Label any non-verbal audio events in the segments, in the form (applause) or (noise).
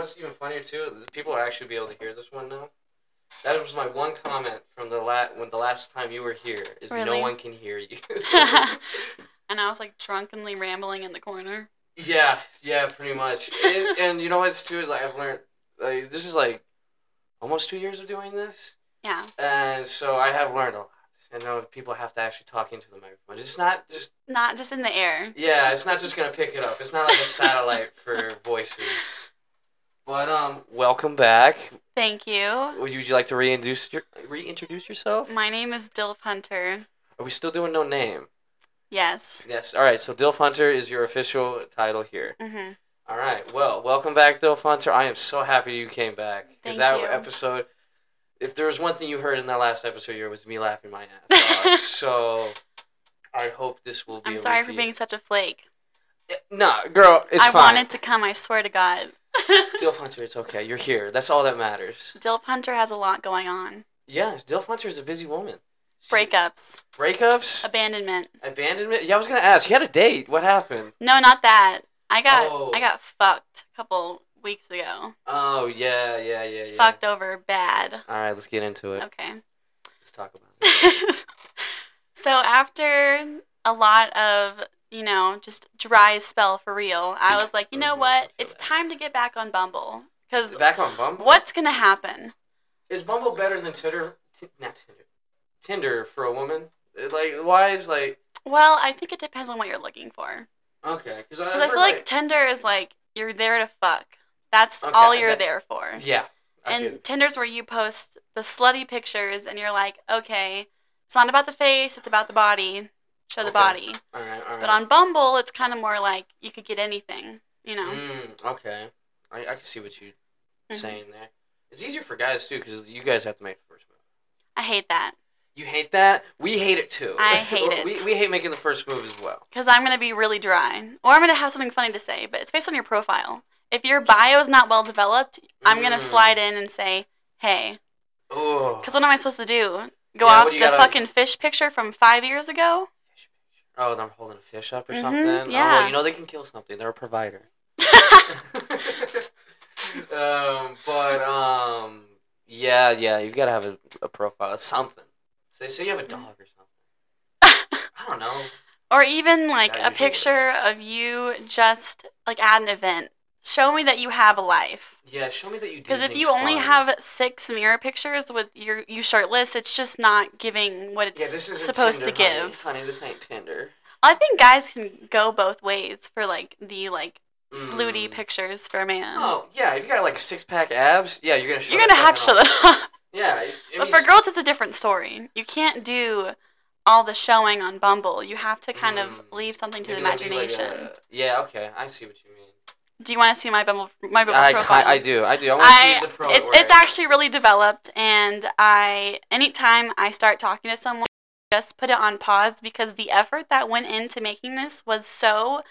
what's even funnier too? People will actually be able to hear this one now. That was my one comment from the la- when the last time you were here. Is no one can hear you. (laughs) and I was like drunkenly rambling in the corner. yeah, yeah, pretty much. and, (laughs) and you know what's too is like I've learned like this is like almost two years of doing this, Yeah. and so I have learned a lot. And know people have to actually talk into the microphone. It's not just Not just in the air. Yeah, it's not just gonna pick it up. It's not like a (laughs) satellite for voices. But um, welcome back. Thank you. Would you, would you like to reintroduce your reintroduce yourself? My name is Dilf Hunter. Are we still doing no name? Yes. Yes. All right. So Dilf Hunter is your official title here. Mhm. All right. Well, welcome back, Dilf Hunter. I am so happy you came back because that you. episode. If there was one thing you heard in that last episode, it was me laughing my ass (laughs) off. so I hope this will be. I'm sorry for being such a flake. No, girl, it's I fine. wanted to come, I swear to God. (laughs) Dilf Hunter, it's okay. You're here. That's all that matters. Dilf Hunter has a lot going on. Yes, Dilf Hunter is a busy woman. Breakups, Breakups, abandonment. abandonment. Yeah, I was gonna ask. You had a date. What happened? No, not that. I got Oh. I got fucked a couple weeks ago. Oh yeah, yeah, yeah, yeah. Fucked over bad. All right, let's get into it. Okay. Let's talk about it. (laughs) so after a lot of you know just dry spell for real, I was like, you know Mhm, what? It's time to get back on Bumble because Back on Bumble. what's gonna happen? is Bumble better than Tinder? T- not Tinder. Tinder for a woman. Like, why is like Well, I think it depends on what you're looking for. okay? Because Because I feel like Tinder is like you're there to fuck. That's Okay, all you're that- there for. yeah. I and Tinder's where you post the slutty pictures and you're like, okay, it's not about the face, it's about the body. Show the Okay. body. all right, all right. But on Bumble, it's kind of more like you could get anything, you know? Mm, okay, I, I can see what you're Mhm. saying there. It's easier for guys too because you guys have to make the first move. I hate that. You hate that? We hate it too. I (laughs) hate it. we, we hate making the first move as well. Because I'm going to be really dry. Or I'm going to have something funny to say, but it's based on your profile. If your bio is not well developed, I'm going to Mm. slide in and say, hey. Because what am I supposed to do? Go Yeah, off the gotta- fucking fish picture from five years ago? Oh, they're holding a fish up or Mhm, something. Oh, well, you know they can kill something. They're a provider. (laughs) (laughs) um, but um, yeah, yeah, you've got to have a, a profile, something. Say, say you have a dog or something. (laughs) I don't know. Or even like a picture of you just like at an event. Show me that you have a life. Yeah, show me that you. do Because if you only fun. have six mirror pictures with your you shirtless, it's just not giving what yeah, it's this is supposed to Tinder, honey. give. honey. This ain't Tinder. I think guys can go both ways for like the like slutty Mm. pictures for a man. Oh yeah, if you got like six pack abs, yeah, you're gonna show. You're gonna have to show off. Yeah, (laughs) but for girls, it's a different story. You can't do all the showing on Bumble. You have to kind of Mm. leave something to the maybe that'd be like imagination. a- yeah, okay, I see what you. Do you want to see my Bumble my Bumble I, profile? I do, I do. I want to I see the pro. it's it's actually really developed, and I anytime I start talking to someone, just put it on pause because the effort that went into making this was so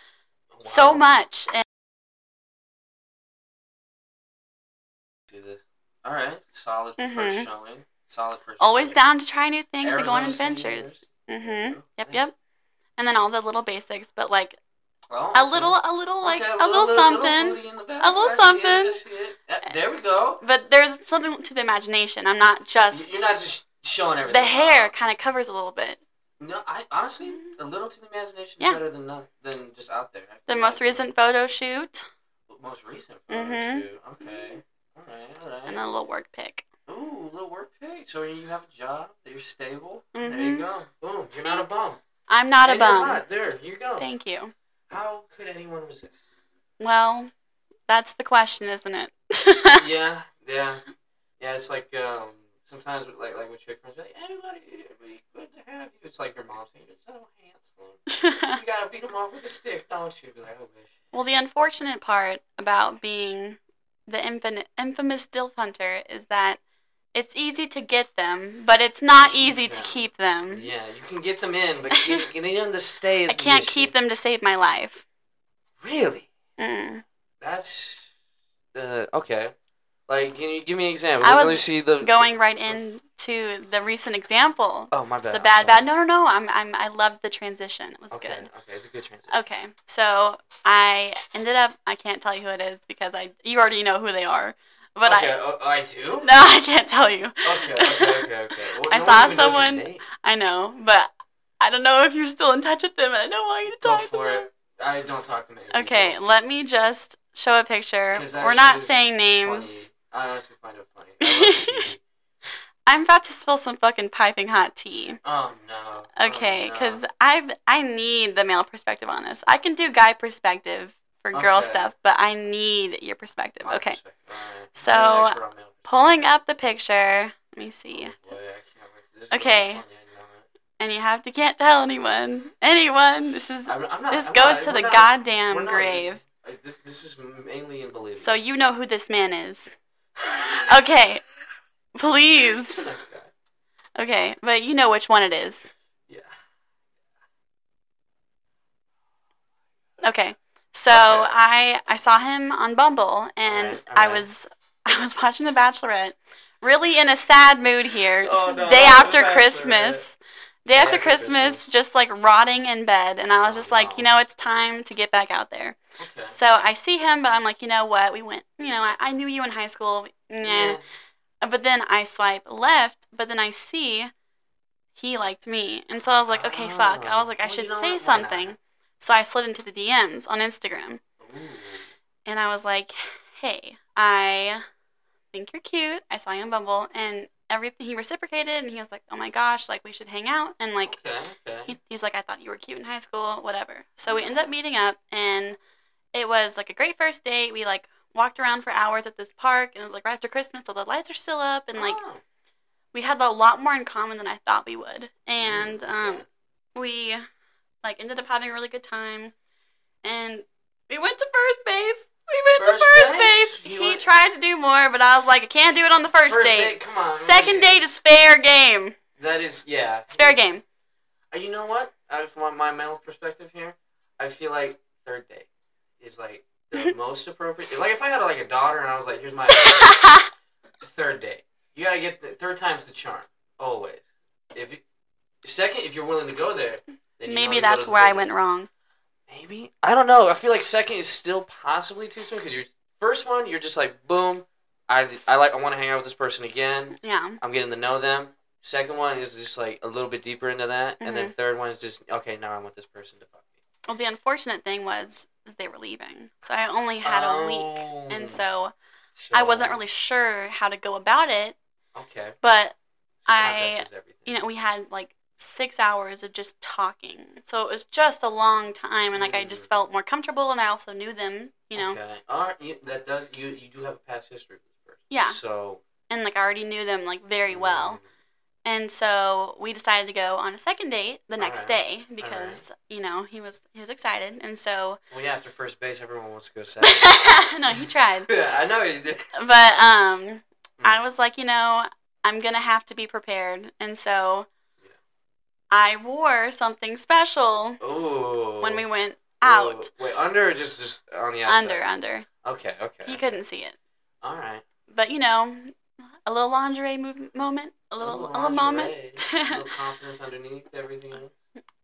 so much. And See this. All right, solid Mhm. first showing. Solid first. always showing. down to try new things and go on adventures. Mm-hmm. Yep, yep. And then all the little basics, but like Oh, a little, a little, like Okay, a little something. booty in the a little I see it, something. See it. Yeah, there we go. But there's something to the imagination. I'm not just You're not just showing everything. the hair kind of covers a little bit. No, I honestly a little to the imagination Yeah. is better than not, than just out there. The most recent photo shoot Most recent photo Mhm. shoot. Okay. All right. All right. and a little work pic. Ooh, little work pay. So you have a job you're stable. There Mhm. you go. Boom. You're not a bum. I'm not a And you're bum. There you go. Thank you. How could anyone resist? Well, that's the question, isn't it? (laughs) yeah, yeah, yeah. It's like um, sometimes with, like like with chick friends, like anybody, it'd be good to have you. It's like your mom saying, "You're so handsome." You gotta beat them off with a stick, don't you? Be like, "I wish." well, the unfortunate part about being the infin- infamous DILF hunter is that it's easy to get them, but it's not easy to keep them. Yeah, you can get them in, but get- getting them to stay is I can't the keep them to save my life. Really? Mm. That's uh, okay. Like, can you give me an example? I was see the Going right into the recent example, Oh my bad. the bad, bad. No, no, no. I'm, I'm, I loved the transition. It was Okay, good. okay, it's a good transition. Okay, so I ended up. I can't tell you who it is because I you already know who they are, but okay, I oh, I do. (laughs) no, I can't tell you. Okay, okay, okay, okay. (laughs) Well, I no saw one even knows your someone- I know, but I don't know if you're still in touch with them. and I don't want you to Go talk to them. it. I don't talk to many Okay, people. let me just show a picture. We're not saying names. Funny. I honestly find it funny. I love the TV. (laughs) I'm about to spill some fucking piping hot tea. Oh no. Oh, okay, Oh, no. because I've I need the male perspective on this. I can do guy perspective for girl Okay. stuff, but I need your perspective. My Okay, perspective. So, You're an expert on male pulling up the picture. Let me see. Oh, boy, I can't wait. This is gonna be Okay. funny, I know it. And you have to can't tell anyone. Anyone. This is I'm, I'm not, this I'm goes not- to the not- goddamn grave. This, this is mainly in. So you know who this man is. (laughs) Okay. Please. nice. Okay, but you know which one it is. Yeah. Okay. So Okay. I I saw him on Bumble and Alright, I alright. was (laughs) I was watching The Bachelorette. Really in a sad mood here. Oh, no, day after Christmas. Day after Christmas, just like rotting in bed and I was Oh, just like, no. you know, it's time to get back out there. Okay. So I see him, but I'm like, you know what? We went, you know, I, I knew you in high school. Nah. Yeah. But then I swipe left, but then I see he liked me. And so I was like, okay, fuck. I was ah. like, I Oh, should you know say what? Something. So I slid into the DMs on Instagram Ooh. and I was like, hey, I think you're cute. I saw you on Bumble and everything. He reciprocated and he was like, oh my gosh, like we should hang out. And like, Okay. Okay. he, he's like, I thought you were cute in high school, whatever. So we ended up meeting up, and it was like a great first date. We like walked around for hours at this park, and it was like right after Christmas, so the lights are still up, and like Oh. we had a lot more in common than I thought we would. And Mm, um, we like ended up having a really good time, and we went to first base. We went First to first base? base. He went- tried to do more, but I was like, I can't do it on the first, First date. date. Come on. Second date is fair game. That is yeah. It's fair game. Uh, You know what? I, from my male perspective here, I feel like third date is like the (laughs) most appropriate. Like if I had like a daughter and I was like, "Here's my (laughs) third date," you gotta get the third time's the charm always. If you, second, if you're willing to go there, then Maybe that's where I went wrong. Maybe I don't know. I feel like second is still possibly too soon because your first one, you're just like, boom. I, I like I want to hang out with this person again. Yeah. I'm getting to know them. Second one is just like a little bit deeper into that, and then mm-hmm. third one is just okay. Now I want this person to fuck me. Well, the unfortunate thing was is they were leaving, so I only had a week, Oh. and so I wasn't really sure how to go about it. okay. But So I- context is everything. you know, we had like six hours of just talking, so it was just a long time, and like I just Mm. felt more comfortable, and I also knew them, you know, Okay. Right. You, that does you you do have a past history with this person. Yeah. So and like I already knew them like very well, mm, and so we decided to go on a second date the next Alright. day because you know he was he was excited, and so Well, yeah. After first base, everyone wants to go (laughs) second. no, he (laughs) tried. yeah, I know he did. but um Mm. i was like you know i'm gonna have to be prepared and so. I wore something special Ooh. when we went Ooh. out Wait, under or just just on the outside? under under Okay. Okay. he couldn't see it All right. but you know a little lingerie move- moment a little a little moment (laughs) a little confidence underneath everything. else.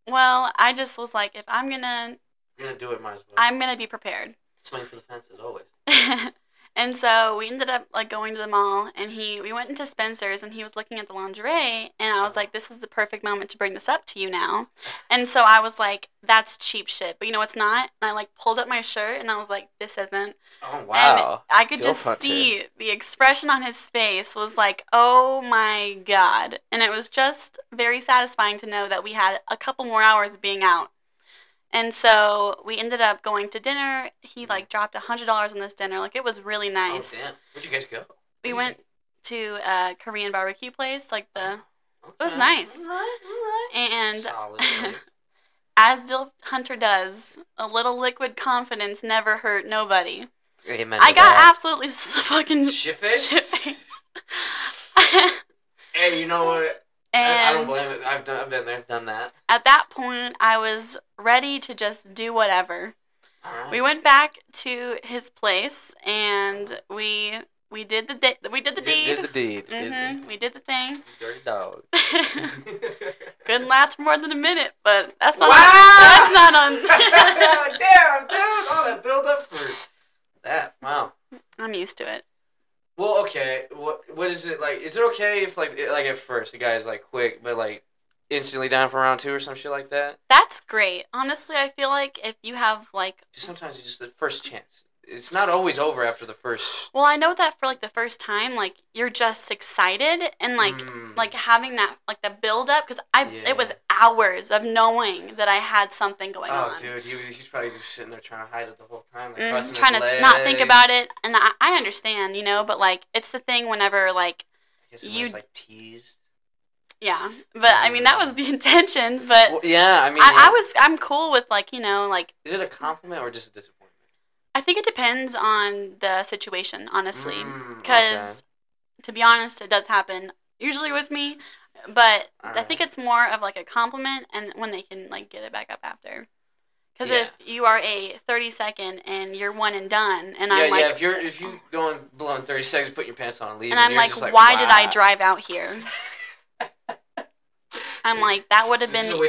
well i just was like if i'm gonna You're gonna do it, might as well. i'm gonna be prepared swing for the fences always. (laughs) and so we ended up like going to the mall and he we went into spencer's and he was looking at the lingerie and i was uh-huh. like this is the perfect moment to bring this up to you now. And so i was like that's cheap shit. But you know it's not? And i like pulled up my shirt and i was like this isn't. Oh and wow. i could Still just puncher. see the expression on his face was like oh my god. And it was just very satisfying to know that we had a couple more hours being out and so we ended up going to dinner. He mm-hmm. like dropped a hundred dollars on this dinner. Like it was really oh, nice. Oh damn. Where'd you guys go? we Where'd went to a Korean barbecue place, like the oh, it was nice. alright, alright. and Solid (laughs) as Dilf Hunter does, a little liquid confidence never hurt nobody. Amen. I got that. absolutely (laughs) fucking Shit-faced? shit-faced. (laughs) Hey, you know what? I, I don't blame it. I've done. I've been there, done that. at that point, I was ready to just do whatever. Right. We went back to his place and we we did the di- we did the Did, deed. did the deed. Did hmm the We did the thing. dirty dog. (laughs) (laughs) Couldn't last for more than a minute, but that's not. Wow! That's not on. (laughs) Damn, dude! All that build up for that. Wow. I'm used to it. Well, okay. What what is it like? Is it okay if like like at first the guy's like quick, but like instantly down for round two or some shit like that? That's great. Honestly, I feel like if you have like sometimes it's just the first chance. It's not always over after the first. Well, I know that for like the first time, like you're just excited and like Mm. like having that like the build up because I Yeah. it was hours of knowing that I had something going Oh, on. dude, he was, he's probably just sitting there trying to hide it the whole time, like Mhm, crossing trying to leg. not think about it, and I, I understand, you know, but like it's the thing whenever like I guess it you- was like teased. yeah, but I mean that was the (laughs) intention, but Well, yeah, I mean, I, yeah. I was I'm cool with like you know like Is it a compliment or just a disappointment? I think it depends on the situation, honestly, Mm, because to be honest, it does happen usually with me, but I think it's more of like a compliment and when they can like get it back up after. Because Yeah. if you are a thirty second and you're one and done, and yeah, I'm like, yeah. If you're if you going below in thirty seconds, put your pants on and leave. and I'm like, just why did I drive out here? (laughs) I'm like, that would have This is a been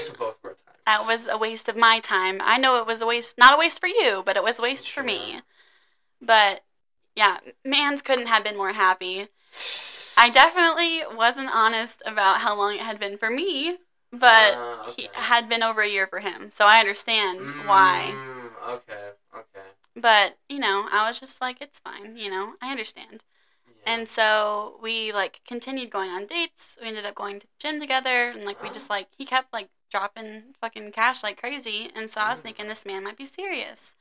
waste of both of our time. that was a waste of my time. I know it was a waste, not a waste for you, but it was a waste for me. But yeah, Mans couldn't have been more happy. I definitely wasn't honest about how long it had been for me, but Ah, he okay. had been over a year for him, so I understand why. Mm, okay, okay. But you know, I was just like, it's fine. You know, I understand. Yeah. And so we like continued going on dates. We ended up going to the gym together, and like we just like he kept like dropping fucking cash like crazy. And so I was Mm. thinking this man might be serious.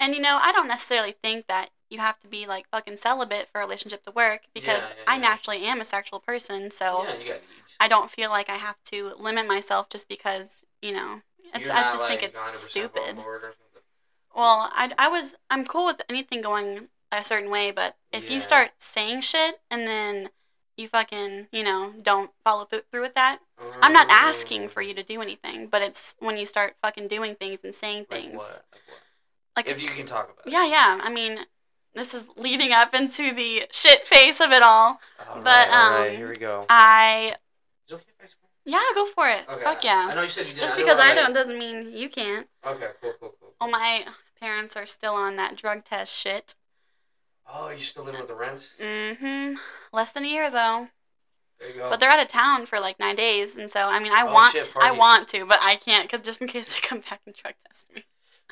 And you know, I don't necessarily think that you have to be like fucking celibate for a relationship to work because Yeah, yeah, I yeah. naturally am a sexual person. So yeah, you got needs. I don't feel like I have to limit myself just because you know. It's, I just think it's stupid. on board or something? Well, I, I was I'm cool with anything going a certain way, but if you start saying shit and then you fucking you know don't follow th- through with that, I'm not asking for you to do anything, but it's when you start fucking doing things and saying Like things what? Like what? like If you can talk about it. yeah yeah. I mean, this is leading up into the shit face of it all. All But, right, all right, um, here we go. I okay if I smoke? yeah go for it. Okay. Fuck I know you said you did. Just because I don't doesn't mean you can't. like- Okay, cool, cool, cool. Well, my parents are still on that drug test shit. Oh, you still living with the rent? Mm-hmm. Less than a year though. There you go. But they're out of town for like nine days, and so I mean, I Oh, want, shit, I want to, but I can't because just in (laughs) case they come back and drug test me.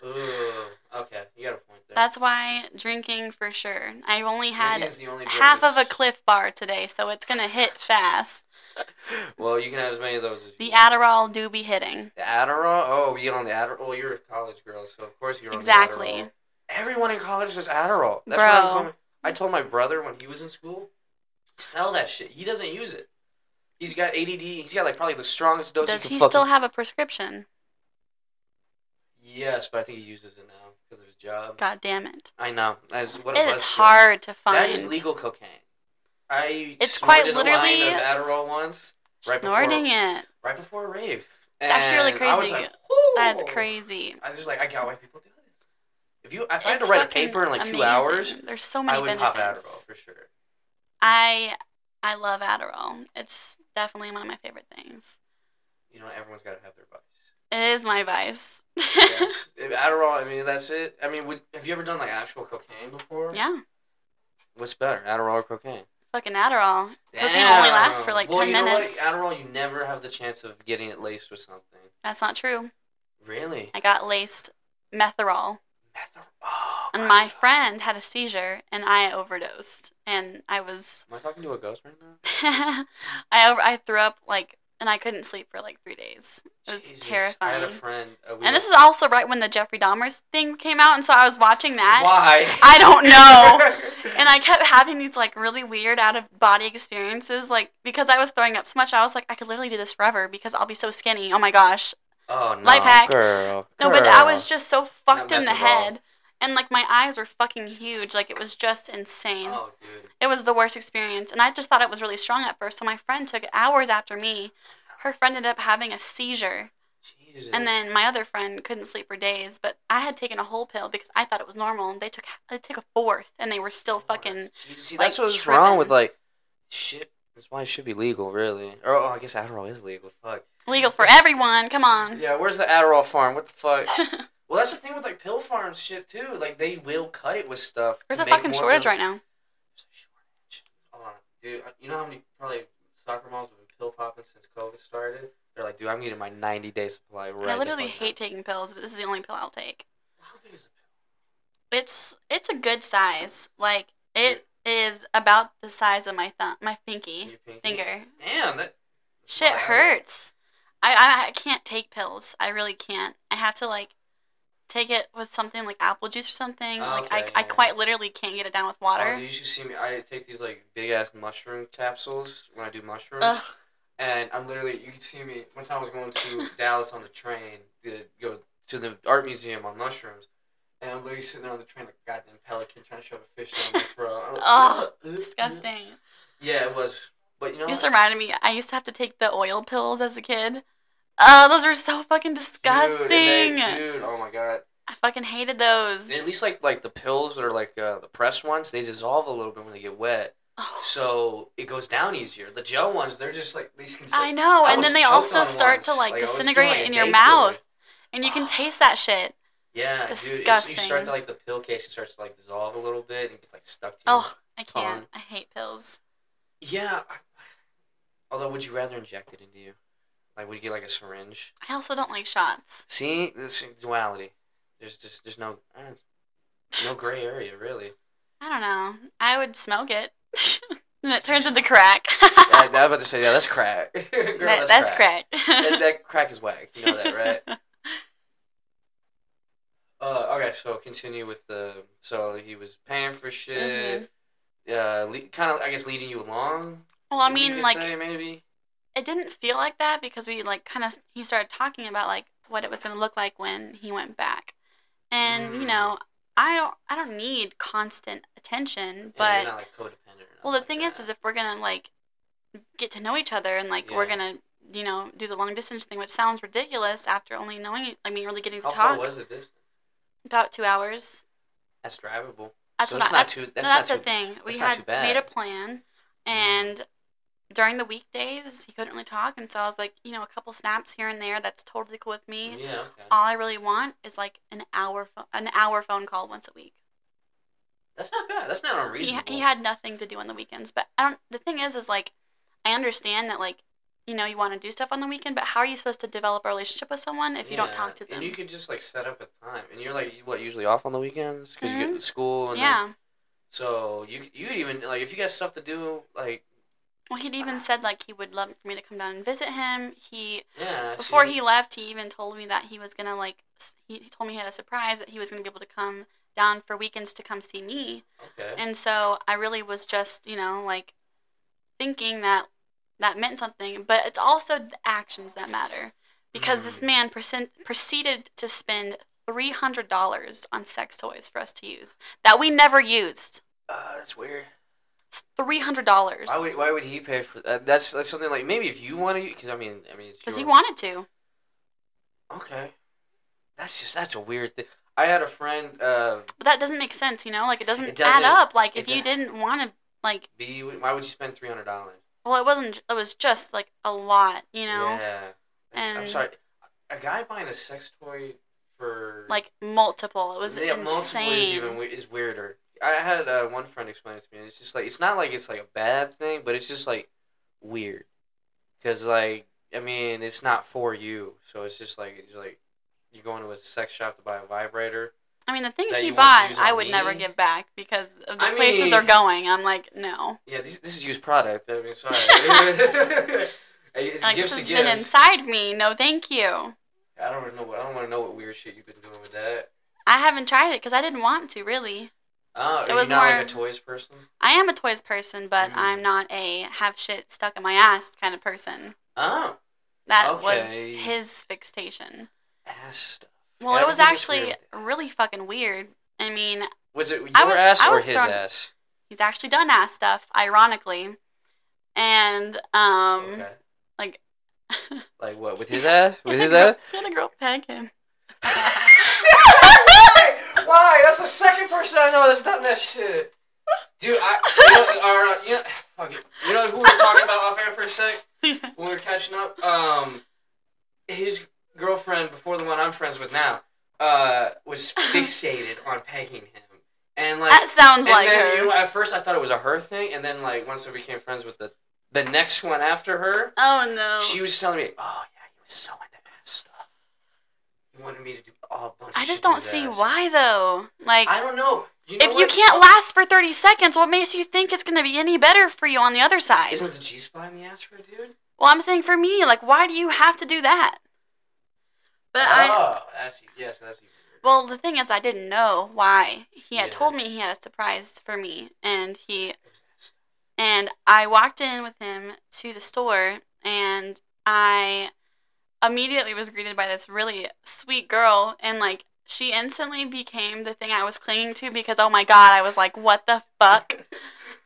Ooh, okay, you got a point there. That's why drinking for sure. I've only had Drinking is the only half of a Clif Bar today, so it's gonna hit fast. (laughs) well, you can have as many of those as The you The Adderall do be hitting. The Adderall? Oh, you on the Adderall? Well, you're a college girl, so of course you're on Exactly. the Adderall. Everyone in college does Adderall. That's what I'm Bro. I told my brother when he was in school, sell that shit. He doesn't use it. He's got ADD. He's got like probably the strongest dose. Does he still have a prescription? Yes, but I think he uses it now because of his job. God damn it! I know. As what It is hard to find. That is legal cocaine. I It's quite literally- a line of Adderall once right Snorting before, it. right before a rave. It's actually really And I was crazy. like, That's crazy. I was just like, I got why people do this. If you, if I had to write a paper in like two hours, There's so many I would benefits. pop Adderall for sure. I I love Adderall. It's definitely one of my favorite things. You know, everyone's got to have their vice. It is my vice. (laughs) yes. Adderall, I mean, that's it. I mean, would, have you ever done like actual cocaine before? yeah, What's better, Adderall or cocaine? fucking Adderall. Cocaine only lasts for like well, 10 you know minutes. What? Adderall, you never have the chance of getting it laced with something. That's not true. Really? I got laced metherol, Mether- oh, and my my friend had a seizure, and I overdosed, and I was Am I talking to a ghost right now? (laughs) I over, I threw up like, and I couldn't sleep for like three days. It was Jesus. I had a friend. Uh, we and this were- is also right when the Jeffrey Dahmer's thing came out, and so I was watching that. why? I don't know. (laughs) and I kept having these like really weird out of body experiences, like because I was throwing up so much, I was like, I could literally do this forever because I'll be so skinny. Oh my gosh. oh no, Life hack. girl. No, but I was just so fucked Not in the head, and like my eyes were fucking huge. Like it was just insane. Oh, dude. It was the worst experience, and I just thought it was really strong at first. So my friend took hours after me. Her friend ended up having a seizure Jesus. And then my other friend couldn't sleep for days, but I had taken a whole pill because I thought it was normal, and they took they took a fourth, and they were still fucking Jesus, see, like, that's what's wrong with like shit. That's why it should be legal, really. Or oh, I guess Adderall is legal. Fuck. legal for everyone. Come on. Yeah, where's the Adderall farm? What the fuck? (laughs) well, that's the thing with like pill farms, shit too. Like they will cut it with stuff. to There's a fucking shortage pill- right now. There's a shortage. Hold on, dude. Uh, you know how many probably soccer moms have been pill popping since COVID started? They're like, dude, I'm getting my 90 day supply right. I literally hate taking pills, but this is the only pill I'll take. How big is a pill? It's it's a good size. Like it is about the size of my thumb, my pinky pinky? finger. Damn, that Shit Wow. hurts. I, I I can't take pills. I really can't. I have to like take it with something like apple juice or something. Oh, like I, okay, I yeah. quite literally can't get it down with Oh, water. dude, you should see me. I take these like big ass mushroom capsules when I do mushrooms. Ugh. And I'm literally, you can see me. One time I was going to (laughs) Dallas on the train to go to the art museum on mushrooms. And I'm literally sitting there on the train like a goddamn pelican trying to shove a fish down my throat. I'm like, Ugh, "Ugh, (laughs) ugh." (laughs) Disgusting. Yeah, it was. But you know You just what? reminded me. I used to have to take the oil pills as a kid. Oh, those were so fucking disgusting. Dude, they- dude, oh my god. I fucking hated those. At least like like the pills or like uh, the pressed ones, they dissolve a little bit when they get wet, Oh, so it goes down easier. The gel ones, they're just like these can. I know, I and then they also start to like Like, I was doing, disintegrate like, in your mouth, and you can Ah. taste that shit. Yeah, dude. You Disgusting. start to like the pill case. It starts to like dissolve a little bit and it gets like stuck to you. Oh, I can't. tongue. I hate pills. Yeah. I, although, would you rather inject it into you? Like, would you get like a syringe? I also don't like shots. See, this duality. There's just there's no no gray area really. I don't know. I would smoke it, (laughs) and it turns into crack. (laughs) Yeah, I was about to say yeah, that's crack. (laughs) Girl, That- that's crack. that, that crack is whack. You know that, right? Uh, okay, so continue with the. So he was paying for shit. Uh, le- kind of, I guess, leading you along. well, I mean, like say, maybe. It didn't feel like that because we like kind of he started talking about like what it was going to look like when he went back and you Mm. know i don't i don't need constant attention Yeah, but not like codependent. Or well the nothing thing like is is if we're going to like get to know each other and like we're going to you know do the long distance thing which sounds ridiculous after only knowing i mean really getting to how far talk was the distance? about two hours That's drivable. that's so what it's I, not that's, too. no, That's, that's not the too. thing we had made a plan and during the weekdays he couldn't really talk and so i was like you know a couple snaps here and there that's totally cool with me Yeah. Okay. all I really want is like an hour pho- an hour phone call once a week. That's not bad. That's not unreasonable. he had nothing to do on the weekends, but I don't. The thing is, is like I understand that like you know you want to do stuff on the weekend, but how are you supposed to develop a relationship with someone if you don't talk to them? And you could just like set up a time, and you're like, what, usually off on the weekends because you Mhm. get to school and then- yeah. so you you could even like if you got stuff to do like Well, he'd even said like he would love for me to come down and visit him. He yeah before he left, he even told me that he was gonna like he, he told me he had a surprise that he was gonna be able to come down for weekends to come see me. okay And so I really was just, you know, like thinking that that meant something, but it's also the actions that matter. Because this Mm. man percent, proceeded to spend $300 on sex toys for us to use that we never used. uh, that's weird. It's $300. Why would why would he pay for that? That's that's something like maybe if you want to because I mean I mean Because he wanted to. okay. That's just that's a weird thing. I had a friend uh But that doesn't make sense, you know? Like, it doesn't, It doesn't- add up. Like, if you didn't want to, like, be why would you spend three hundred dollars? well, it wasn't, it was just, like, a lot, you know? Yeah. That's- I'm sorry. A guy buying a sex toy for Like, multiple. It was yeah, multiple insane. is even is weirder. I had uh, one friend explain it to me. And it's just like it's not like it's like a bad thing, but it's just like weird. Cause like I mean, it's not for you, so it's just like it's like you're going to a sex shop to buy a vibrator. I mean, the things he you bought, I would never give back because of the I places mean- they're going. I'm like, no. Yeah, this, this is used product. I mean, sorry. (laughs) (laughs) Like, this has been inside me. No, thank you. I don't know. I don't want to know what weird shit you've been doing with that. I haven't tried it because I didn't want to, really. Oh, It are was more- like a toys person? I am a toys person, but Mm. I'm not a have shit stuck in my ass kind of person. Oh, That was his fixation. ass stuff. Well, Yeah, it was everything gets weird actually really fucking weird. I mean, Was it your I was- ass or his thrown- ass? he's actually done ass stuff, ironically. And um Okay. Like what? With his (laughs) ass? With his ass? had a girl peg him. (laughs) (laughs) Why? That's the second person I know that's done that shit. Dude, I you know, (laughs) uh, you know, fuck it. You know who we were talking about off air for a sec when we were catching up? Um, his girlfriend before the one I'm friends with now, uh, was (laughs) fixated on pegging him, and like that sounds like then, her. You know, at first I thought it was a her thing, and then like once we became friends with the the next one after her, oh no. she was telling me, "Oh yeah, he was so into ass stuff. He wanted me to do all a bunch." I just don't see ass." why though. Like I don't know. You know if you can't last for 30 seconds, what makes you think it's going to be any better for you on the other side? isn't the G spot in the ass for a dude? Well, I'm saying for me, like why do you have to do that? But I oh, that's yes, that's well, the thing is I didn't know why. He had Yeah. told me he had a surprise for me and he It was ass. and I walked in with him to the store and I immediately was greeted by this really sweet girl and like she instantly became the thing I was clinging to because oh my god, I was like, what the fuck?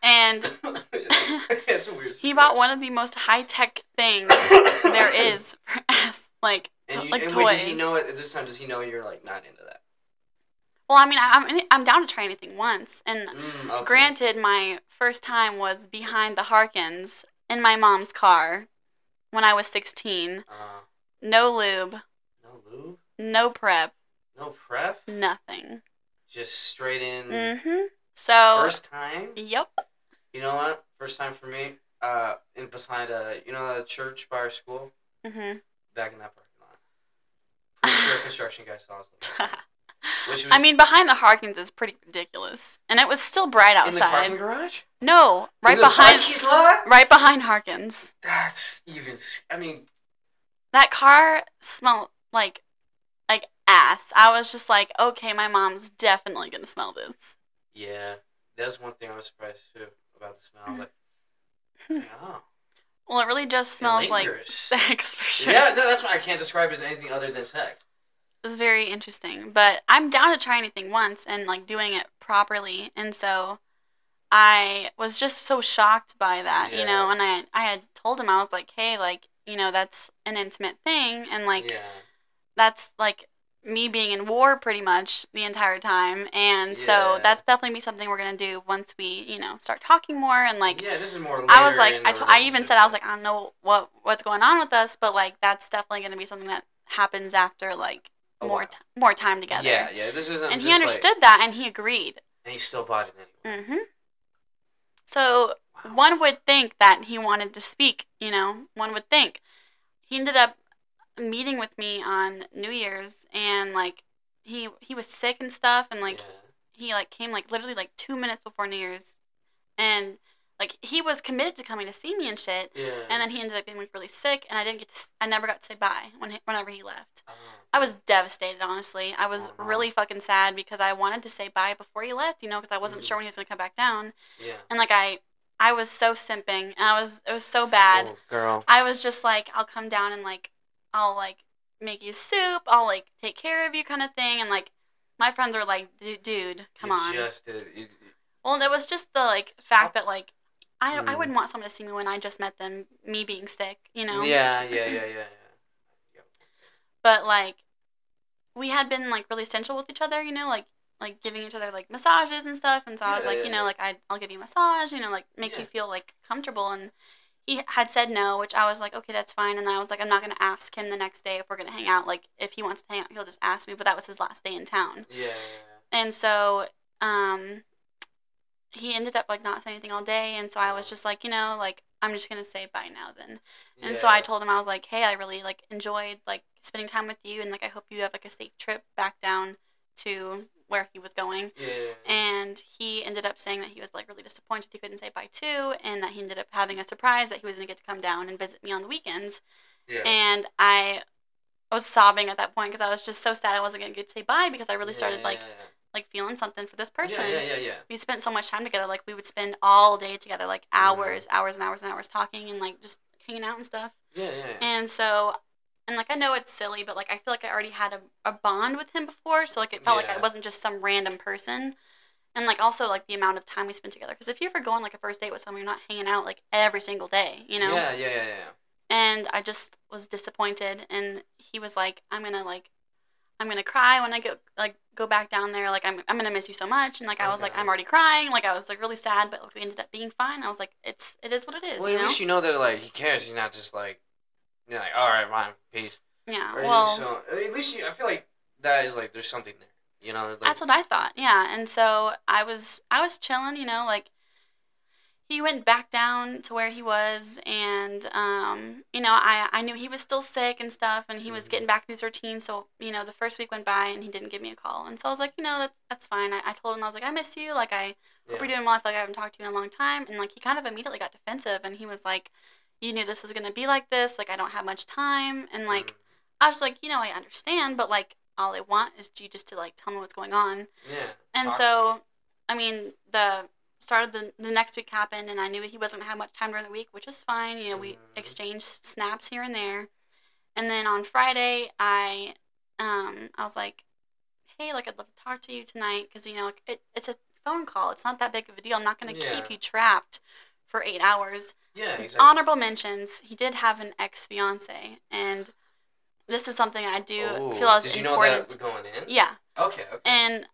And (laughs) it's a weird. he bought one of the most high tech things (coughs) there is for ass like And, you, like and toys. wait, does he know at this time? Does he know you're like not into that? Well, I mean, I'm I'm down to try anything once, and Mm, okay. granted, my first time was behind the Harkins in my mom's car when I was 16. Uh, No lube, no lube, no prep, no prep, nothing. just straight in. Mm-hmm. So, First time. yep. You know what? First time for me. Uh, in beside uh, you know the church by our school, Mm-hmm. back in that parking lot. Pretty sure a construction guy saw us. (laughs) Which was I mean, behind the Harkins is pretty ridiculous, and it was still bright outside. in the parking garage. No, right behind, lot. right behind Harkins. That's even. I mean, That car smelled like, like ass. I was just like, okay, my mom's definitely gonna smell this. yeah, that's one thing I was surprised too about the smell. Like, (laughs) oh. Well, it really just smells like (laughs) sex for sure. Yeah, no, that's why I can't describe it as anything other than sex. It was very interesting. But I'm down to try anything once and like doing it properly. And so I was just so shocked by that, you know, and I I had told him I was like, "Hey, like, you know, that's an intimate thing and like yeah. that's like me being in war pretty much the entire time. And so that's definitely be something we're going to do once we, you know, start talking more and like yeah, this is more. I was like, I, t- I even said, I was like, I don't know what what's going on with us, but like that's definitely going to be something that happens after like A more while. t- more time together. Yeah, yeah, this isn't. and he just, like- understood that, and he agreed. and he still bought it anyway. hmm So Wow. one would think that he wanted to speak. You know, one would think. He ended up meeting with me on New Year's, and like he he was sick and stuff, and like yeah. he like came like literally like two minutes before New Year's, and like he was committed to coming to see me and shit. yeah. And then he ended up being like really sick, and I didn't get to. i never got to say bye when he, whenever he left. Oh, I was devastated, honestly. I was Oh, no. really fucking sad because I wanted to say bye before he left, you know, because I wasn't Mhm. sure when he was gonna come back down. Yeah. And like I, I was so simping, and I was it was so bad. Oh, girl. I was just like, I'll come down and like, I'll like make you soup. I'll like take care of you, kind of thing. And like, my friends were like, "Du- dude, come You on. Just did. You, Well, it was just the like fact that like. I, I Mm. wouldn't want someone to see me when I just met them, me being sick, you know? Yeah, yeah, yeah, yeah, yeah. but like we had been like really essential with each other you know like like giving each other like massages and stuff and so i was like yeah, you know yeah. like I, i'll give you a massage you know like make Yeah. you feel like comfortable and he had said no which i was like okay that's fine and then i was like i'm not going to ask him the next day if we're going to hang out like if he wants to hang out he'll just ask me but that was his last day in town Yeah, yeah, and so um he ended up like not saying anything all day and so i was just like you know like i'm just going to say bye now then yeah. and so I told him I was like, "Hey, I really like enjoyed like spending time with you, and like I hope you have like a safe trip back down to where he was going." Yeah. And he ended up saying that he was like really disappointed he couldn't say bye too, and that he ended up having a surprise that he was gonna get to come down and visit me on the weekends. yeah. And I was sobbing at that point because I was just so sad I wasn't gonna get to say bye because I really Yeah, started yeah, like like feeling something for this person. Yeah, yeah, yeah, yeah. We spent so much time together. Like we would spend all day together, like hours, hours and hours and hours talking and like just hanging out and stuff. Yeah, yeah, yeah. And so, and like I know it's silly, but like I feel like I already had a, a bond with him before, so like it felt like I wasn't just some random person. And like also like the amount of time we spent together, because if you're ever going like a first date with someone, you're not hanging out like every single day, you know. Yeah, yeah, yeah, yeah. and I just was disappointed. And he was like, "I'm gonna like, I'm gonna cry when I go like go back down there. Like I'm I'm gonna miss you so much." And like I was like, "I'm already crying." Like I was like really sad, but like we ended up being fine. I was like, "It's it is what it is." Well, you at know? least you know that like he cares. He's not just like, you're like, all right, fine, peace. yeah. Or Well, so, at least you, I feel like that is like there's something there. You know, like, That's what I thought. Yeah, and so I was I was chilling, you know, like he went back down to where he was and um you know, I I knew he was still sick and stuff and he was Mhm. getting back to his routine, so you know, the first week went by and he didn't give me a call. And so I was like, you know, that's that's fine. I, I told him I was like, I miss you, like I yeah. hope you're doing well. I feel like I haven't talked to you in a long time and like he kind of immediately got defensive and he was like, You knew this was gonna be like this, like I don't have much time and like Mhm. I was like, you know, I understand, but like all I want is you just to like tell me what's going on. yeah. And so, me. I mean, the start of the, the next week happened, and I knew he wasn't gonna have much time during the week, which is fine. You know, we Mhm. exchanged snaps here and there. And then on Friday, I, um, I was like, hey, like I'd love to talk to you tonight, because you know, like, it, it's a phone call. It's not that big of a deal. I'm not gonna Yeah. keep you trapped for eight hours. Yeah, exactly. Honorable mentions: he did have an ex fiance, and this is something I do Oh, feel as did you important. know that going in? Yeah. Okay. Okay. And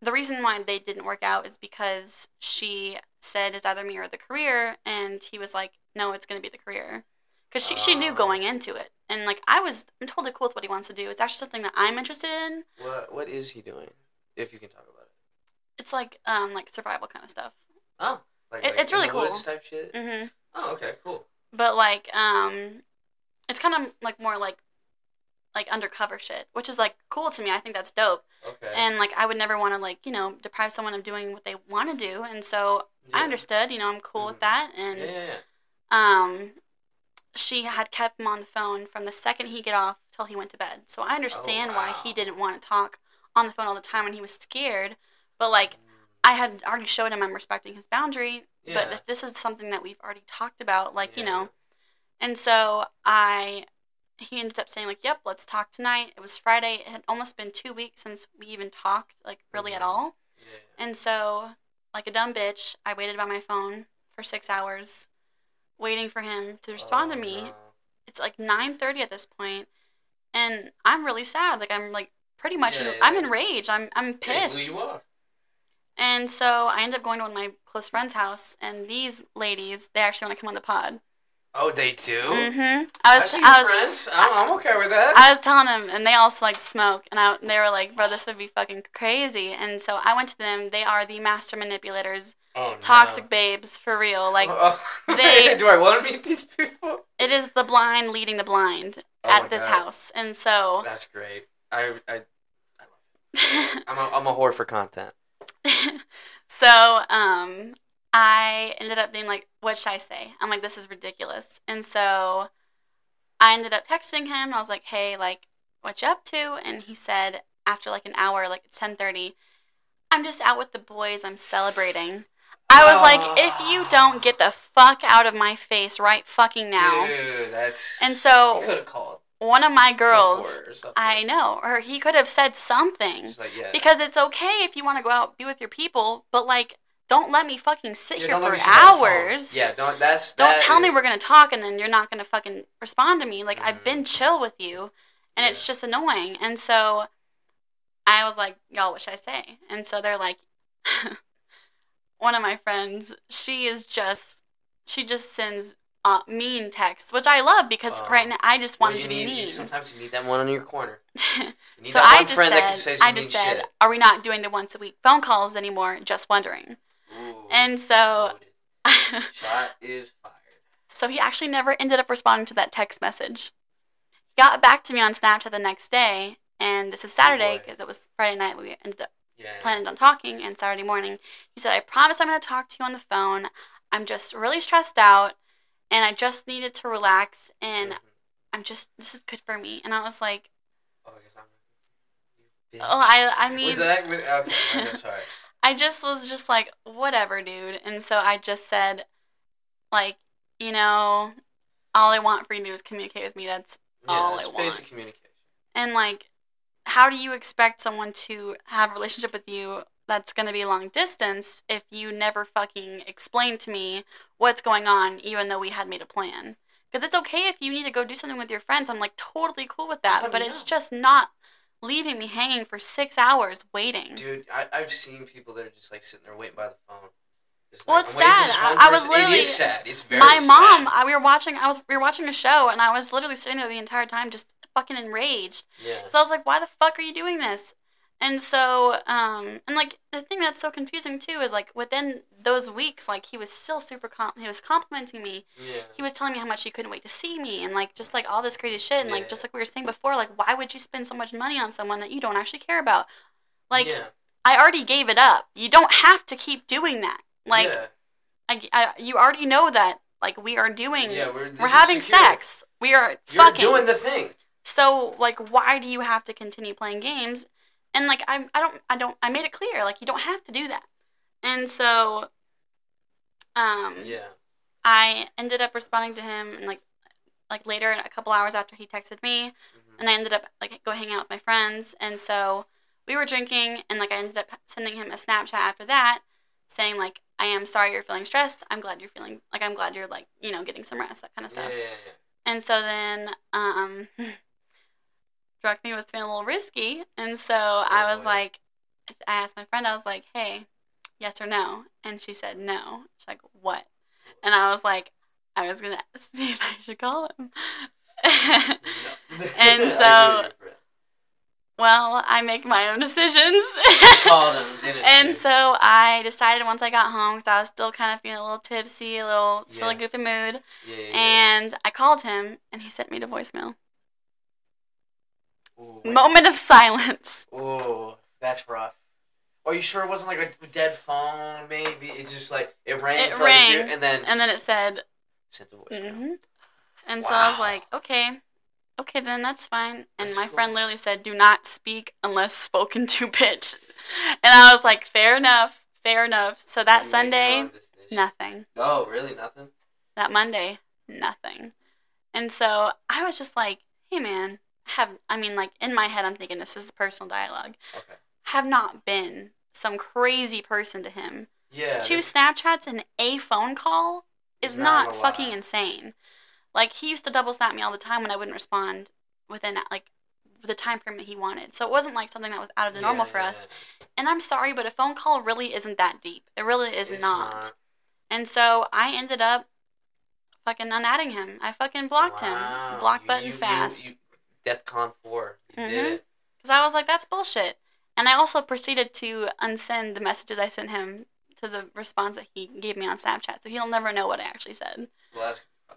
the reason why they didn't work out is because she said it's either me or the career, and he was like, "No, it's going to be the career," because she she knew Oh. going into it, and like I was, I'm totally cool with what he wants to do. It's actually something that I'm interested in. what What is he doing? If you can talk about it. It's like um like survival kind of stuff. Oh, like, It- like it's really cool. Type shit. Mm-hmm. Oh, okay, cool. But like um, it's kind of like more like like undercover shit, which is like cool to me. I think that's dope. Okay. And like I would never want to like you know deprive someone of doing what they want to do, and so I understood. You know, I'm cool Mhm. with that, and. Yeah, yeah, yeah. um, she had kept him on the phone from the second he get off till he went to bed. So I understand why he Oh, didn't want to talk on the phone all the time when he was scared. But like I had already showed him I'm respecting his boundary. But Yeah. if this is something that we've already talked about, like you know, and so I, he ended up saying like, "Yep, let's talk tonight." It was Friday. It had almost been two weeks since we even talked, like really at Mhm. all. Yeah. And so, like a dumb bitch, I waited by my phone for six hours, waiting for him to respond Oh, to me. no. It's like nine thirty at this point, and I'm really sad. Like I'm like pretty much, Yeah, in, yeah, I'm enraged. I'm I'm Yeah, pissed. And so I ended up going to one of my close friends' house, and these ladies, they actually want to come on the pod. Oh, they do. Mm-hmm. I I was, see I was, friends. I'm, I'm okay with that. I was telling them, and they also like smoke, and I, they were like, "Bro, this would be fucking crazy." And so I went to them. They are the master manipulators, oh, toxic no. babes for real. Like Oh, (laughs) they- (laughs) do I want to meet these people? it is the blind leading the blind Oh at this God. house, and so That's great. I, I, (laughs) I'm a, I'm a whore for content. (laughs) so um I ended up being like, what should I say? I'm like, this is ridiculous. And so I ended up texting him. I was like, hey, like, what you up to? And he said, after like an hour, like it's 10:30, I'm just out with the boys. I'm celebrating. I was like, if you don't get the fuck out of my face right fucking now. Dude, that's. And so you could have called. One of my girls, before or something. I know, or he could have said something. Like yeah. Because it's okay if you want to go out be with your people, but like don't let me fucking sit Yeah, here for sit on the phone. hours. Yeah, don't. That's. Don't that tell me we're gonna talk and then you're not gonna fucking respond to me. Like I've mm-hmm. been chill with you and it's just annoying. And so I was like, Y'all, what should I say? And so they're like (laughs) one of my friends, she is just she just sends uh, mean texts, which I love because Oh. right now I just Well, to be need, mean. Sometimes you need that one on your corner. (laughs) You need so that I just friend said, that can say some I just said, shit. are we not doing the once a week phone calls anymore? Just wondering. Ooh, And so, (laughs) shot is fired. so he actually never ended up responding to that text message. He got back to me on Snapchat the next day, and this is Saturday because it was Friday night. We ended up Yeah. planned on talking, and Saturday morning, he said, "I promise I'm going to talk to you on the phone. I'm just really stressed out, and I just needed to relax, and Mhm. I'm just this is good for me." And I was like, Oh, I guess I'm. "Oh. I I mean." Was that? Okay, (laughs) okay, sorry. I just was just like, whatever, dude. And so I just said, like, you know, all I want for you to do is communicate with me. That's Yeah, all it's I want. basic communication. and like, how do you expect someone to have a relationship with you that's going to be long distance if you never fucking explain to me what's going on, even though we had made a plan? Because it's okay if you need to go do something with your friends. I'm like totally cool with that. But it's know. just not leaving me hanging for six hours waiting. Dude, I, I've seen people that are just like sitting there waiting by the phone. Just Well, like, it's I'm waiting for sad. I- I was literally- It is sad. It's very my mom, sad. I, we were watching. I was we were watching a show, and I was literally sitting there the entire time, just fucking enraged. Yeah. So I was like, "Why the fuck are you doing this?" And so, um, and like the thing that's so confusing too is like within those weeks, like he was still super com- he was complimenting me. Yeah. He was telling me how much he couldn't wait to see me, and like just like all this crazy shit. And Yeah. like just like we were saying before, like why would you spend so much money on someone that you don't actually care about? Like yeah. I already gave it up. You don't have to keep doing that. Like yeah. I, I, you already know that like we are doing Yeah, we're, we're having secure. sex. We are You're fucking. doing the thing. so like, why do you have to continue playing games? And like, I, I don't, I don't, I made it clear like you don't have to do that. And so, um, Yeah. I ended up responding to him and like, like later, a couple hours after he texted me, Mhm. and I ended up like go hang out with my friends. And so we were drinking, and like I ended up sending him a Snapchat after that, saying like, I am sorry you're feeling stressed. I'm glad you're feeling like I'm glad you're like you know getting some rest, that kind of stuff Yeah, yeah, yeah. And so then, um, (laughs) struck me was feeling a little risky, and so I was like, I asked my friend, I was like, hey, yes or no, and she said no. She's like, what? And I was like, I was gonna (laughs) see if I should call him. (laughs) And so- hear you, friend. well, I make my own decisions. (laughs) Didn't and so I decided once I got home, because I was still kind of feeling a little tipsy, a little silly, Yeah. goofy mood, yeah, yeah. and I called him, and he sent me to voicemail. Ooh. Moment of silence. (laughs) Ooh, that's rough. Are you sure it wasn't like a dead phone? Maybe it's just like it rang, It for like rang, and then And then it said, sent the voice. hmm and so I was like, okay, okay, then that's fine. And That's my cool. friend literally said, do not speak unless spoken to, (laughs) bitch. And I was like, fair enough, fair enough. So that Sunday, nothing. Oh, really? Nothing. That Monday, nothing. And so I was just like, hey man, have I mean like in my head I'm thinking this is personal dialogue. Okay. Have not been some crazy person to him. Yeah. Two Snapchats and a phone call is not, not fucking lot. insane. Like he used to double snap me all the time when I wouldn't respond within like the time frame that he wanted. So it wasn't like something that was out of the yeah, normal for yeah, us. And I'm sorry, but a phone call really isn't that deep. It really is not. not. And so I ended up fucking unadding him. I fucking blocked Wow. him. Block You- button you- fast. You, DEFCON 4. You Mhm. did it. Because I was like, that's bullshit. And I also proceeded to unsend the messages I sent him to the response that he gave me on Snapchat. So he'll never know what I actually said. Well, that's the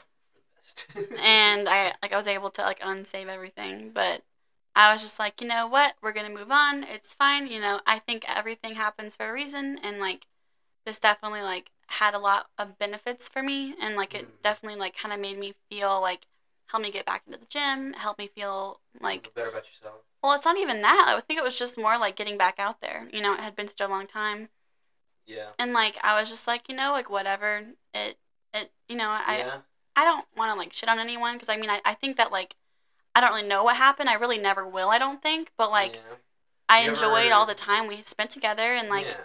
best. (laughs) and I like I was able to like unsave everything, but I was just like, you know what, we're gonna move on. It's fine. You know, I think everything happens for a reason, and like this definitely like had a lot of benefits for me, and like it Mhm. definitely like kind of made me feel like helped me get back into the gym, help me feel like Feel better about yourself. well, it's not even that. I think it was just more like getting back out there. You know, it had been such a long time, Yeah. and like I was just like, you know, like whatever. It it you know I yeah. I don't want to like shit on anyone because I mean I, I think that like I don't really know what happened. I really never will. I don't think, but like yeah. I You enjoyed all the time we spent together, and like yeah.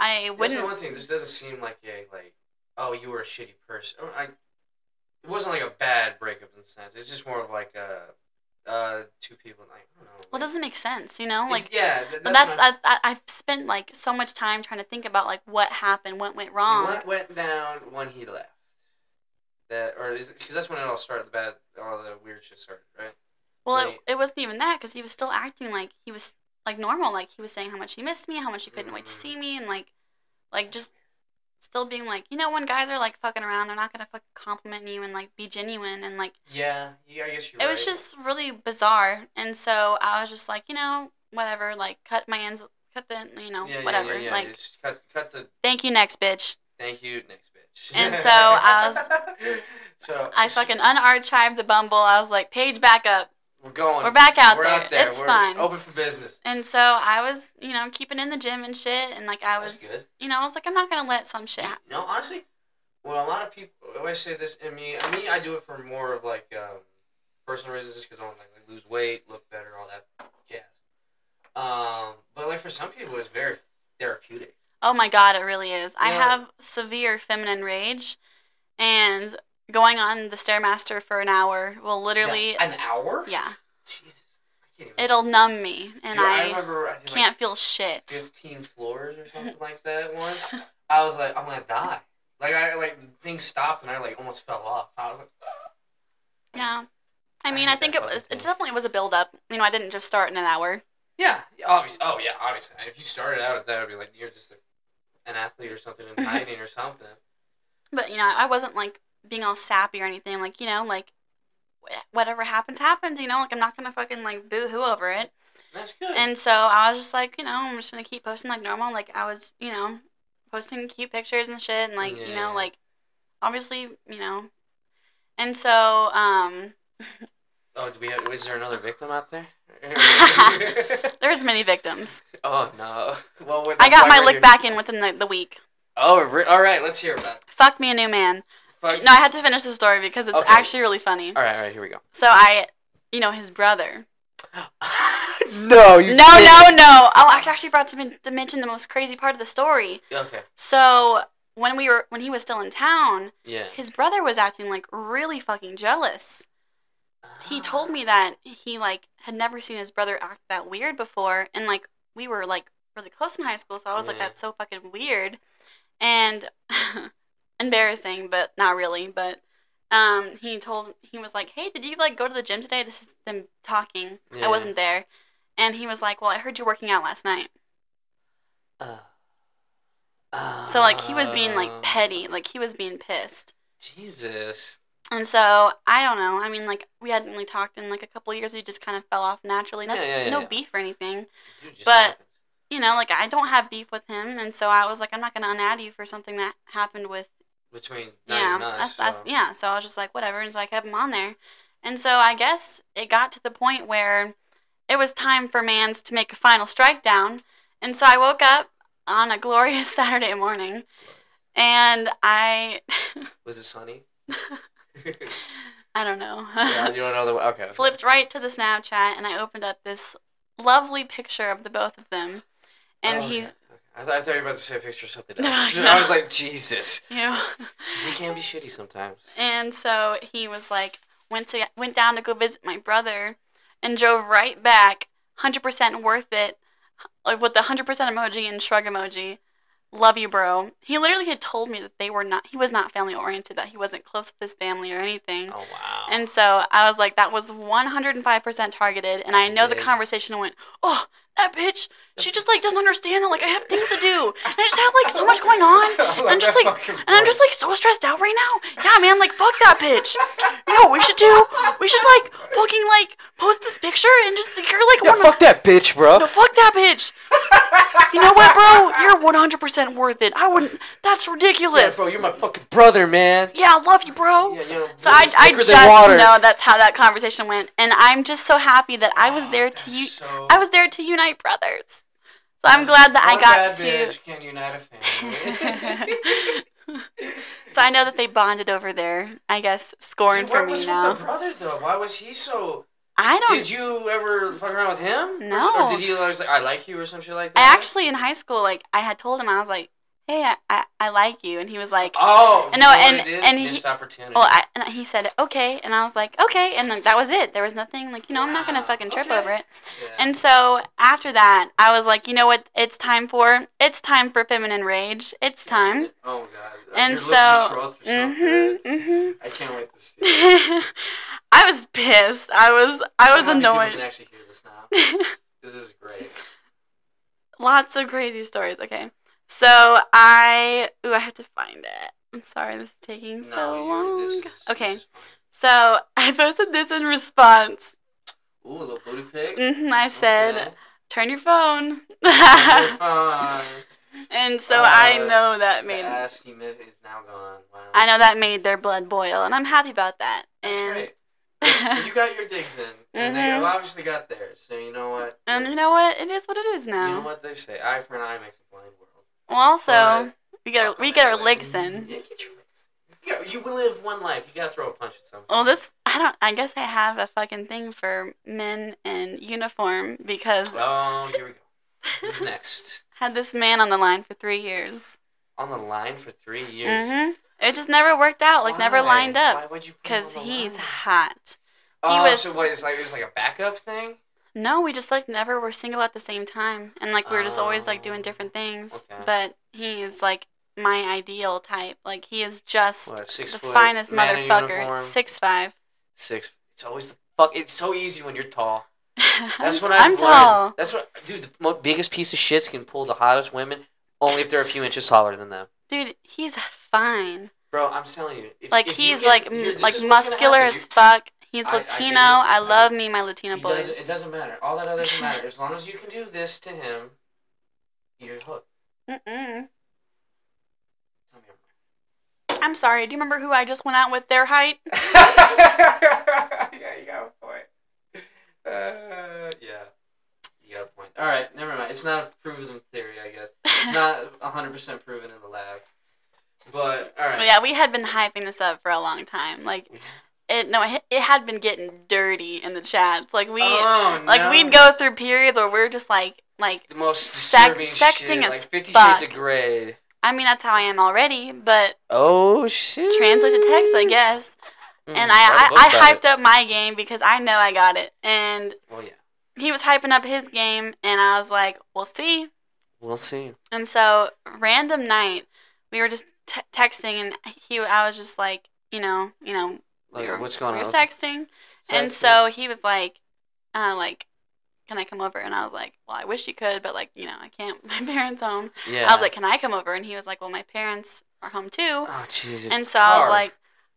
I wouldn't. the one thing. This doesn't seem like a like, oh, you were a shitty person. Oh, I, it wasn't like a bad breakup in the sense. It's just more of like a, uh, two people. Like, I don't know. well, it doesn't make sense, you know. Like, yeah, th- but that's, that's I- I, I've spent like so much time trying to think about like what happened, what went wrong. What went down when he left? That or is because that's when it all started. The bad, all the weird shit started, right? Well, it, it wasn't even that because he was still acting like he was like normal. Like he was saying how much he missed me, how much he couldn't wait to Mm. see me, and like, like just still being like, you know, when guys are like fucking around, they're not gonna fucking compliment you and like be genuine and like Yeah, yeah. I guess you're it right. was just really bizarre. And so I was just like, you know, whatever, like cut my ends, cut the, you know, yeah, whatever. Yeah, yeah, Like, cut, cut the thank you, next bitch. thank you, next bitch. And (laughs) so I was- so I fucking unarchived the Bumble. I was like, page back up. We're going. We're back out We're there. out there. It's We're fine. Open for business. And so I was, you know, keeping in the gym and shit. And like, I was, good. you know, I was like, I'm not going to let some shit happen. No, honestly, well, a lot of people I always say this. And me, I me, I do it for more of like um, personal reasons, because I want to like, lose weight, look better, all that jazz. Um, but like for some people, it's very therapeutic. Oh my God, it really is. I have severe feminine rage. And going on the stairmaster for an hour will literally, Yeah, an hour. yeah, Jesus, I can't even. it'll numb me, and Dude, I, I, remember I can't like feel shit. fifteen floors or something like (laughs) that once. I was like, I'm gonna die. Like I like things stopped and I like almost fell off. I was like, Yeah, I I mean, hate I think it was. It definitely was a build up. You know, I didn't just start in an hour. yeah, obviously. Oh yeah, obviously. If you started out at that, it'd be like you're just a, an athlete or something in (laughs) hiding or something. But you know, I wasn't like being all sappy or anything. Like you know, like whatever happens, happens. You know, like I'm not gonna fucking like boo hoo over it. That's good. And so I was just like, you know, I'm just gonna keep posting like normal. Like I was, you know, posting cute pictures and shit, and like you know, like obviously, you know. And so, um, (laughs) oh, do we have? Is there another victim out there? (laughs) there's many victims. (laughs) oh no. Well, I got my lick here. back in within the, the week. Oh, all right. Let's hear about. It. Fuck me a new man. Fuck. No, I had to finish the story because it's Okay. actually really funny. All right, all right. Here we go. So I, you know, his brother. (laughs) no, you. No, no, no. Oh, I actually forgot to, men- to mention the most crazy part of the story. Okay. So when we were when he was still in town, Yeah. his brother was acting like really fucking jealous. He told me that he like had never seen his brother act that weird before, and like we were like really close in high school, so I was like, that's so fucking weird, and (laughs) embarrassing, but not really. But um, he told he was like, hey, did you like go to the gym today? This is them talking. Yeah. I wasn't there, and he was like, well, I heard you working out last night. Uh, uh, So like he was being like petty, like he was being pissed. Jesus. And so I don't know. I mean, like we hadn't really talked in like a couple of years. We just kind of fell off naturally. No, Yeah, yeah, yeah, no beef or anything. But-. You know, like I don't have beef with him, and so I was like, I'm not gonna unadd you for something that happened with between yeah, even us, that's that's so- yeah. So I was just like, whatever, and so I kept him on there. And so I guess it got to the point where it was time for Mans to make a final strike down. And so I woke up on a (laughs) glorious Saturday morning, and I (laughs) Was it sunny? (laughs) I don't know. yeah, you don't know the okay. okay. flipped right to the Snapchat and I opened up this lovely picture of the both of them. And Oh, he's, okay. I, th- I thought you were about to say a picture of something else. no. (laughs) I was like, Jesus. you know, We can be shitty sometimes. and so he was like, went to went down to go visit my brother, and drove right back, hundred percent worth it, like with the hundred percent emoji and shrug emoji. Love you, bro. He literally had told me that they were not. He was not family oriented. That he wasn't close with his family or anything. Oh wow. And so I was like, that was 105% targeted. And I know the conversation went, oh, that bitch, she just like doesn't understand that like I have things to do. And I just have like so much going on. (laughs) I'm just like, and I'm just like so stressed out right now. Yeah, man, like fuck that bitch. You know what we should do? We should like fucking like post this picture and just you're like yeah, one fuck that bitch, bro. no, fuck that bitch. You know what, bro? You're 100% worth it. I wouldn't. That's ridiculous. yeah, bro, you're my fucking brother, man. Yeah, I love you, bro. Yeah, you So I, I just know that's how that conversation went, and I'm just so happy that I was Oh, there to you. so- I was there to unite brothers. So I'm glad that I got to. bitch can unite a family. (laughs) so I know that they bonded over there. I guess scoring Dude, for me was now. with the brother though? Why was he so? I don't. Did you ever fuck around with him? No. Or did he always like I like you or some shit like that? I actually in high school, like I had told him I was like, "Hey, I, I, I like you," and he was like, Oh, know, what and- and he- missed opportunity. "Well," I, and he said, "Okay," and I was like, "Okay," and then that was it. There was nothing like you know I'm not gonna fucking trip okay. over it. yeah. And so after that, I was like, you know what? It's time for it's time for feminine rage. It's time. Oh god. And You're so, looking- scroll through something. Mhm, mhm. I can't wait to see. (laughs) I was pissed. I was I was I'm happy People annoyed. can actually hear this now. (laughs) This is great. Lots of crazy stories. Okay, so I ooh I have to find it. I'm sorry, this is taking so no, you- long. is, okay, so (laughs) I posted this in response. Ooh, a little booty pic. hmm I said, Okay. "Turn your phone." You're fine. (laughs) and so I Uh, know that made is now gone. Wow. I know that made their blood boil, and I'm happy about that. That's and great. (laughs) You got your digs in, and they Mhm. obviously got theirs. So you know what? and you know what? It is what it is now. You know what they say? Eye for an eye makes a blind. Well, also But- we get our, Fuck we get our anyway. licks in. Yeah, get your licks. You, got, you live one life. You gotta throw a punch at someone. Well, this I don't. I guess I have a fucking thing for men in uniform because Oh, here we go. Who's next? (laughs) had this man on the line for three years. On the line for three years. hmm It It just never worked out. Like never lined up Why would you? because he's line? hot. Oh, was- so what? It's like it was like a backup thing. No, we just like never were single at the same time, and like we were just always like doing Oh, different things. okay. But he is like my ideal type. Like he is just What? Six the foot finest man in motherfucker. Six five. Six. It's always the fuck. It's so easy when you're tall. (laughs) That's I'm, what I've I'm learned. tall. That's what, dude. The mo- biggest piece of shits can pull the hottest women only if they're a few inches taller than them. Dude, he's fine. Bro, I'm telling you. If, Like if you he's get- like here, m- this like is what's gonna muscular happen. as fuck. He's I- Latino. I, I love me my Latina He boys. does, it doesn't matter. All that other doesn't matter. (laughs) As long as you can do this to him, you're hooked. Mm-mm. I'm I'm sorry. Do you remember who I just went out with? Their height. (laughs) yeah, you got a point. Uh, yeah, you got a point. All right, never mind. It's not a proven theory, I guess. It's not (laughs) hundred percent proven in the lab. But all right. But yeah, we had been hyping this up for a long time. Like it. No, it, it had been getting dirty in the chats. Like we. oh, Like no. we'd go through periods where we're just like like It's the most sex- disturbing sexting shit, as like Fifty fuck. Shades of Grey. I mean that's how I am already, but Oh shit! translate to text I guess. Mm, And write a I book I, I hyped it. up my game because I know I got it, and Well, yeah, he was hyping up his game, and I was like, we'll see. we'll see. And so random night, we were just t- texting, and he I was just like, you know, you know, we Like, were, what's going we on? were texting, and so he was like, uh, like. Can I come over? And I was like, well, I wish you could, but like, you know, I can't. (laughs) My parents home. yeah. I was like, can I come over? And he was like, well, my parents are home too. oh Jesus. And so I was like,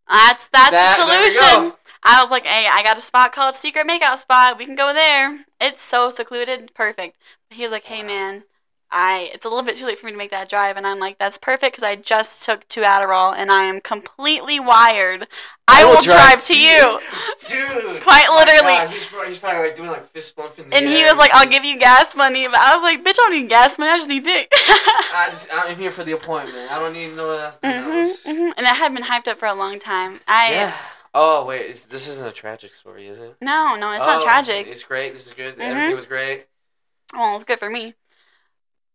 that's that's That- the solution. I was like, hey, I got a spot called Secret Makeout Spot. We can go there. It's so secluded, perfect. He was like, hey Wow. man, I it's a little bit too late for me to make that drive, and I'm like, that's perfect because I just took two Adderall and I am completely wired. I, will drive, to you. dude. Quite literally. God, he's, probably, he's probably like doing like fist bump in the And he was like, I'll give you gas money, but I was like, bitch, I don't need gas money. I just need dick. (laughs) I just, I'm here for the appointment. I don't need no. Uh, hmm hmm And that had been hyped up for a long time. I Yeah. Oh wait, is, this isn't a tragic story, is it? no, no, it's not Oh, tragic. It's great. This is good. Mhm. Everything was great. Well, it's good for me.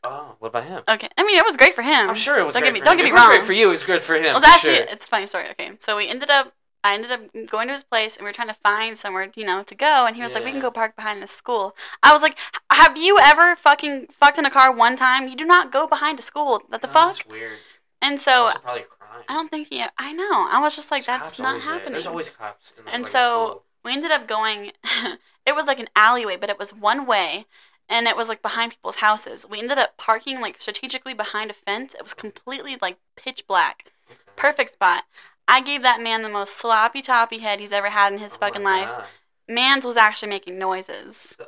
Oh, what about him? Okay, I mean, it was great for him. I'm sure it was Don't great get me- for don't him. get me If it was great for you. It was good for him. It's actually sure. it's a funny story. Okay, so we ended up. I ended up going to his place, and we were trying to find somewhere, you know, to go. And he was like, "We can go park behind the school." I was like, "Have you ever fucking fucked in a car one time? You do not go behind a school. What the Oh, fuck?" That's weird. And so also probably crime. I don't think he. I know. I was just like, There's "That's not always there. happening." There's always cops. Like, And so- school. we ended up going. (laughs) it was like an alleyway, but it was one way, and it was like behind people's houses. We ended up parking like strategically behind a fence. It was completely like pitch black. Perfect spot. I gave that man the most sloppy toppy head he's ever had in his Oh fucking life. God. Man's was actually making noises. (laughs)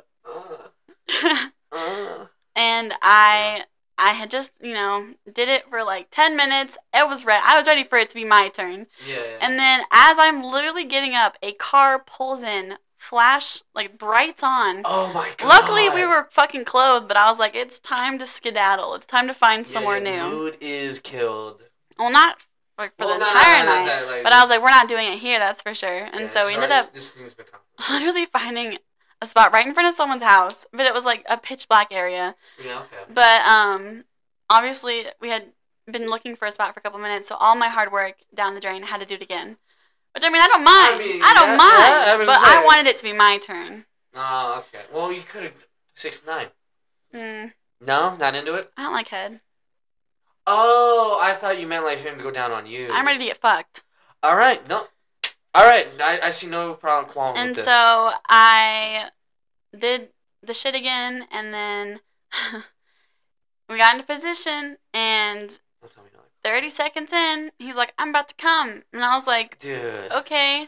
Uh, (laughs) uh. and I I had just, you know, did it for like 10 minutes. It was re- I was ready for it to be my turn. Yeah, yeah. And then as I'm literally getting up, a car pulls in, flash like brights on. oh my god. Luckily, we were fucking clothed, but I was like, it's time to skedaddle. It's time to find somewhere yeah, new. Mood is killed. Well, not like for Well, the no, entire no, no, night, that, like- but I was like, we're not doing it here, that's for sure. And Yeah, so we sorry, ended up This, this thing's been complicated. (laughs) literally finding a spot right in front of someone's house, but it was like a pitch black area. Yeah, okay. But um, obviously we had been looking for a spot for a couple minutes, so all my hard work down the drain I had to do it again. Which I mean, I don't mind. I, mean, don't yeah, mind. yeah, I but just I wanted it to be my turn. Oh, okay. Well, you could have six nine. Mm, No, not into it. I don't like head. Oh, I thought you meant like him to go down on you. I'm ready to get fucked. All right, no. All right, I, I see no problem qualm And with this. so I did the shit again, and then (laughs) we got into position, and Don't tell me no. 30 seconds in, he's like, I'm about to come. And I was like, Dude. okay.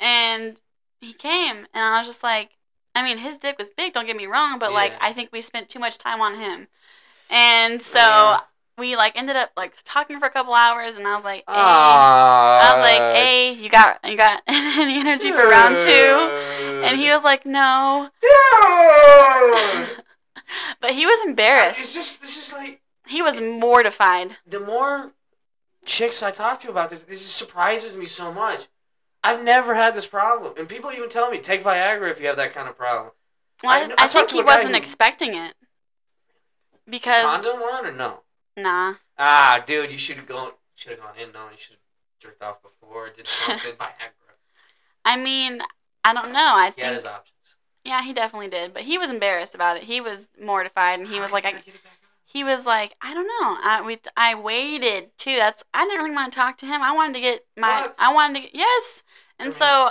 And he came, and I was just like, I mean, his dick was big, don't get me wrong, but like, I think we spent too much time on him. And so Yeah. we like ended up like talking for a couple hours, and I was like, hey. I was like, hey, you got you got (laughs) any energy for round two? And he was like, no. Dude. (laughs) But he was embarrassed. It's just this is like He was mortified. the more chicks I talk to about this, this surprises me so much. I've never had this problem, and people even tell me take Viagra if you have that kind of problem. Well, I- I, I think he wasn't who- expecting it. Because Condom one or no? nah. Ah, dude, you should have gone. Should have gone in. No, you should. have jerked off before, did (laughs) something, Viagra. I mean, I don't know. I He had think his options. yeah, he definitely did, but he was embarrassed about it. He was mortified, and he was How like, I, gonna get it back on? he was like, I don't know. I we I waited too. That's I didn't really want to talk to him. I wanted to get my What? I wanted to get yes, and I so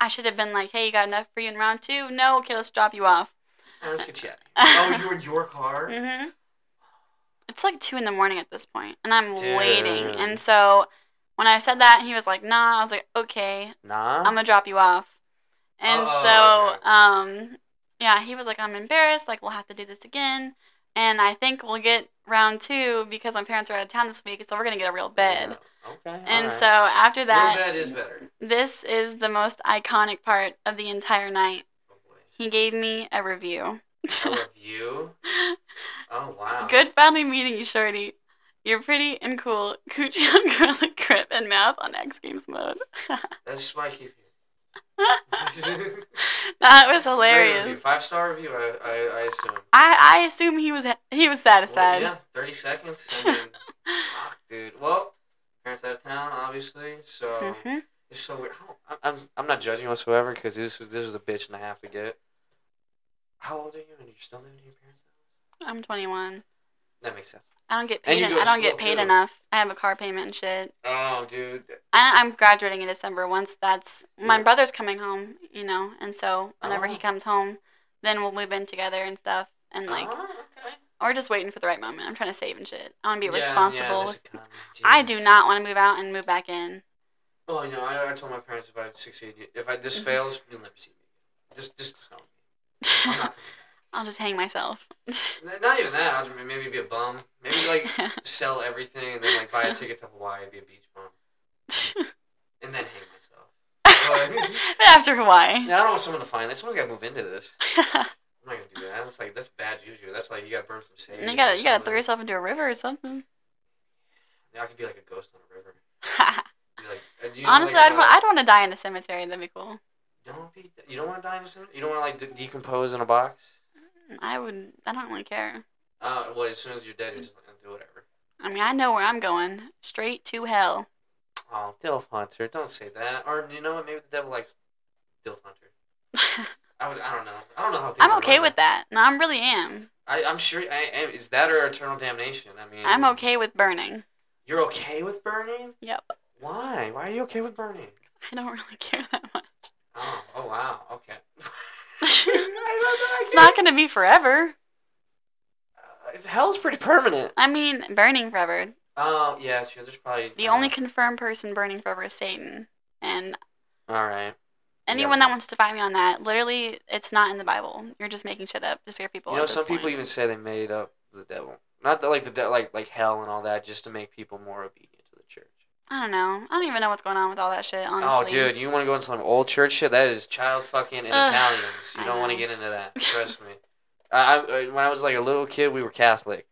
I should have been like, hey, you got enough for you in round two? No, okay, let's drop you off. Let's get you out. (laughs) Oh, you were in your car? Mm-hmm. It's like two in the morning at this point, and I'm waiting. And so when I said that, he was like, "Nah." I was like, "Okay, Nah. I'm gonna drop you off." And Oh, so, okay. um, yeah, he was like, "I'm embarrassed. Like, we'll have to do this again." And I think we'll get round two because my parents are out of town this week, so we're gonna get a real bed. Yeah. Okay. And alright. so after Real that, bed is better. this is the most iconic part of the entire night. Oh. He gave me a review. A (laughs) review. Oh wow. Good finally meeting you, Shorty. You're pretty and cool. Coochie on (laughs) garlic grip and mouth on X Games mode. (laughs) That's why I keep you. (laughs) that was Great review. hilarious. Five star review. I, I, I assume. I, I assume he was he was Well, satisfied. yeah, thirty seconds. I mean, (laughs) fuck, dude. Well, parents out of town, obviously. So Mhm. it's so weird. I'm I'm not judging whatsoever because this was this was a bitch and a half to get. How old are you? And you're still living in your parents' house? I'm 21. That makes sense. I don't get paid. en- I don't get paid too. enough. I have a car payment and shit. Oh, dude. I, I'm graduating in December. Once that's my Yeah. brother's coming home, you know, and so whenever he Oh. comes home, then we'll move in together and stuff, and like, oh, okay. or just waiting for the right moment. I'm trying to save and shit. I want to be Yeah, yeah, responsible. economy, I do not want to move out and move back in. Oh, you know, I, I told my parents if I succeed, if I this Mhm. fails, you'll never see me. Just, just disown me. (laughs) I'm not coming I'll just hang myself. (laughs) Not even that. I'll just maybe be a bum. Maybe like (laughs) sell everything and then like buy a ticket to Hawaii, and be a beach bum, (laughs) and then hang myself. But, After Hawaii. yeah, I don't want someone to find this. Someone's got to move into this. I'm not gonna do that. That's like that's bad juju. That's like you gotta burn some sage. you gotta you gotta throw yourself into a river or something. Yeah, I could be like a ghost on a river. Like, uh, do you know, Honestly, like, I'd, wa- uh, I'd want to die in a cemetery. That'd be cool. Don't be. You don't want to die in a cemetery. You don't want to like de- decompose in a box. I would. I don't really care. Uh, well, as soon as you're dead, you're just gonna do whatever. I mean, I know where I'm going. Straight to hell. Oh, Dilf Hunter, don't say that. Or you know what? Maybe the devil likes Dilf Hunter. (laughs) I would. I don't know. I don't know how. Things I'm okay with that. No, I really am. I, I'm sure. I, I, is that or eternal damnation? I mean, I'm okay with burning. You're okay with burning? Yep. Why? Why are you okay with burning? I don't really (laughs) care that much. Oh. Oh wow. Okay. (laughs) It's not gonna be forever. Uh, it's- hell's pretty permanent. I mean, burning forever. Oh yeah, sure. There's probably The uh, only confirmed person burning forever is Satan. And All right. anyone Yeah. that wants to fight me on that, literally, it's not in the Bible. You're just making shit up to scare people. You know, some people even say they made up the devil. Not that like the de- like like hell and all that, just to make people more obedient to. I don't know. I don't even know what's going on with all that shit. Oh, honestly. Oh, dude, you want to go into some old church shit? That is child fucking and Ugh, Italians. You I don't want to get into that. (laughs) Trust me. I, I when I was like a little kid, we were Catholic,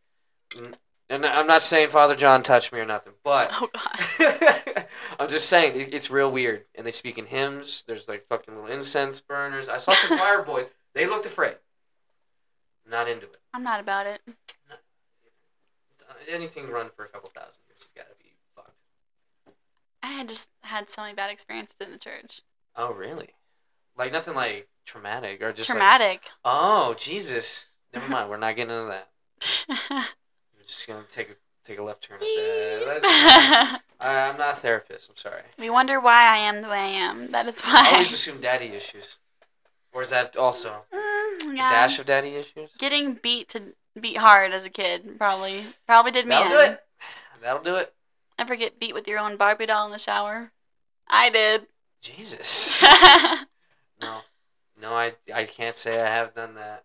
and I'm not saying Father John touched me or nothing, but Oh god. (laughs) I'm just saying it, it's real weird. And they speak in hymns. There's like fucking little incense burners. I saw some (laughs) choir boys. They looked afraid. Not into it. I'm not about it. Anything run for a couple thousand years has got to be fucked. I had just had so many bad experiences in the church. Oh really? Like nothing like traumatic or just like Traumatic. Oh Jesus! Never mind. We're not getting into that. (laughs) We're just gonna take a take a left turn. At I, (laughs) I'm not a therapist. I'm sorry. we wonder why I am the way I am. That is why. I always assume daddy issues, or is that also (laughs) Mm, a yeah. dash of daddy issues? Getting beat to beat hard as a kid probably probably did me That'll in. do it. (sighs) That'll do it. Ever get beat with your own Barbie doll in the shower? I did. Jesus. (laughs) no, no, I I can't say I have done that.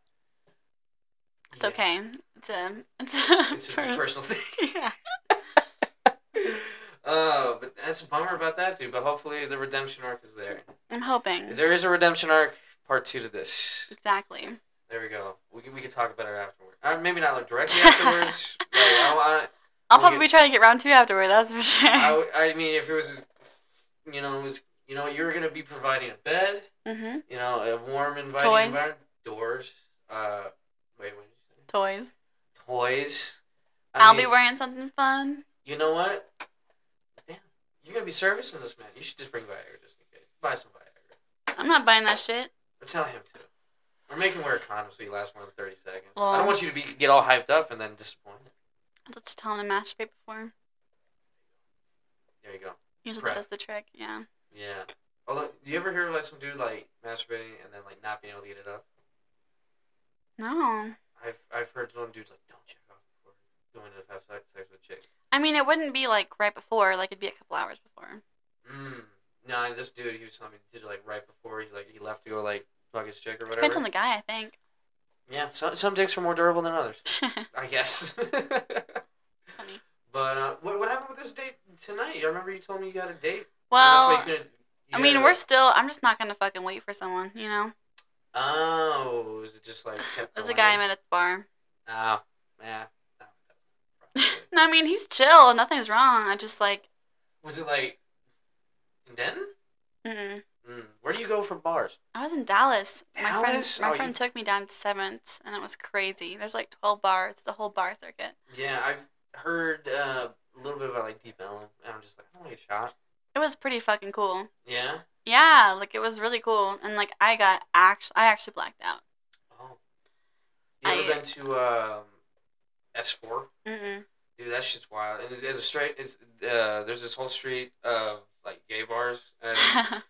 It's Yeah. okay. It's a it's a, It's a (laughs) personal thing. (laughs) yeah. Oh, but that's a bummer about that, dude. But hopefully the redemption arc is there. I'm hoping. If there is a redemption arc, part two to this. Exactly. There we go. We can, we can talk about it afterwards. Uh, maybe not like directly afterwards. but I, I'll We'll probably get- try to get round two afterward. That's for sure. I, (laughs) I, mean, if it was, you know, it was, you know, you were gonna be providing a bed, hmm you know, a warm, inviting Toys. environment, doors. Uh, wait, what did you say? Toys. Toys. I I'll mean, be wearing something fun. You know what? Damn, you're gonna be servicing this man. You should just bring Viagra just in case. Buy some Viagra. I'm not buying that shit. Or tell him to. We're making wear a condom so he lasts more than 30 seconds. I don't want you to be get all hyped up and then disappointed. Let's tell him to masturbate before. There you go. Usually Prep. that does the trick. Yeah. Yeah. Although, do you ever hear like some dude like masturbating and then like not being able to get it up? No. I've I've heard some dudes like don't check off before going to have sex, sex with a chick. I mean, it wouldn't be like right before. Like it'd be a couple hours before. Mm. No, this dude he was telling me he did it like right before he like he left to go like fuck his chick or whatever. Depends on the guy, I think. Yeah, some some dicks are more durable than others. (laughs) I guess. funny. but uh, what what happened with this date tonight? I remember you told me you got a date. Well, you you I mean, we're still. I'm just not gonna fucking wait for someone. You know. Oh, is it just like kept? There's a guy I met at the bar. Oh, yeah. No, it doesn't. Probably. No, I mean he's chill. Nothing's wrong. I just like. Was it like in Denton? Mm. Where do you go for bars? I was in Dallas. My Dallas? friend, my Oh, friend you- took me down to Seventh, and it was crazy. There's like 12 bars. It's a whole bar circuit. Yeah, I've heard uh, a little bit about like Deep Ellum, and I'm just like, I want to get shot. It was pretty fucking cool. Yeah. Yeah, like it was really cool, and like I got actually, I actually blacked out. Oh. You ever I- been to um, S4? Mm-mm. Dude, that shit's wild. And it's a straight. It's uh, there's this whole street of like gay bars. And (laughs)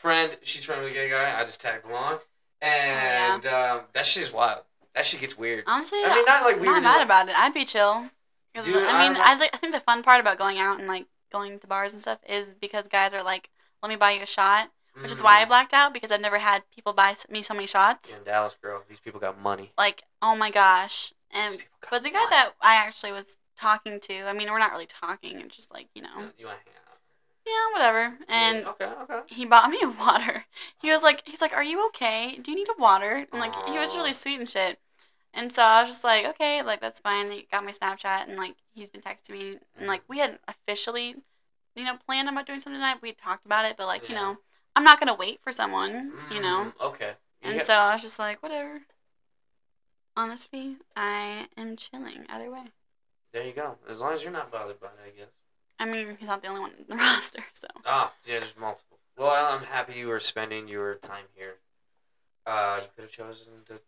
friend, she's friends with a gay guy. I just tagged along, and um, that shit is wild. That shit gets weird. Honestly, I mean, not like weird. not mad like- about it. I'd be chill. Dude, I mean, I'm- I, I think the fun part about going out and like going to bars and stuff is because guys are like, "Let me buy you a shot," which is why I Mm. blacked out because I've never had people buy me so many shots. in Dallas, girl. These people got money. Like, oh my gosh! And but the guy money. that I actually was talking to, I mean, we're not really talking. It's just like you know, You want to hang? Yeah, whatever. And Yeah, okay, okay. he bought me (laughs) water. He was like, he's like, "Are you okay? Do you need a water?" And like, he was really sweet and shit. And so I was just like, okay, like that's fine. He got my Snapchat and like he's been texting me and like we hadn't officially, you know, planned about doing something tonight. We talked about it, but like you know, I'm not gonna wait for someone, you know. Mm, Okay. And got- so I was just like, whatever. Honestly, I am chilling either way. there you go. As long as you're not bothered by it, I guess. I mean, he's not the only one in the (laughs) roster, so. Ah, yeah, there's multiple. Well, I'm happy you were spending your time here. Uh, you could have chosen to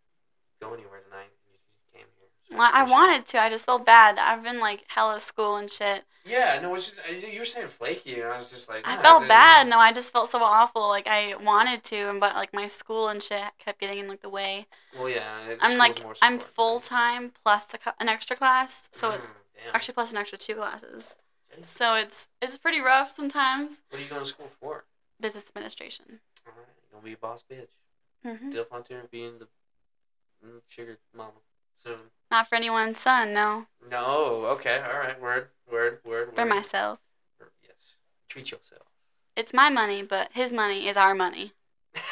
go anywhere tonight. You you came here. so Well, I wanted to. I just felt bad. I've been like hella school and shit. Yeah, no, it's just, uh, you were saying flaky, and I was just like. I "Ah, felt dude." bad. No, I just felt so awful. Like I wanted to, and but like my school and shit kept getting in like the way. Well, yeah. I'm like more I'm full time plus a, an extra class, so Mm, damn. actually plus an extra two classes. So it's it's pretty rough sometimes. What are you going to school for? Business administration. All right, you're gonna be a boss bitch. hmm Still frontier being the mm, sugar mama soon. Not for anyone's son, no. No, okay, all right, word, word, word. For word. myself. Yes, treat yourself. It's my money, but his money is our money. (laughs)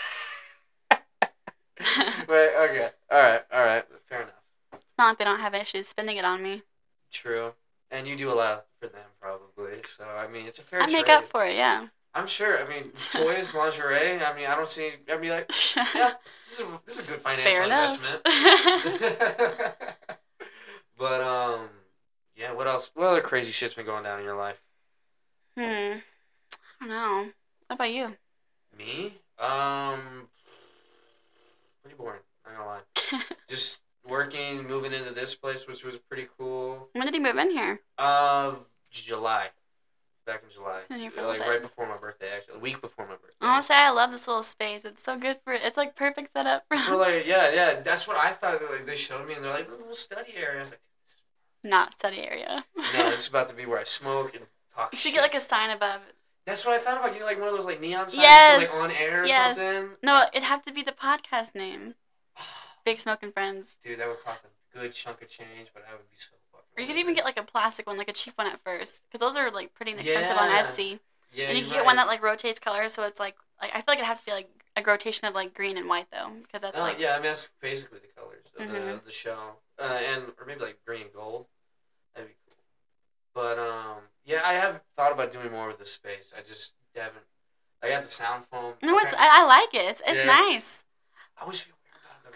(laughs) Wait, okay, all right, all right, fair enough. It's not like they don't have issues spending it on me. True, and you do a lot for them probably. So I mean, it's a fair. I make trade. up for it, yeah. I'm sure. I mean, (laughs) toys, lingerie. I mean, I don't see. I'd be like, yeah, (laughs) this is a, this is a good financial Fair enough. investment. (laughs) but um, yeah. What else? What other crazy shit's been going down in your life? hmm. I don't know. What about you? Me? Um, pretty boring. I'm not gonna lie. Just working, moving into this place, which was pretty cool. when did he move in here? Of July, back in July, like right before my birthday, actually, a week before my birthday. I honestly, I love this little space. It's so good for it's like perfect setup for For like, yeah, yeah, that's what I thought. Like they showed me, and they're like, "A little study area." I was like, (laughs) not study area. "No, it's about to be where I smoke and talk." you should shit. get like a sign above. That's what I thought about. Getting like one of those like neon signs, Yes. so, like on air or yes. something. No, it'd have to be the podcast name. Big Smoking Friends. Dude, that would cost a good chunk of change, but I would be so fucking. Or you could even get like a plastic one, like a cheap one at first, because those are like pretty inexpensive on Etsy. Yeah, and you can get one that like rotates colors, so it's like like I feel like it'd have to be like a rotation of like green and white though, because that's Oh, like yeah, I mean that's basically the colors of the Mhm. of the show, uh, and or maybe like green and gold. That'd be cool. But um, yeah, I have thought about doing more with the space. I just haven't. I got the sound foam. no, it's I, I like it. It's, it's Yeah. nice. I always feel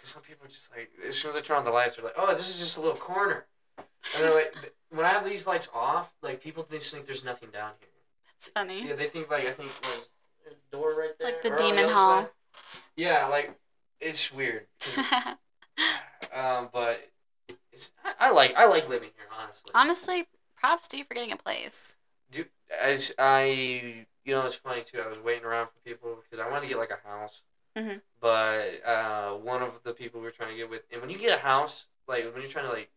some people just like, as soon as I turn on the lights, they're like, "Oh, this is just a little corner," and they're like, when I have these lights off, like people just think there's nothing down here. That's funny. Yeah, they think like I think was a door right there. It's like the demon other hall. side. Yeah, like it's weird. (laughs) um, but it's I, I like I like living here honestly. Honestly, props to you for getting a place. Dude, as I you know it's funny too. I was waiting around for people because I wanted to get like a house. Mhm. But uh, one of the people we were trying to get with, and when you get a house, like when you're trying to like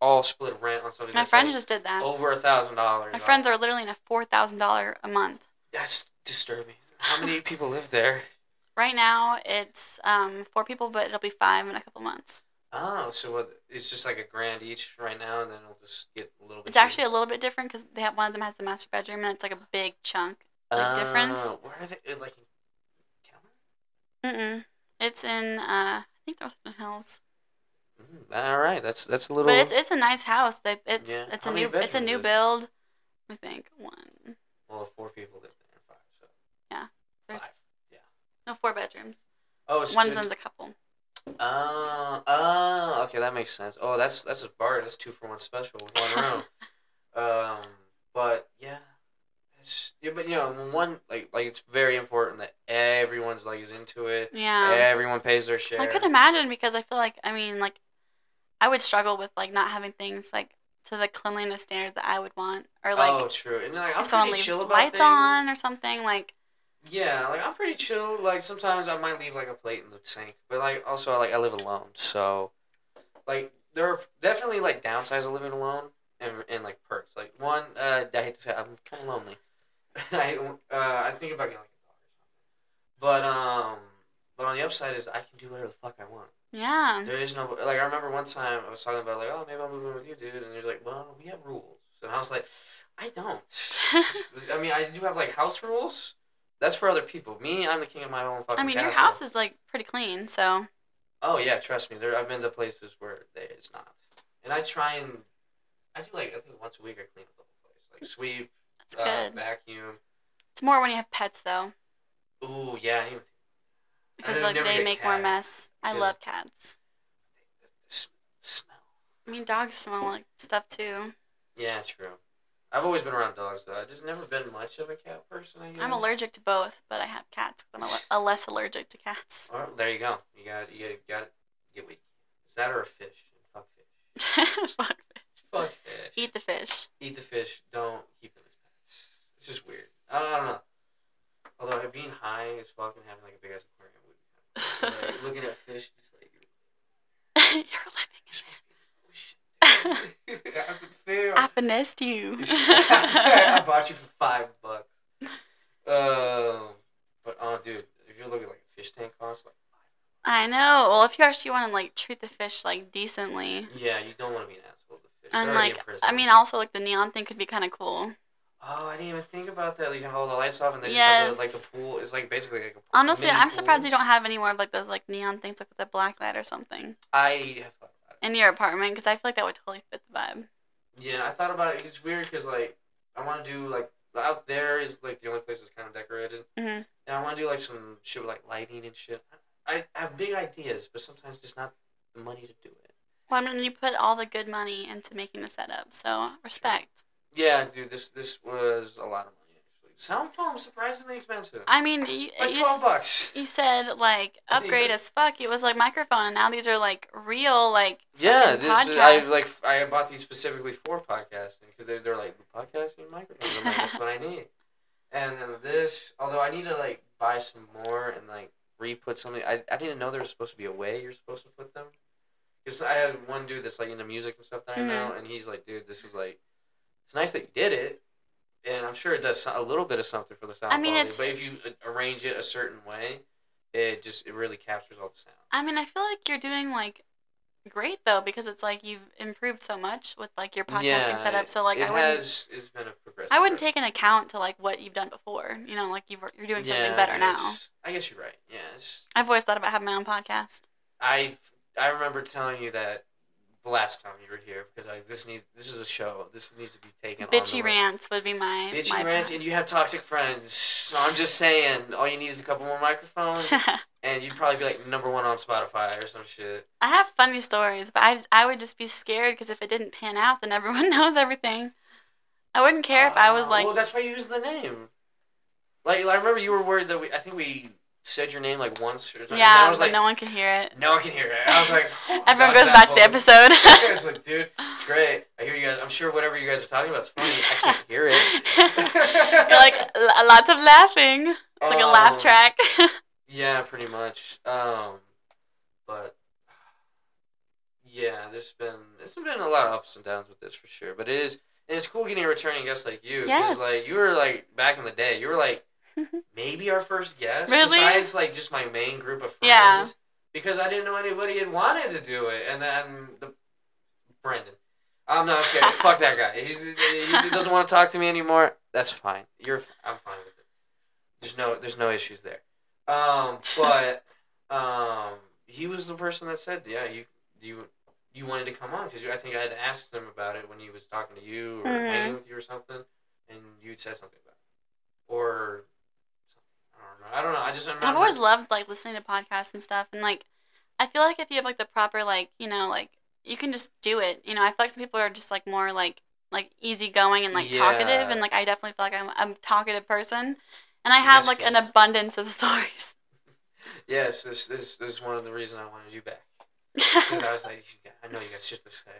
all split rent on something, My that's, friends like, just did that. over a thousand dollars. My friends are literally in a four thousand dollar a month. That's disturbing. How many (laughs) people live there? Right now, it's um, four people, but it'll be five in a couple months. Oh, so what? It's just like a grand each right now, and then it'll just get a little bit. It's actually a little bit different because they have one of them has the master bedroom, and it's like a big chunk. like, difference. Oh, Where are they? uh, Like in Mm-mm. It's in uh, I think Northern Hills, Mm, all right, that's that's a little. but it's it's a nice house. They, it's Yeah. it's How a new it's a new build. I think one. well, four people live there, five. So There's five. Yeah. no four bedrooms. Oh, it's One of them's a couple. Oh, oh, okay, that makes sense. Oh, that's that's a bar. That's two for one special with one room. (laughs) um, but yeah, yeah, but you know, one like like it's very important that everyone's like is into it. Yeah. Everyone pays their share. I could imagine because I feel like I mean like I would struggle with like not having things like to the cleanliness standards that I would want or like oh, true. And like I'm if someone leaves chill about lights things. on or something like Yeah, like I'm pretty chill. Like sometimes I might leave like a plate in the sink, but like also like I live alone, so like there are definitely like downsides of living alone and and like perks. Like one, uh, I hate to say, I'm kind of lonely. (laughs) I uh, I think about getting like a dog or something, but um, but on the upside is I can do whatever the fuck I want. yeah. There is no like I remember one time I was talking about like oh maybe I'll move in with you, dude, and there's like well we have rules, and I was like I don't. (laughs) I mean I do have like house rules. That's for other people. Me, I'm the king of my own fucking I mean your house is like pretty clean, so Oh yeah, trust me. There, I've been to places where there is not, and I try and I do like I think once a week I clean up the whole place, like sweep, that's uh, good. vacuum. It's more when you have pets though. Ooh yeah, I even Because I'd like they make more mess. I love cats. the smell. I mean dogs smell like stuff too. Yeah, true. I've always been around dogs though. I've just never been much of a cat person. I guess. I'm allergic to both, but I have cats. I'm a, a less allergic to cats. Oh, there you go. You got you got got get Is that or a fish? Fuck fish. (laughs) Fuck. Fuck fish. Eat the fish. Eat the fish. Don't keep pets. It's just weird. I don't, I don't know. Although being high as fuck and having like a big ass aquarium would be kind of like, (laughs) looking at fish, just like you're, (laughs) You're you're supposed to be in (laughs) the ocean. How's it feel? I finessed you. I bought you for five bucks. Um, but oh, dude, if you're looking like a fish tank cost, like I know. Well, if you actually want to like treat the fish like decently, yeah, you don't want to be an asshole to fish. and They're like. I mean, also like the neon thing could be kind of cool. Oh, I didn't even think about that. Like, you have all the lights off, and they just have the, like a pool. It's like basically like a pool, Honestly, I'm surprised pool. you don't have any more of like those like neon things like with the black light or something I have thought about it. in your apartment because I feel like that would totally fit the vibe. Yeah, I thought about it. It's weird because like I want to do like out there is like the only place that's kind of decorated, hmm and I want to do like some shit with like lighting and shit. I, I have big ideas, but sometimes just not the money to do it. Well, I mean, you put all the good money into making the setup, so respect. Yeah, dude, this this was a lot of money actually. Sound foam surprisingly expensive. I mean, you, like you, twelve bucks. you said like upgrade as fuck. It was like microphone, and now these are like real like Yeah, this is, I like I bought these specifically for podcasting because they're they're like podcasting microphones. I'm like, that's what I (laughs) need. And then this, although I need to like buy some more and like re-put something. I I didn't know there was supposed to be a way you're supposed to put them. Because I had one dude that's like into music and stuff that I know, Mm-hmm. and he's like, dude, this is like, it's nice that you did it, and I'm sure it does a little bit of something for the sound I mean, quality. it's- But if you arrange it a certain way, it just it really captures all the sound. I mean, I feel like you're doing like great though because it's like you've improved so much with like your podcasting Yeah, setup. So like it I wouldn't, has it's been a progressive. I wouldn't take an account to like what you've done before. You know, like you've, you're doing something Yeah, I better now. I guess you're right. Yeah, I've always thought about having my own podcast. I I remember telling you that the last time you were here because I this needs this is a show. This needs to be taken. on Bitchy rants would be my Bitchy my rants, and you have toxic friends. So I'm just saying, all you need is a couple more microphones, (laughs) and you'd probably be like number one on Spotify or some shit. I have funny stories, but I just, I would just be scared because if it didn't pan out, then everyone (laughs) knows everything. I wouldn't care if I was Ah, like, well, that's why you use the name. Like, I remember you were worried that we. I think we said your name like once or something. yeah, I was like, no one can hear it. no one can hear it. I was like, (laughs) oh, Everyone goes back to the episode. (laughs) I was like, dude, it's (laughs) great. I hear you guys. I'm sure whatever you guys are talking about is funny. I can't hear it. You're like "L- lots of laughing. It's like a laugh Um, track. Yeah, pretty much. Um, but yeah, there's been there's been a lot of ups and downs with this for sure. But it is and it's cool getting a returning guest like you. Yes. like you were like back in the day, you were like (laughs) maybe our first guest. Really? Besides like just my main group of friends. Yeah. Because I didn't know anybody had wanted to do it, and then the Brendan. I'm not okay. (laughs) Fuck that guy. He's, he doesn't want to talk to me anymore. That's fine. You're. I'm fine with it. There's no. There's no issues there. Um, but (laughs) um, he was the person that said, "Yeah, you you you wanted to come on because I think I had asked him about it when he was talking to you or Mhm. hanging with you or something, and you'd said something about it or. I don't know. I don't know. I just I've always loved like listening to podcasts and stuff, and like I feel like if you have like the proper like you know like you can just do it. You know, I feel like some people are just like more like like easygoing and like talkative, and like I definitely feel like I'm I'm a talkative person, and I have Yes, like an abundance of (laughs) stories. Yes, this this this is one of the reasons I wanted you back because I was like, got, I know you got shit to say.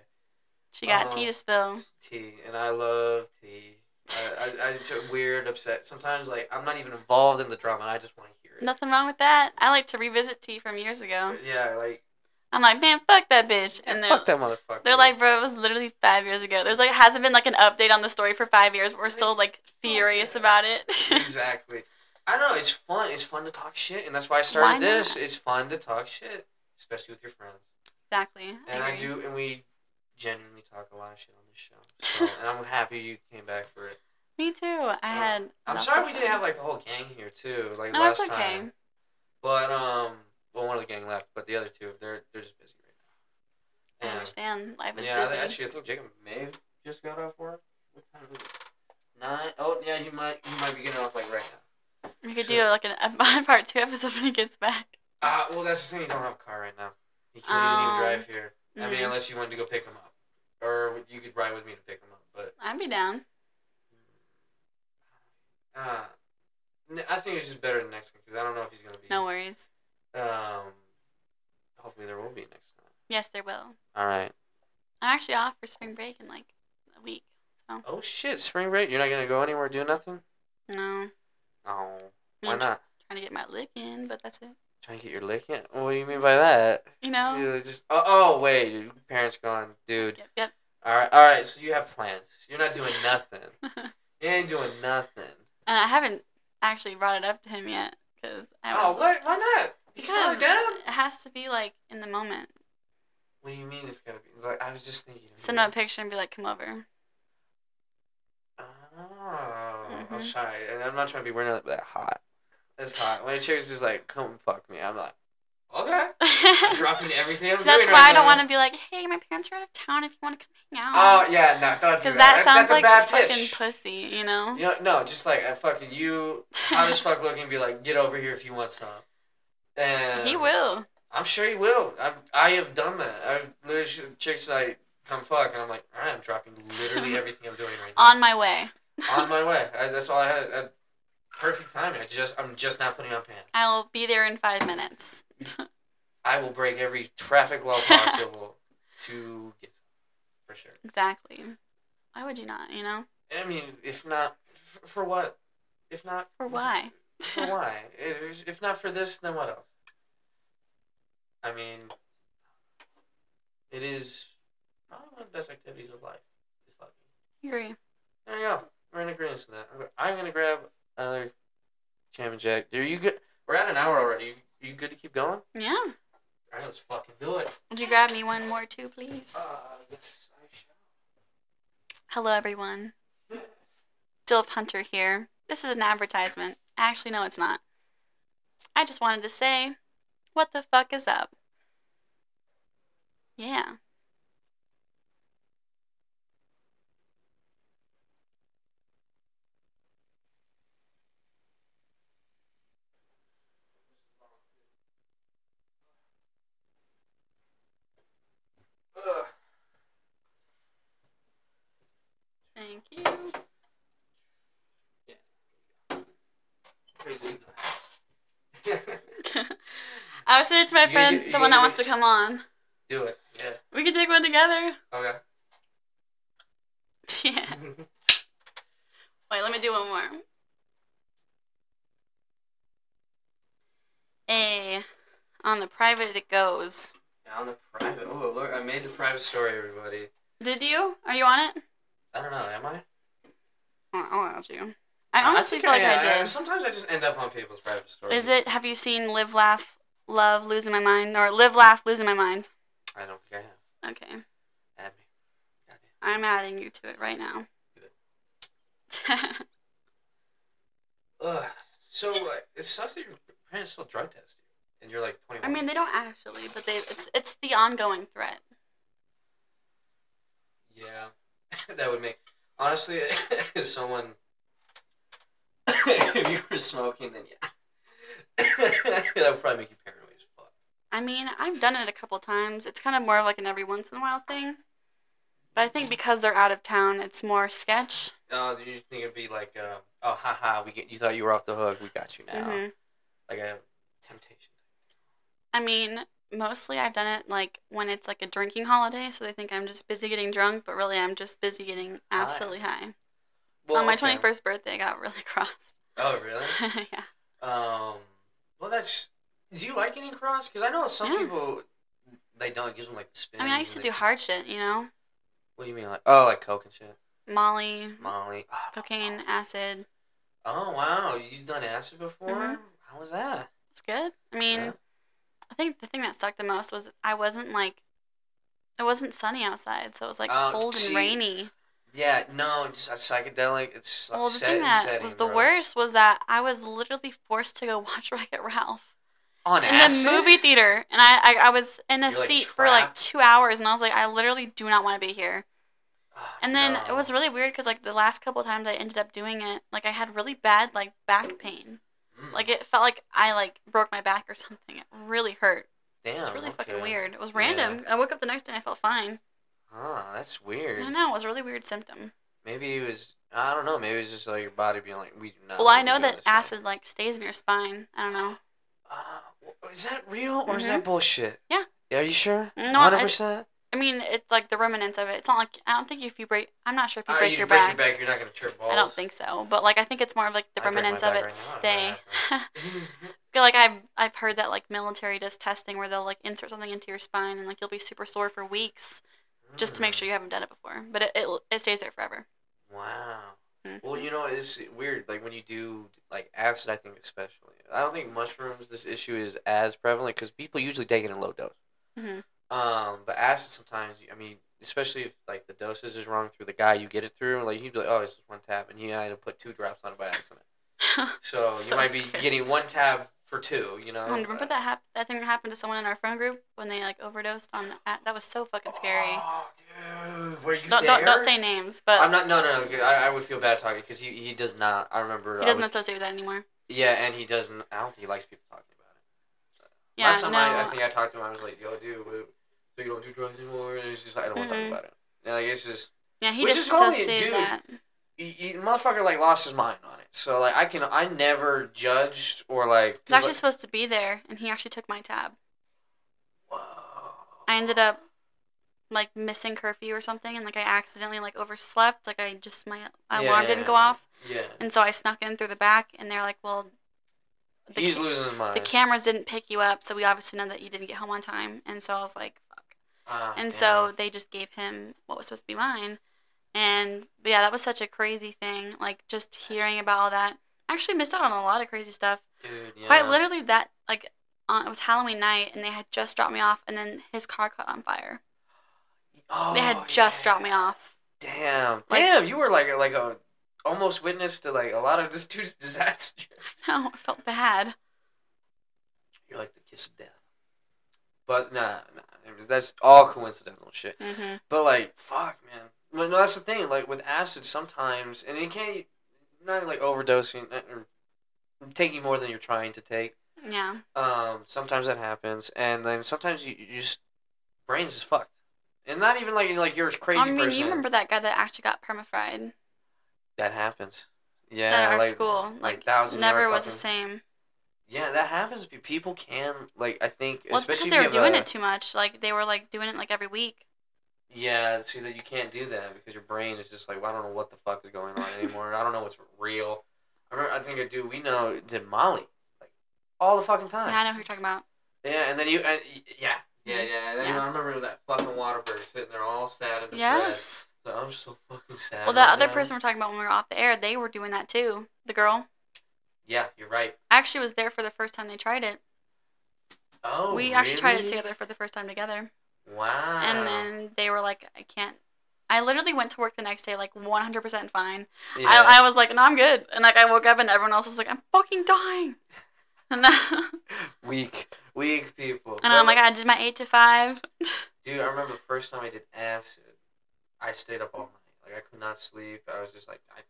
(laughs) she got Uh, tea to spill. tea, and I love tea. I, I, I a weird, upset. Sometimes, like I'm not even involved in the drama, and I just want to hear it. Nothing wrong with that. I like to revisit tea from years ago. Uh, yeah, like I'm like, man, fuck that bitch, and they're fuck that motherfucker. they're like, bro, it was literally five years ago. There's like hasn't been like an update on the story for five years, but we're still like furious about it. (laughs) exactly. I don't know. It's fun. It's fun to talk shit, and that's why I started Why this. It's fun to talk shit, especially with your friends. exactly. And I, agree. do, and we genuinely talk a lot of shit on show. So, and I'm happy you came back for it. (laughs) Me too. I Uh, had. I'm sorry we didn't have like the whole gang here too, like No, last okay. time. But um, well, one of the gang left, but the other two, they're they're just busy right now. And, understand. Life is yeah, busy. actually, I think Jacob may have just got off work. What time is it? Nine. Oh, yeah, he might he might be getting off like right now. we could so- do like an, a (laughs) part two episode when he gets back. Ah, well, that's the thing. You don't have a car right now. He can't even Um, even drive here. I mean, mm. unless you wanted to go pick him up, or you could ride with me to pick him up. But I'd be down. uh, I think it's just better than next one because I don't know if he's gonna be. No worries. Um, hopefully there will be next time. Yes, there will. All right. I'm actually off for spring break in like a week. So Oh shit! Spring break. You're not gonna go anywhere, do nothing. no, Oh, why I'm not? trying to get my lick in, but that's it. Trying to get your lick in. What do you mean by that? You know. You just oh, oh wait, your parents gone, dude. Yep. Yep. All right, all right. So you have plans. You're not doing nothing. (laughs) you ain't doing nothing. And I haven't actually brought it up to him yet because I oh, was Oh, what? Why not? Because it has to be like in the moment. What do you mean it's gotta be? It's like I was just thinking. Send him a picture and be like, "Come over." Oh, I'm mm-hmm. shy, and I'm not trying to be wearing that hot. It's hot. When a chick's just like, "Come fuck me," I'm like, okay. I'm (laughs) dropping everything I'm so doing that's right why I don't want to be like, "Hey, my parents are out of town. If you want to come hang out." Oh yeah, no, don't do Because that. that sounds like a fucking pitch. pussy, you know? You know, no, just like a fucking you, hot as fuck looking, and be like, get over here if you want some. And he will. I'm sure he will. I I have done that. I've literally chicks like come fuck, and I'm like, all right, I'm dropping literally (laughs) everything I'm doing right now. On my way. on my way. I, that's all I had. I, perfect timing. I just I'm just not putting on pants. I will be there in five minutes. (laughs) I will break every traffic law possible (laughs) to get some, for sure. exactly. Why would you not, you know? I mean, if not f- for what? If not For why? For why? If, if not for this, then what else? I mean, it is probably one of the best activities of life. It's lucky. Agree. There you go. We're in agreement to that. I'm gonna grab another jam and jack. Are you good? We're at an hour already. You, you good to keep going? Yeah. All right, let's fucking do it. Would you grab me one more too, please? Uh, yes, I shall. Hello, everyone. Dilf Hunter here. This is an advertisement. Actually, no, it's not. I just wanted to say, what the fuck is up? Yeah. Thank you. Yeah. (laughs) I was it to my friend, the one that wants to come on. Do it. Yeah. We could take one together. Okay. (laughs) Yeah. (laughs) Wait, let me do one more. A on the private it goes. On the private. Oh, look! I made the private story, everybody. Did you? Are you on it? I don't know. Am I? Oh, I'll add you. I honestly think feel like I, am. did. Sometimes I just end up on people's private stories. Is it? Have you seen Live, Laugh, Love, Losing My Mind, or Live, Laugh, Losing My Mind? I don't think I have. Okay, Add me. Goddamn. I'm adding you to it right now. (laughs) Ugh. So uh, it sucks that your parents still drug test you, and you're like 21. I mean, they don't actually, but they it's it's the ongoing threat. yeah, (laughs) that would make honestly, (laughs) if someone, (coughs) if you were smoking, then yeah, (coughs) that would probably make you paranoid as fuck. I mean, I've done it a couple times. It's kind of more of like an every once in a while thing. But I think because they're out of town, it's more sketch. Oh, do you think it'd be like, um, oh, haha, we get you thought you were off the hook, we got you now, hmm like a temptation. I mean, mostly I've done it like when it's like a drinking holiday, so they think I'm just busy getting drunk, but really I'm just busy getting absolutely high. Well, On my okay. 21st birthday, I got really (laughs) crossed. Oh, really? (laughs) yeah. Um, well, that's. Do you like getting crossed? Because I know some Yeah. people they don't. It gives them like the spins. I mean, I used to do hard shit, you know? What do you mean, like oh, like coke and shit, Molly, Molly, oh, cocaine, acid. Oh wow, you've done acid before? Mhm. How was that? It's good. I mean, Yeah. I think the thing that sucked the most was I wasn't like, it wasn't sunny outside, so it was like Oh, cold see, and rainy. Yeah, no, it's psychedelic. It's Well, the set thing that setting, was the bro. worst was that I was literally forced to go (laughs) watch Wreck It Ralph on in acid. the movie theater, and I, I I was in a You're, like, seat for like two hours, and I was like, I literally do not want to be here. Ah, And then no. it was really weird because like the last couple times I ended up doing it, like I had really bad like back pain. Mm, Like it felt like I like broke my back or something. It really hurt. damn, It was really fucking weird. It was Yeah. random. I woke up the next day and I felt fine. Ah, that's weird. I know. It was a really weird symptom. Maybe it was. I don't know. Maybe it was just like your body being like, we do not. well, I know that this thing." acid like stays in your spine. I don't know. Uh, is that real or is that bullshit? Mm-hmm. Yeah. Are you sure? No, Hundred percent. I mean, it's like the remnants of it. It's not like I don't think if you break. I'm not sure if you Uh, break you your break back. your back, you're not gonna trip balls. I don't think so. But like I think it's more of like the I remnants of it right stay. (laughs) (laughs) Like I've I've heard that like military does testing where they'll like insert something into your spine and like you'll be super sore for weeks just to make Mm. sure you haven't done it before. But it it, it stays there forever. Wow. Mhm. Well, you know, it's weird. Like when you do like acid, I think especially. I don't think mushrooms. This issue is as prevalent because people usually take it in low dose. Mhm. Um, but acid sometimes. I mean, especially if like the dosage is wrong through the guy you get it through. Like he'd be like, "Oh, it's just one tab," and he had to put two drops on it by accident. So, (laughs) So you might be getting one tab for two. You know. Oh, remember that hap- that thing that happened to someone in our friend group when they like overdosed on that? That was so fucking scary. Oh, dude, were you Don't, there? don't don't say names, but I'm not. No, no, no. I, I would feel bad talking because he, he does not. I remember. he doesn't was- associate with that anymore. Yeah, and he doesn't. I don't think he likes people talking about it. Yeah, Last time no. I, I think I talked to him, I was like, "Yo, dude, so you don't do drugs anymore?" And he's just like, "I don't want to talk mm-hmm. about it." And like it's just, yeah, he just associated dude, that. he, he, motherfucker like lost his mind on it. So like I can, I never judged or like. He was 'cause, actually like, supposed to be there, and he actually took my tab. whoa. I ended up like missing curfew or something, and like I accidentally like overslept. Like I just my alarm didn't go off, Yeah. and so I snuck in through the back, and they're like, "Well, the, He's ca- losing his mind. the cameras didn't pick you up, so we obviously know that you didn't get home on time." And so I was like, Ah, And damn. so they just gave him what was supposed to be mine. And yeah, that was such a crazy thing. Like just hearing about all that. I actually missed out on a lot of crazy stuff. dude, yeah. Quite literally that like uh, it was Halloween night and they had just dropped me off and then his car caught on fire. Oh, they had just yeah. dropped me off. Damn, Like- damn, you were like like a almost witness to like a lot of this dude's (laughs) disasters. No, I felt bad. You're like the kiss of death. But nah, nah, I mean, that's all coincidental shit. hmm But like, fuck, man. Well, no, that's the thing. Like with acid, sometimes, and you can't not like overdosing uh, or taking more than you're trying to take. Yeah. Um, sometimes that happens, and then sometimes you, you just brains is fucked, and not even like like you're a crazy I mean, person. you remember that guy that actually got permafried that happens. Yeah, at our like, school? like Like, never was the same. Yeah, that happens. Pe- People can like I think Well, it's especially because they were if you have doing a- it too much. Like they were like doing it like every week. Yeah, see that you can't do that because your brain is just like, well, I don't know what the fuck is going on anymore. I don't know what's real. I remember, I think a dude we know did Molly, like all the fucking time. Yeah, I know who you're talking about. Yeah, and then you, and, y- yeah, yeah, mm-hmm. yeah. And then Yeah. I remember it was that fucking Waterberg sitting there all sad and depressed. Yes. So I'm so fucking sad. Well, that right other now. person we're talking about when we were off the air, they were doing that too. The girl. Yeah, you're right. I actually was there for the first time they tried it. Oh, we actually tried it together for the first time together. Wow. And then they were like, I can't. I literally went to work the next day like 100% fine. yeah. I, I was like, no, I'm good. And like I woke up and everyone else was like, I'm fucking dying. (laughs) And, (laughs) weak, weak people. and I'm But, like, I did my eight to five. (laughs) dude, I remember the first time I did acid. I stayed up all night. Like I could not sleep. I was just like, I,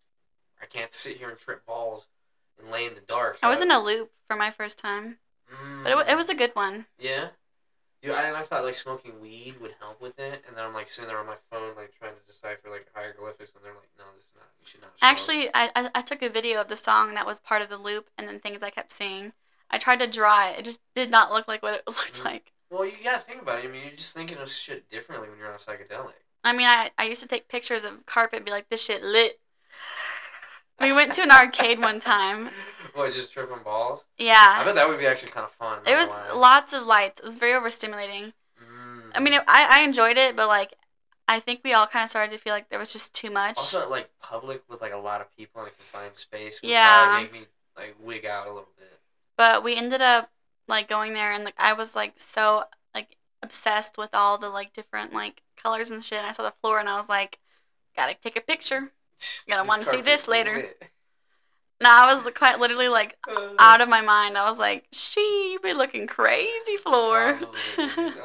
I can't sit here and trip balls and lay in the dark. I was in a loop for my first time, Mm. but it, it was a good one. Yeah. Dude, I, and I thought like smoking weed would help with it, and then I'm like sitting there on my phone like trying to decipher like hieroglyphics, and they're like, "No, this is not. You should not." smoke." Actually, I, I, I took a video of the song that was part of the loop and then things I kept seeing. I tried to draw it. It just did not look like what it (laughs) looked Mm. like. well, you gotta think about it. I mean, you're just thinking of shit differently when you're on a psychedelic. I mean, I, I used to take pictures of carpet and be like, this shit lit. We went to an arcade one time. (laughs) What, just tripping balls? Yeah. I bet that would be actually kind of fun. It was lots of lights. It was very overstimulating. Mm. I mean, it, I, I enjoyed it, but like, I think we all kind of started to feel like there was just too much. also like public with like a lot of people in a confined space. Would Yeah. probably make me like wig out a little bit. but we ended up like going there and like I was like so like obsessed with all the like different like colors and shit. And I saw the floor and I was like, gotta take a picture. Gonna wanna see this later. lit. No, I was quite literally like Uh, out of my mind. I was like, she be looking crazy floor. (laughs)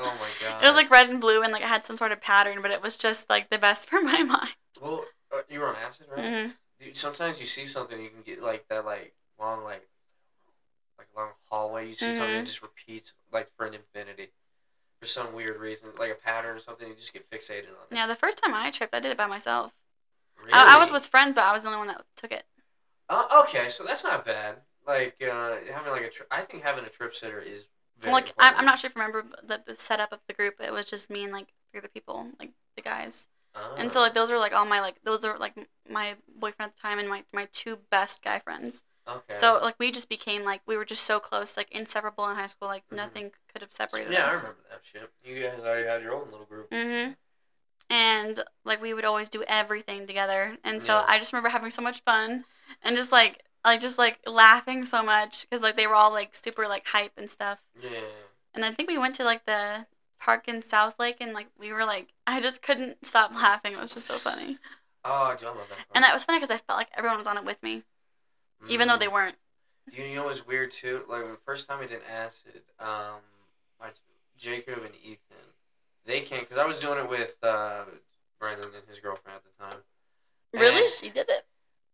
Oh my god. it was like red and blue and like it had some sort of pattern, but it was just like the best (laughs) for my mind. Well, uh, you were on acid, right? hmm Dude, sometimes you see something, you can get like that, like long, like, like a long hallway. You see something Mhm. that just repeats, like for an infinity, for some weird reason, like a pattern or something. You just get fixated on it. Yeah, the first time I tripped, I did it by myself. Really? I, I was with friends, but I was the only one that took it. Uh, okay, so that's not bad. Like uh, having like a, tri- I think having a trip sitter is. Very like I'm, I'm not sure if you remember the, the setup of the group. It was just me and like three other people, like the guys. Oh. And so Oh, like those were like all my like those are like my boyfriend at the time and my my two best guy friends. okay. So like we just became like we were just so close, like inseparable in high school. Like Mhm. nothing could have separated us. yeah, I remember that shit. You guys already had your own little group. Mhm. And like we would always do everything together, and so Yeah. I just remember having so much fun, and just like like just like laughing so much because like they were all like super like hype and stuff. Yeah. And I think we went to like the park in South Lake, and like we were like I just couldn't stop laughing. It was just so (sighs) funny, Oh, dude, I love that. and that was funny because I felt like everyone was on it with me, even though they Mm. weren't. You know what's weird too? Like the first time I did acid, um, my Jacob and Ethan, they can't because I was doing it with uh, Brendan and his girlfriend at the time. Really, And, she did it.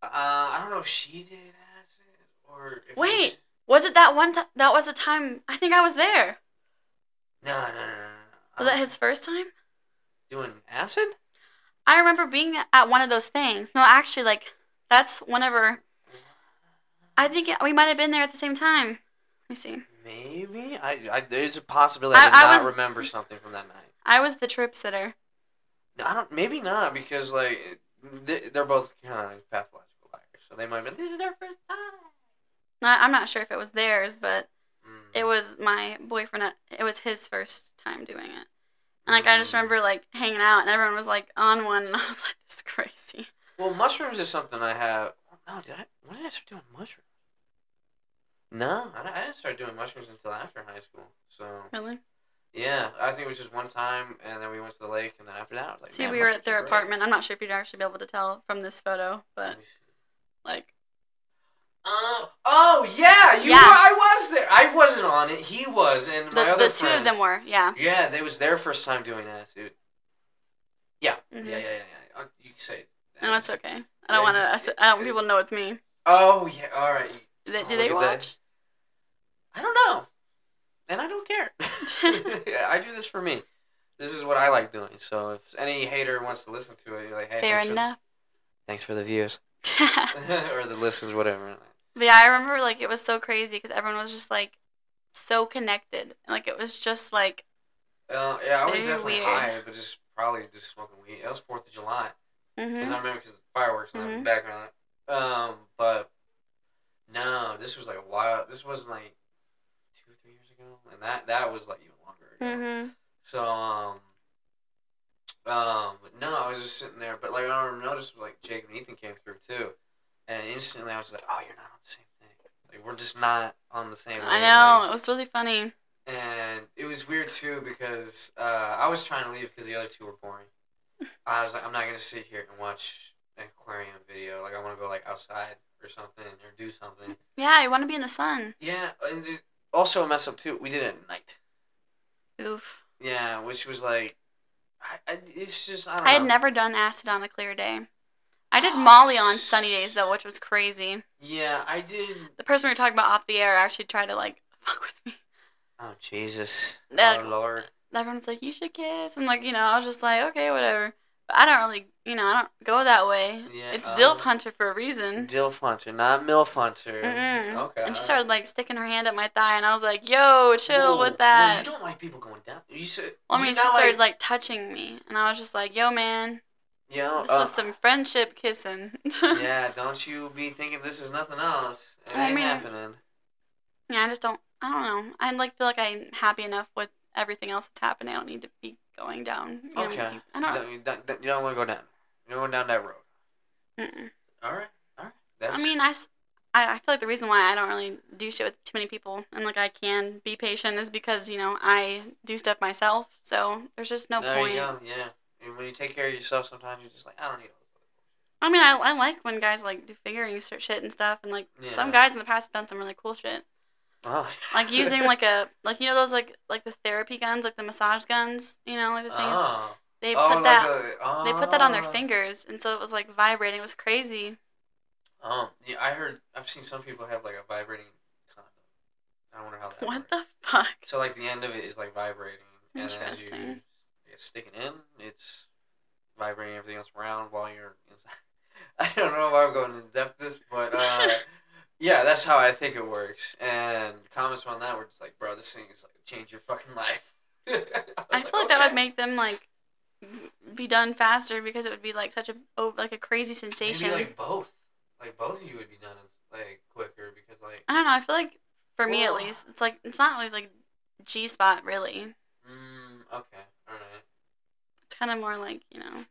uh, I don't know if she did acid or Wait. was- Was it that one time? That was the time. I think I was there. no, no, no, no, no. Was that his first time? doing acid? I remember being at one of those things. No, actually, like that's whenever I think we might have been there at the same time. Let me see. Maybe I, I there's a possibility I, I not was- remember something from that night. I was the trip sitter. No, I don't. Maybe not because like they, they're both kind of pathological liars, so they might have been. This is their first time. No, I'm not sure if it was theirs, but Mm. it was my boyfriend. It was his first time doing it, and like I just Mm. remember like hanging out, and everyone was like on one, (laughs) and I was like, "This is crazy." Well, mushrooms is something I have. No, did I? When did I start doing mushrooms? No, I, I didn't start doing mushrooms until after high school. So Really? Yeah, I think it was just one time, and then we went to the lake, and then after that, like, See, we were at their great." apartment. I'm not sure if you'd actually be able to tell from this photo, but Let me see. like, Oh, oh yeah, you Yeah. were. I was there. I wasn't on it. He was, and my the, other the two of them were, yeah. Yeah, they was their first time doing acid. Yeah, Mhm. yeah, yeah, yeah. yeah. Uh, You can say. it. No, that's okay. I don't want to. I don't want people to know it's me. Oh yeah, all right. Do they, Oh, do they at that. watch? I don't know, and I don't care. Yeah, (laughs) (laughs) I do this for me. This is what I like doing. So if any hater wants to listen to it, you're like, hey, Fair thanks enough. For, thanks for the views (laughs) or the listens, whatever. But yeah, I remember like it was so crazy because everyone was just like so connected. Like it was just like Uh, yeah, I was definitely weird. high, but just probably just smoking weed. It was Fourth of July because mhm. I remember because the fireworks in the background. Um, but no, this was like a while. This wasn't like two or three years ago, and that that was like even longer ago. Mhm. So um, um, but no, I was just sitting there. But like I remember noticed, like Jake and Ethan came through too, and instantly I was like, oh, you're not on the same thing. Like we're just not on the same. I wavelength." know it was really funny. And it was weird too because uh, I was trying to leave because the other two were boring. I was like, I'm not gonna sit here and watch an aquarium video. Like I want to go like outside or something or do something. Yeah, I want to be in the sun. Yeah, and it, also a mess up too. We did it at night. Oof. Yeah, which was like, I, I, it's just I don't I had never done acid on a clear day. I did oh, Molly on sunny days though, which was crazy. Yeah, I did. The person we were talking about off the air actually tried to like (laughs) fuck with me. Oh Jesus! Like- oh Lord! Everyone's like, "You should kiss," and like you know, I was just like, "Okay, whatever." But I don't really, you know, I don't go that way. Yeah, it's um, Dilf Hunter for a reason. Dilf Hunter, not Milf Hunter. Mm-mm. Okay. And she started like sticking her hand at my thigh, and I was like, "Yo, chill Whoa, with that." Well, you don't like people going down. You said. Well, I mean, she started like touching me, and I was just like, "Yo, man, You know, this uh, was some friendship kissing." (laughs) yeah, don't you be thinking this is nothing else. It I mean- happening. Yeah, I just don't. I don't know. I like feel like I'm happy enough with everything else that's happening. I don't need to be going down. You Okay. keep- I don't. Don't, you don't, you don't want to go down. You don't want to go down that road. Mm-mm. All right. All right. That's, I mean, I, I feel like the reason why I don't really do shit with too many people and like I can be patient is because you know I do stuff myself. So there's just no there point. you go. Yeah. And when you take care of yourself, sometimes you're just like, I don't need all this. I mean, I, I like when guys like do figuring shit and stuff, and like some guys in the past have done some really cool shit, Oh. (laughs) like using like a like you know those like like the therapy guns, like the massage guns, you know, like the things Oh. They oh, put like that a- they put that on their oh. fingers, and so it was like vibrating. It was crazy. Um, yeah, I heard. I've seen some people have like a vibrating condom. I wonder how that. What works. the fuck? So like the end of it is like vibrating, and as you Interesting. it's sticking in, it's vibrating everything else around while you're inside. (laughs) I don't know why I'm going in depth this, but uh, (laughs) yeah, that's how I think it works. And comments on that were just like, "Bro, this thing is like change your fucking life." (laughs) I, I feel like that "Okay." would make them like be done faster because it would be like such a oh, like a crazy sensation. Maybe like both, like both of you would be done as like quicker because like I don't know. I feel like for me at least, it's like it's not really like G spot really. mm, okay, all right, It's kind of more like you know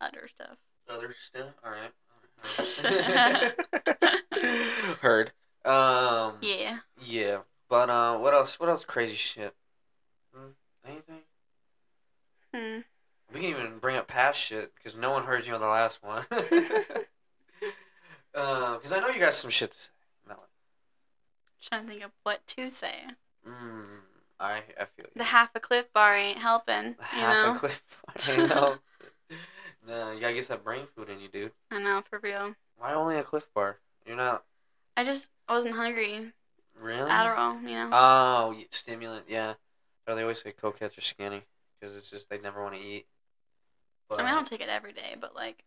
other stuff. other stuff. all right. (laughs) (laughs) Heard. Um. Yeah. Yeah, but uh, what else? What else? Crazy shit. Hmm? Anything? Hmm. We can even bring up past shit because no one heard you on the last one. (laughs) (laughs) Because I know you got some shit to say. No. Trying to think of what to say. Mm, I I feel you. The half a Clif Bar ain't helping. You half know. a clip. I know. no, you gotta get that brain food in you, dude. I know for real. Why only a Clif Bar? You're not I just wasn't hungry. really. Adderall, you know. Oh, stimulant. Yeah. Or they always say cokeheads are skinny because it's just they never want to eat. But, I mean, I don't take it every day, but like,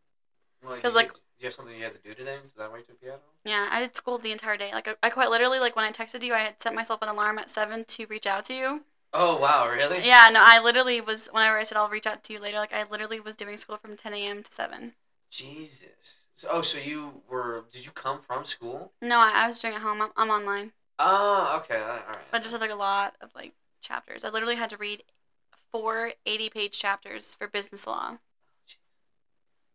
well, 'cause, did like- you, did you have something you had to do today? Is that why you took Adderall? yeah, I did school the entire day. Like, I, I quite literally, like, when I texted you, I had set myself an alarm at seven to reach out to you. Oh wow, really? Yeah, no, I literally was. Whenever I said I'll reach out to you later, like, I literally was doing school from ten a.m. to seven. Jesus. So, oh, so you were? Did you come from school? No, I, I was doing it at home. I'm, I'm online, Oh, okay. All right. but I just had like a lot of like chapters. I literally had to read four 80-page chapters for business law.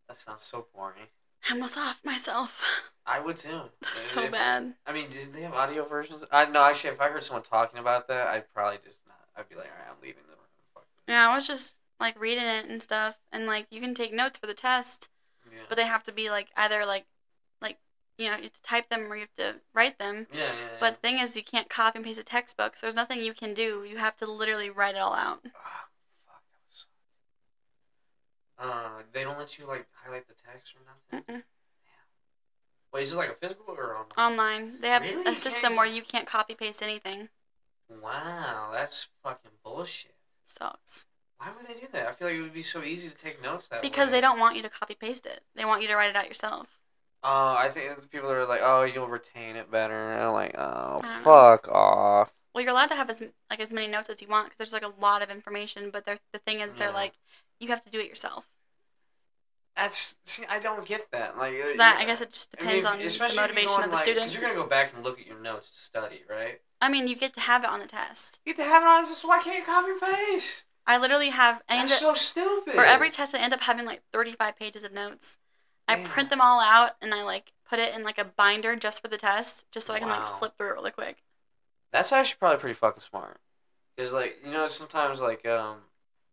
That sounds so boring. I almost off myself. I would too. (laughs) That's so If- bad. I mean, did they have audio versions? I no, actually, if I heard someone talking about that, I'd probably just not. I'd be like, all right, I'm leaving the room. Yeah, I was just like reading it and stuff, and like you can take notes for the test, Yeah. but they have to be like either like like you know you have to type them or you have to write them. yeah, yeah, yeah. But the thing is, you can't copy and paste a textbook, so there's nothing you can do. You have to literally write it all out. Ah, fuck, that was. Uh, they don't let you like highlight the text or nothing. Mm-mm. Wait, is it like a physical or online? Online, they have Really? A system where you can't copy paste anything. Wow, that's fucking bullshit. Sucks Why would they do that? I feel like it would be so easy to take notes that because way. they don't want you to copy paste it. They want you to write it out yourself. Oh, I think it's people are like, oh, you'll retain it better. And I'm like, oh, don't know. fuck off. Well, you're allowed to have as like as many notes as you want because there's like a lot of information. But the thing is, they're Yeah. like, you have to do it yourself. That's see, I don't get that. Like, So uh, that. I guess it just I mean, depends if- on the especially if you're motivation of the like, student. Because you're gonna go back and look at your notes to study, right? I mean, you get to have it on the test. You get to have it on, so why can't you copy and paste? I literally have. I That's up, so stupid. for every test, I end up having like 35 pages of notes. I print them all out and I like put it in like a binder just for the test, just so I can like flip through it really quick. That's actually probably pretty fucking smart. Cause like you know sometimes like um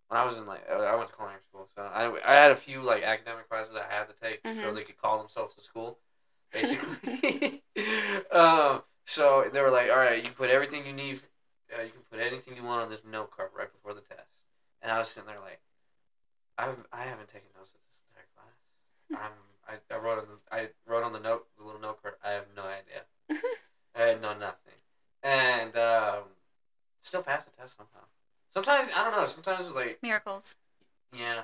when I was in like I went to culinary school so I I had a few like academic classes I had to take so Mhm. they could call themselves a school, (laughs) basically. (laughs) um so they were like all right you put everything you need uh, you can put anything you want on this note card right before the test and I was sitting there like I I haven't taken notes at this entire class I'm I, I wrote on the I wrote on the note the little note card I have no idea (laughs) I had no nothing and um, still passed the test somehow. Sometimes I don't know. Sometimes it's like Miracles. yeah,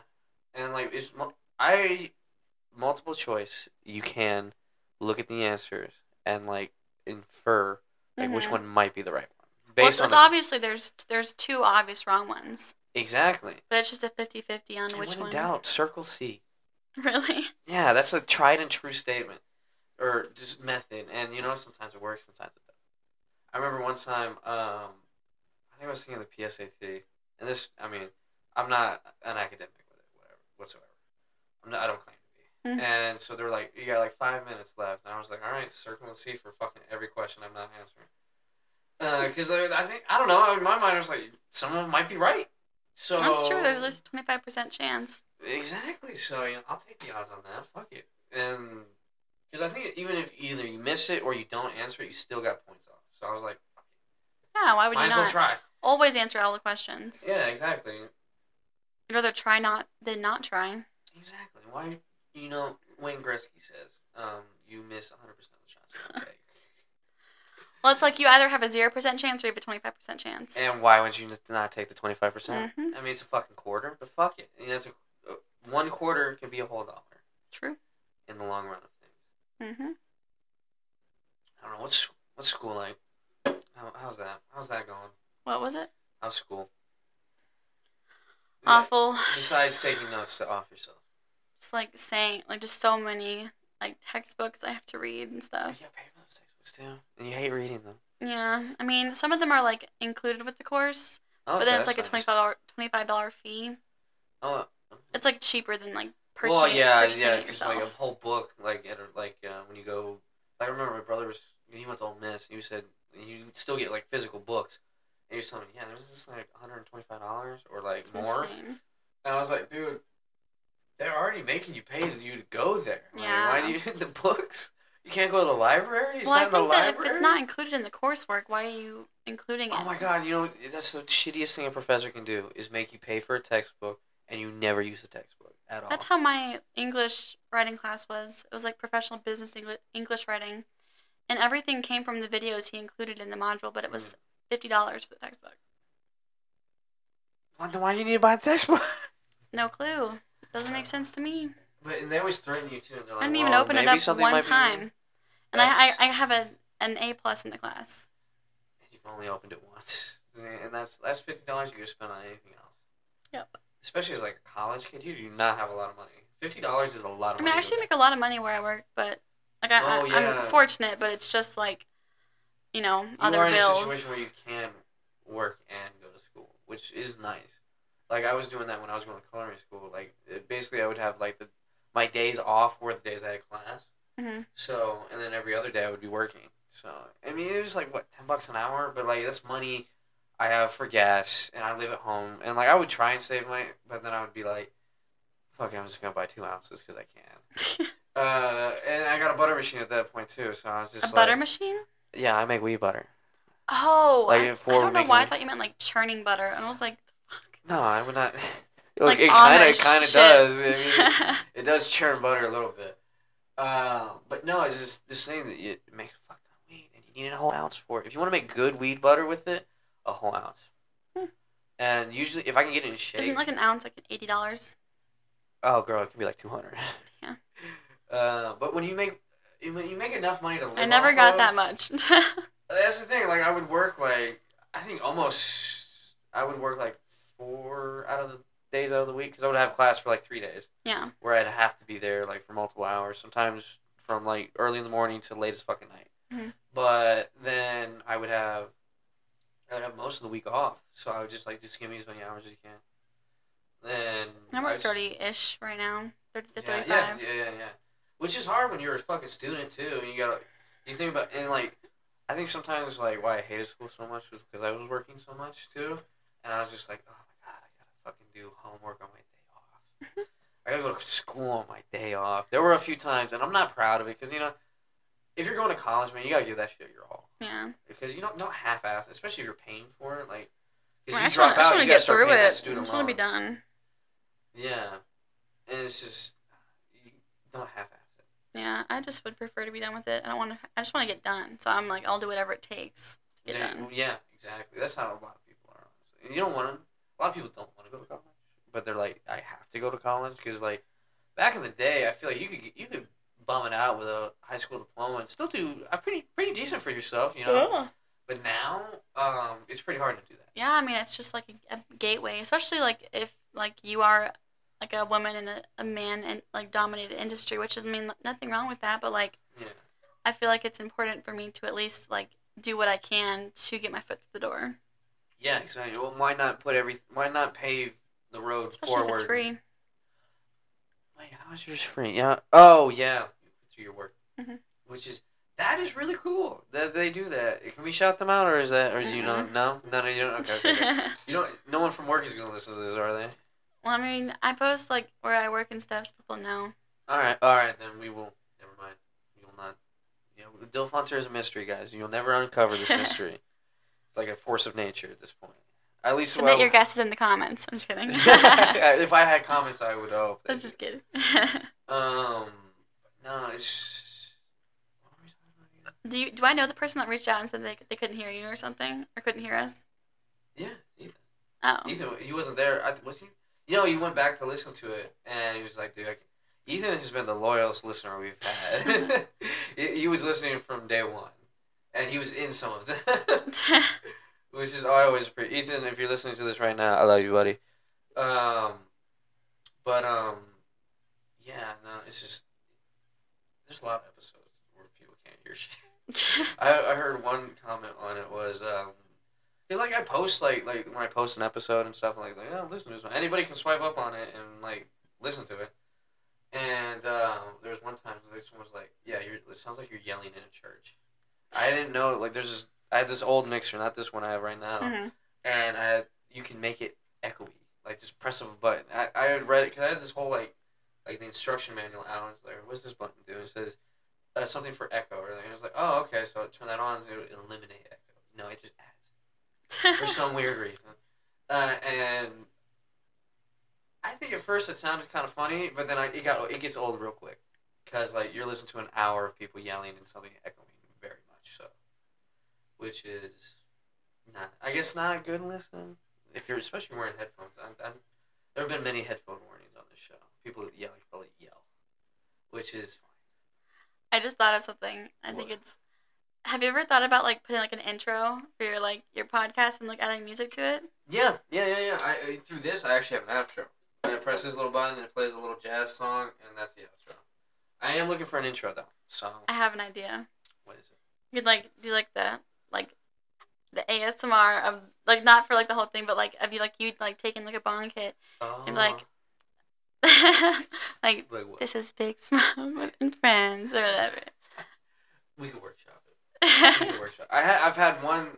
and like it's I multiple choice. You can look at the answers and like infer like which Mhm. one might be the right one Well, based it's, on it's obviously there's there's two obvious wrong ones, exactly. but it's just a 50-50 on And which one. doubt, circle C. (laughs) Really? Yeah, that's a tried and true statement, or just method. And you know, sometimes it works, sometimes it doesn't. I remember one time, um, I think I was taking the PSAT, and this, I mean, I'm not an academic with it, whatever, whatsoever. I'm not, I don't claim to be. Mhm. And so they're like, you got like five minutes left, and I was like, all right, circle and see for fucking every question I'm not answering. Because I think I don't know. In my mind, I was like, some of them might be right. So That's true. There's at least twenty five percent chance. Exactly. So you know, I'll take the odds on that. Fuck it. And because I think even if either you miss it or you don't answer it, you still got points off. So I was like, Yeah, why would might you as well not? try. Always answer all the questions. Yeah, exactly. You'd rather try not than not try. Exactly. Why? You know, Wayne Gretzky says, um, you miss 100 percent of the shots you take. (laughs) Well, it's like you either have a zero percent chance or you have a twenty five percent chance. and why would you not take the 25 percent? Mhm. I mean, it's a fucking quarter, but fuck it. Know, it's a, uh, one quarter can be a whole dollar True. in the long run of things. hmm I don't know what's what's school like. How, how's that? How's that going? What was it? How's school? Awful. Besides taking notes to off yourself. just like saying like just so many like textbooks I have to read and You stuff. got paper those textbooks too, and you hate reading them. Yeah, I mean some of them are like included with the course, Oh, but then it's like a twenty five dollar twenty five dollar fee. Oh, It's like cheaper than like purchasing, well, yeah, purchasing yeah, yourself. like a whole book, like at like uh, when you go, I remember my brother was he went to Ole Miss. and He said you still get like physical books, and was telling me, yeah, there's this like 125 dollars or like It's more, insane. and I was like, dude, they're already making you pay to you to go there. Like, Yeah. why do you need (laughs) the books? You can't go to the library. It's Well, I not in the think that if it's not included in the coursework, why are you including oh it? Oh my god, you know that's the shittiest thing a professor can do is make you pay for a textbook and you never use the textbook at all. That's how my English writing class was. It was like professional business English writing, and everything came from the videos he included in the module. But it was Mm. fifty dollars for the textbook. Why, then why do you need to buy the textbook? No clue. Doesn't make sense to me. But and they always threaten you too. And they're like, I didn't even well, open it maybe up something one might be- time, and I, I That's- I have a an A plus in the class. You've only opened it once, (laughs) and that's that's fifty dollars you could spend on anything else. Yep. Especially as like a college kid, you do not have a lot of money. Fifty dollars is a lot of I money. mean, I to actually make a lot of money where I work, but like I, Oh, I, yeah. I'm fortunate, but it's just like, you know, you other are in a bills. situation where you can work and go to school, which is nice. Like I was doing that when I was going to culinary school. Like it, basically, I would have like the my days off were the days I had class. hmm So and then every other day I would be working. So I mean, it was like what ten bucks an hour, but like that's money I have for gas, and I live at home, and like I would try and save money, but then I would be like, "Fuck, it, I'm just gonna buy two ounces because I can." (laughs) Uh, and I got a butter machine at that point too, so I was just a like, butter machine. Yeah, I make wheat butter. Oh, Like, I, I don't know why I thought you meant like churning butter, and I was like, No, I would not. (laughs) like it kind of, kind of does. I (laughs) mean, it does churn butter a little bit. Um, but no, it's just this thing that you make a fuck ton of wheat, and you need a whole ounce for it. If you want to make good wheat butter with it, a whole ounce. Hmm. And usually, if I can get it in shake, Isn't like an ounce like eighty dollars? oh girl, it can be like two hundred. Yeah. Uh, but when you make ma- you make enough money to live. I never got of. that much. (laughs) That's the thing. Like I would work like I think almost I would work like four out of the days out of the week because I would have class for like three days yeah. where I'd have to be there like for multiple hours. Sometimes from like early in the morning to late as fucking night. Mhm. But then I would have I would have most of the week off, so I would just like just give me as many hours as you can. Then I work 30 ish right now. 30 to yeah, 35. yeah, yeah, yeah, yeah. Which is hard when you're a fucking student too. And you gotta, you think about and like, I think sometimes like why I hated school so much was because I was working so much too, and I was just like, oh my god, I gotta fucking do homework on my day off. I gotta go to school on my day off. There were a few times, and I'm not proud of it because you know, if you're going to college, man, you gotta give that shit your all Yeah. because you don't don't half-ass, especially if you're paying for it. Like, Well, you I just drop want, just out, you to gotta get start through paying that it. I just want to be done. Yeah, and it's just you don't half-ass it. Yeah, I just would prefer to be done with it. I don't want to. I just want to get done. So I'm like, I'll do whatever it takes to get yeah, done. yeah, exactly. That's how a lot of people are. Honestly. And you don't want to. A lot of people don't want to go to college, but they're like, I have to go to college because, like, back in the day, I feel like you could get, you could bum it out with a high school diploma and still do a pretty pretty decent for yourself, you know. Yeah. But now, um, it's pretty hard to do that. Yeah, I mean, it's just like a, a gateway, especially like if like you are like a woman in a, a man and like dominated industry, which is I mean nothing wrong with that, but like Yeah. I feel like it's important for me to at least like do what I can to get my foot through the door, Yeah, exactly. Well, why not put every? Why not pave the road especially forward? if it's free. Wait, how is yours free? Yeah. Oh, yeah. Through your work, Mhm. which is that is really cool that they do that. Can we shout them out, or is that, or do you know? Mm-mm. No, no, no, you don't. Okay, okay, okay. (laughs) you don't. No one from work is gonna listen to this, are they? Well, I mean, I post like where I work and stuff, so people know. All right, all right. Then we will. Never mind. You will not. You know, Hunter is a mystery, guys. You'll never uncover this (laughs) mystery. it's like a force of nature at this point. At least Submit well, your guesses in the comments. I'm just kidding. (laughs) (laughs) if I had comments, I would hope. That's just kidding. Um, no, it's. What were we talking about again? do you do I know the person that reached out and said they they couldn't hear you or something or couldn't hear us? Yeah, Ethan. Oh. Ethan, he wasn't there. I, was he? You know, you went back to listen to it, and he was like, "Dude, I can... Ethan has been the loyalist listener we've had. (laughs) (laughs) he, he was listening from day one, and he was in some of them." (laughs) Which is I always appreciate. Ethan, if you're listening to this right now, I love you, buddy. Um, but um, yeah, no, it's just there's a lot of episodes where people can't hear shit. I, I heard one comment on it was um, cause like I post like like when I post an episode and stuff like like oh listen to this one. Anybody can swipe up on it and like listen to it. And um, there was one time like someone was like, yeah, you're, it sounds like you're yelling in a church. I didn't know like there's this I had this old mixer, not this one I have right now, Mhm. and I had, you can make it echoey, like just press of a button. I, I had read it because I had this whole like like the instruction manual out. And it's like, what's this button do? It says uh, something for echo, or and I was like, oh okay, so I turn that on, so it would eliminate echo. No, it just adds for some weird reason. Uh, and I think at first it sounded kind of funny, but then I, it got it gets old real quick because like you're listening to an hour of people yelling and something echoing very much so, which is not I guess not a good listen if you're especially wearing headphones. I'm, I'm, there have been many headphone warnings on this show. People that yell, probably yell, which is I just thought of something. I think it's. Have you ever thought about like putting like an intro for your like your podcast and like adding music to it? Yeah, yeah, yeah, yeah. I, I through this I actually have an outro. And I press this little button and it plays a little jazz song and that's the outro. I am looking for an intro though. So I have an idea. what is it? You could like do like the like the ASMR of like not for like the whole thing, but like of you like you'd like taking like a bong hit Oh, and (laughs) like like like this is Big Smoke (laughs) with friends or whatever. (laughs) We could workshop it. We could workshop. I ha- I've had one.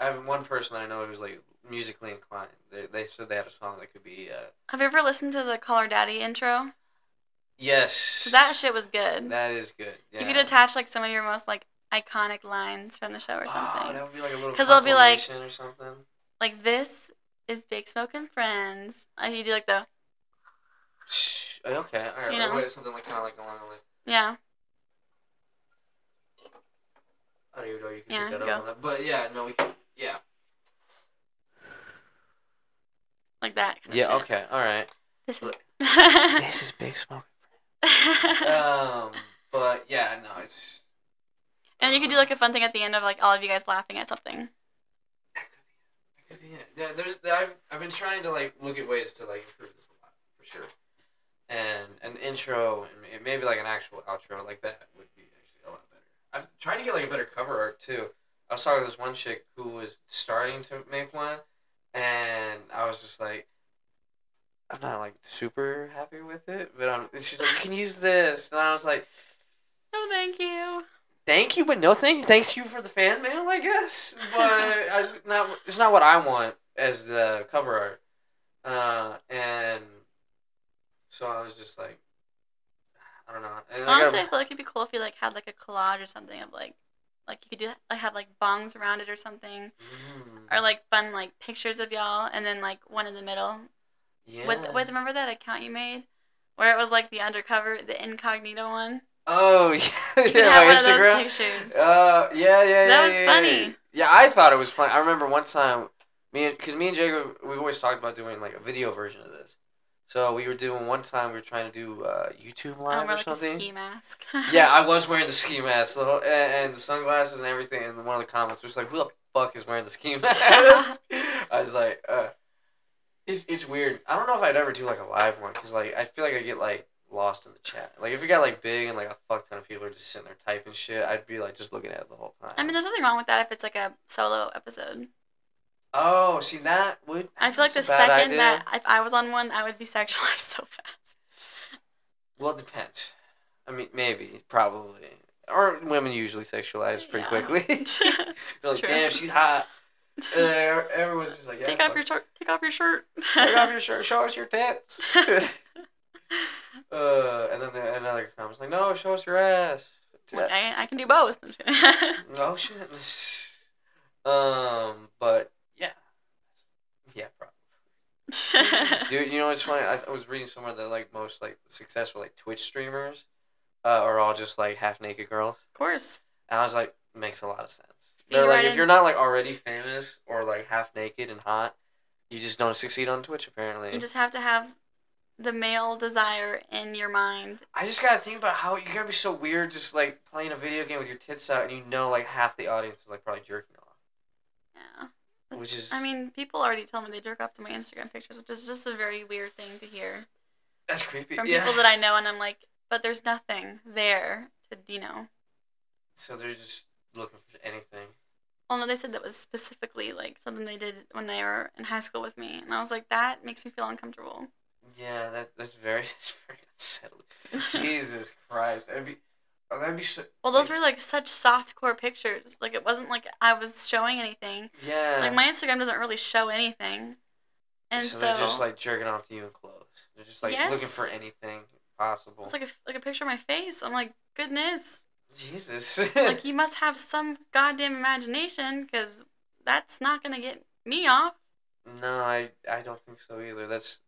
I have one person I know who's like musically inclined. They, they said they had a song that could be. Uh, have you ever listened to the Call Her Daddy intro? yes. 'Cause that shit was good. That is good. Yeah. You could attach like some of your most like iconic lines from the show or Oh, something. that would be like a little. 'Cause it'll be like- or something. like this is Big Smoke and Friends. And you do like the Shh. Okay. All right. You know. wait, something like kind of like along the way. yeah. I don't even know you can Yeah, pick that go. up on that. But yeah, no, we can. Yeah. Like that. Kind Yeah. shit. Okay. All right. This is. (laughs) this is Big Smoke. Um, But yeah, no, it's And you could do like a fun thing at the end of like all of you guys laughing at something. that could be it. Yeah, there's I've I've been trying to like look at ways to like improve this a lot for sure. And an intro and maybe like an actual outro like that would be actually a lot better. I've tried to get like a better cover art too. I was talking to this one chick who was starting to make one, and I was just like, I'm not like super happy with it, but um, she's like, you can use this, and I was like, No, thank you. thank you, but no thank you. Thanks you for the fan mail, I guess, but I just not. It's not what I want as the cover art, uh, and so I was just like, I don't know. And Honestly, I gotta- feel like it'd be cool if you like had like a collage or something of like, like you could do like have like bongs around it or something, Mm, or like fun like pictures of y'all, and then like one in the middle yeah. with with remember that account you made where it was like the undercover, the incognito one. oh (laughs) yeah, You yeah, have one of those Instagram. pictures. Uh, yeah, yeah, yeah. That was yeah, yeah, funny. Yeah, Yeah, I thought it was fun. I remember one time, me and because me and Jacob, we've always talked about doing like a video version of this. So we were doing one time. We were trying to do uh, YouTube I live or like something. ski mask. (laughs) yeah, I was wearing the ski mask, whole, and, and the sunglasses and everything. And one of the comments was like, "Who the fuck is wearing the ski (laughs) mask?" I was like, uh, "It's it's weird. I don't know if I'd ever do like a live one because like I feel like I get like lost in the chat. Like if it got like big and like a fuck ton of people are just sitting there typing shit, I'd be like just looking at it the whole time. I mean, there's nothing wrong with that if it's like a solo episode. Oh, see that would. I feel like the that's a bad second idea. that if I was on one, I would be sexualized (laughs) so fast. Well, it depends. I mean, maybe, probably, or women usually sexualize pretty Yeah. quickly. (laughs) (laughs) like, true. damn, she's hot. Everyone's just like, yeah, take off your shirt. Take off your shirt. Take off your shirt. Show us your tits. uh, and then the, another comment's like, no, show us your ass. Like, I, I can do both. Oh shit. um, but yeah, probably. (laughs) Dude, you know what's funny? I, I was reading somewhere that like most like successful like Twitch streamers uh, are all just like half naked girls, of course. and I was like, makes a lot of sense. They're like, right if in. you're not like already famous or like half naked and hot, you just don't succeed on Twitch. Apparently, You just have to have the male desire in your mind. I just gotta think about how you gotta be so weird, just like playing a video game with your tits out, and you know like half the audience is like probably jerking off. Which is- I mean, people already tell me they jerk off to my Instagram pictures, which is just a very weird thing to hear That's creepy. from yeah. people that I know, and I'm like, but there's nothing there to, you know. So they're just looking for anything. Well, no, they said that was specifically like something they did when they were in high school with me, and I was like, that makes me feel uncomfortable. Yeah, that that's very (laughs) that's very unsettling. (laughs) Jesus Christ, that'd be oh, that'd be so. Well, those like, were like such soft core pictures. Like it wasn't like I was showing anything. yeah. Like my Instagram doesn't really show anything, and so, so, they're just like jerking off to you in clothes. They're just like looking for anything possible. it's like a like a picture of my face. I'm like, goodness, Jesus. (laughs) like you must have some goddamn imagination, because that's not gonna get me off. no, I I don't think so either. That's.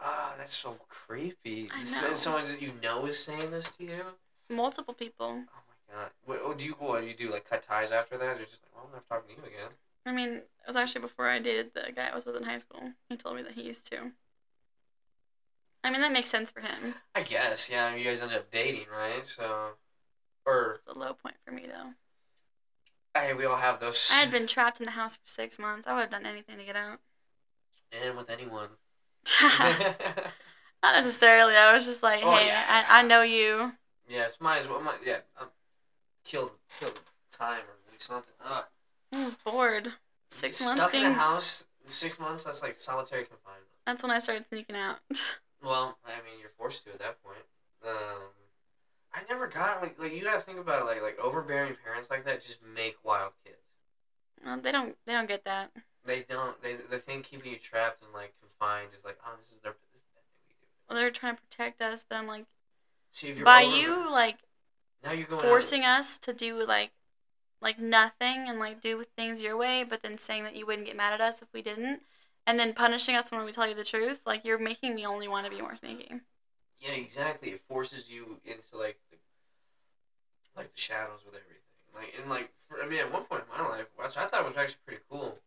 Ah, that's so creepy. I So- know. Someone that you know is saying this to you. Multiple people. Oh my god. What, what do you what do you do? Like cut ties after that? You're just like, well, I'm never talking to you again. I mean, it was actually before I dated the guy I was with in high school. He told me that he used to. I mean, that makes sense for him. I guess, yeah. You guys ended up dating, right? So, or It's a low point for me, though. hey, we all have those. I had been trapped in the house for six months. I would have done anything to get out. and with anyone. (laughs) (laughs) Not necessarily. I was just like, Oh, hey, yeah. I, I know you. yes, might as well. Might, yeah, um, killed killed time or something. Ugh. I was bored. Six months stuck in being. a house. Six months. That's like solitary confinement. That's when I started sneaking out. (laughs) Well, I mean, you're forced to at that point. Um, I never got like like you gotta think about it, like like overbearing parents like that just make wild kids. well, they don't. They don't get that. They don't. They the thing keeping you trapped and like confined is like, oh, this is their this is the thing we do. Well, they're trying to protect us, but I'm like, See, if you're by over- you like now you're going forcing us to do like, like nothing and like do things your way, but then saying that you wouldn't get mad at us if we didn't, and then punishing us when we tell you the truth. Like you're making me only want to be more sneaky. Yeah, exactly. It forces you into like the, like the shadows with everything. Like and like for, I mean, at one point in my life, which I thought was actually pretty cool,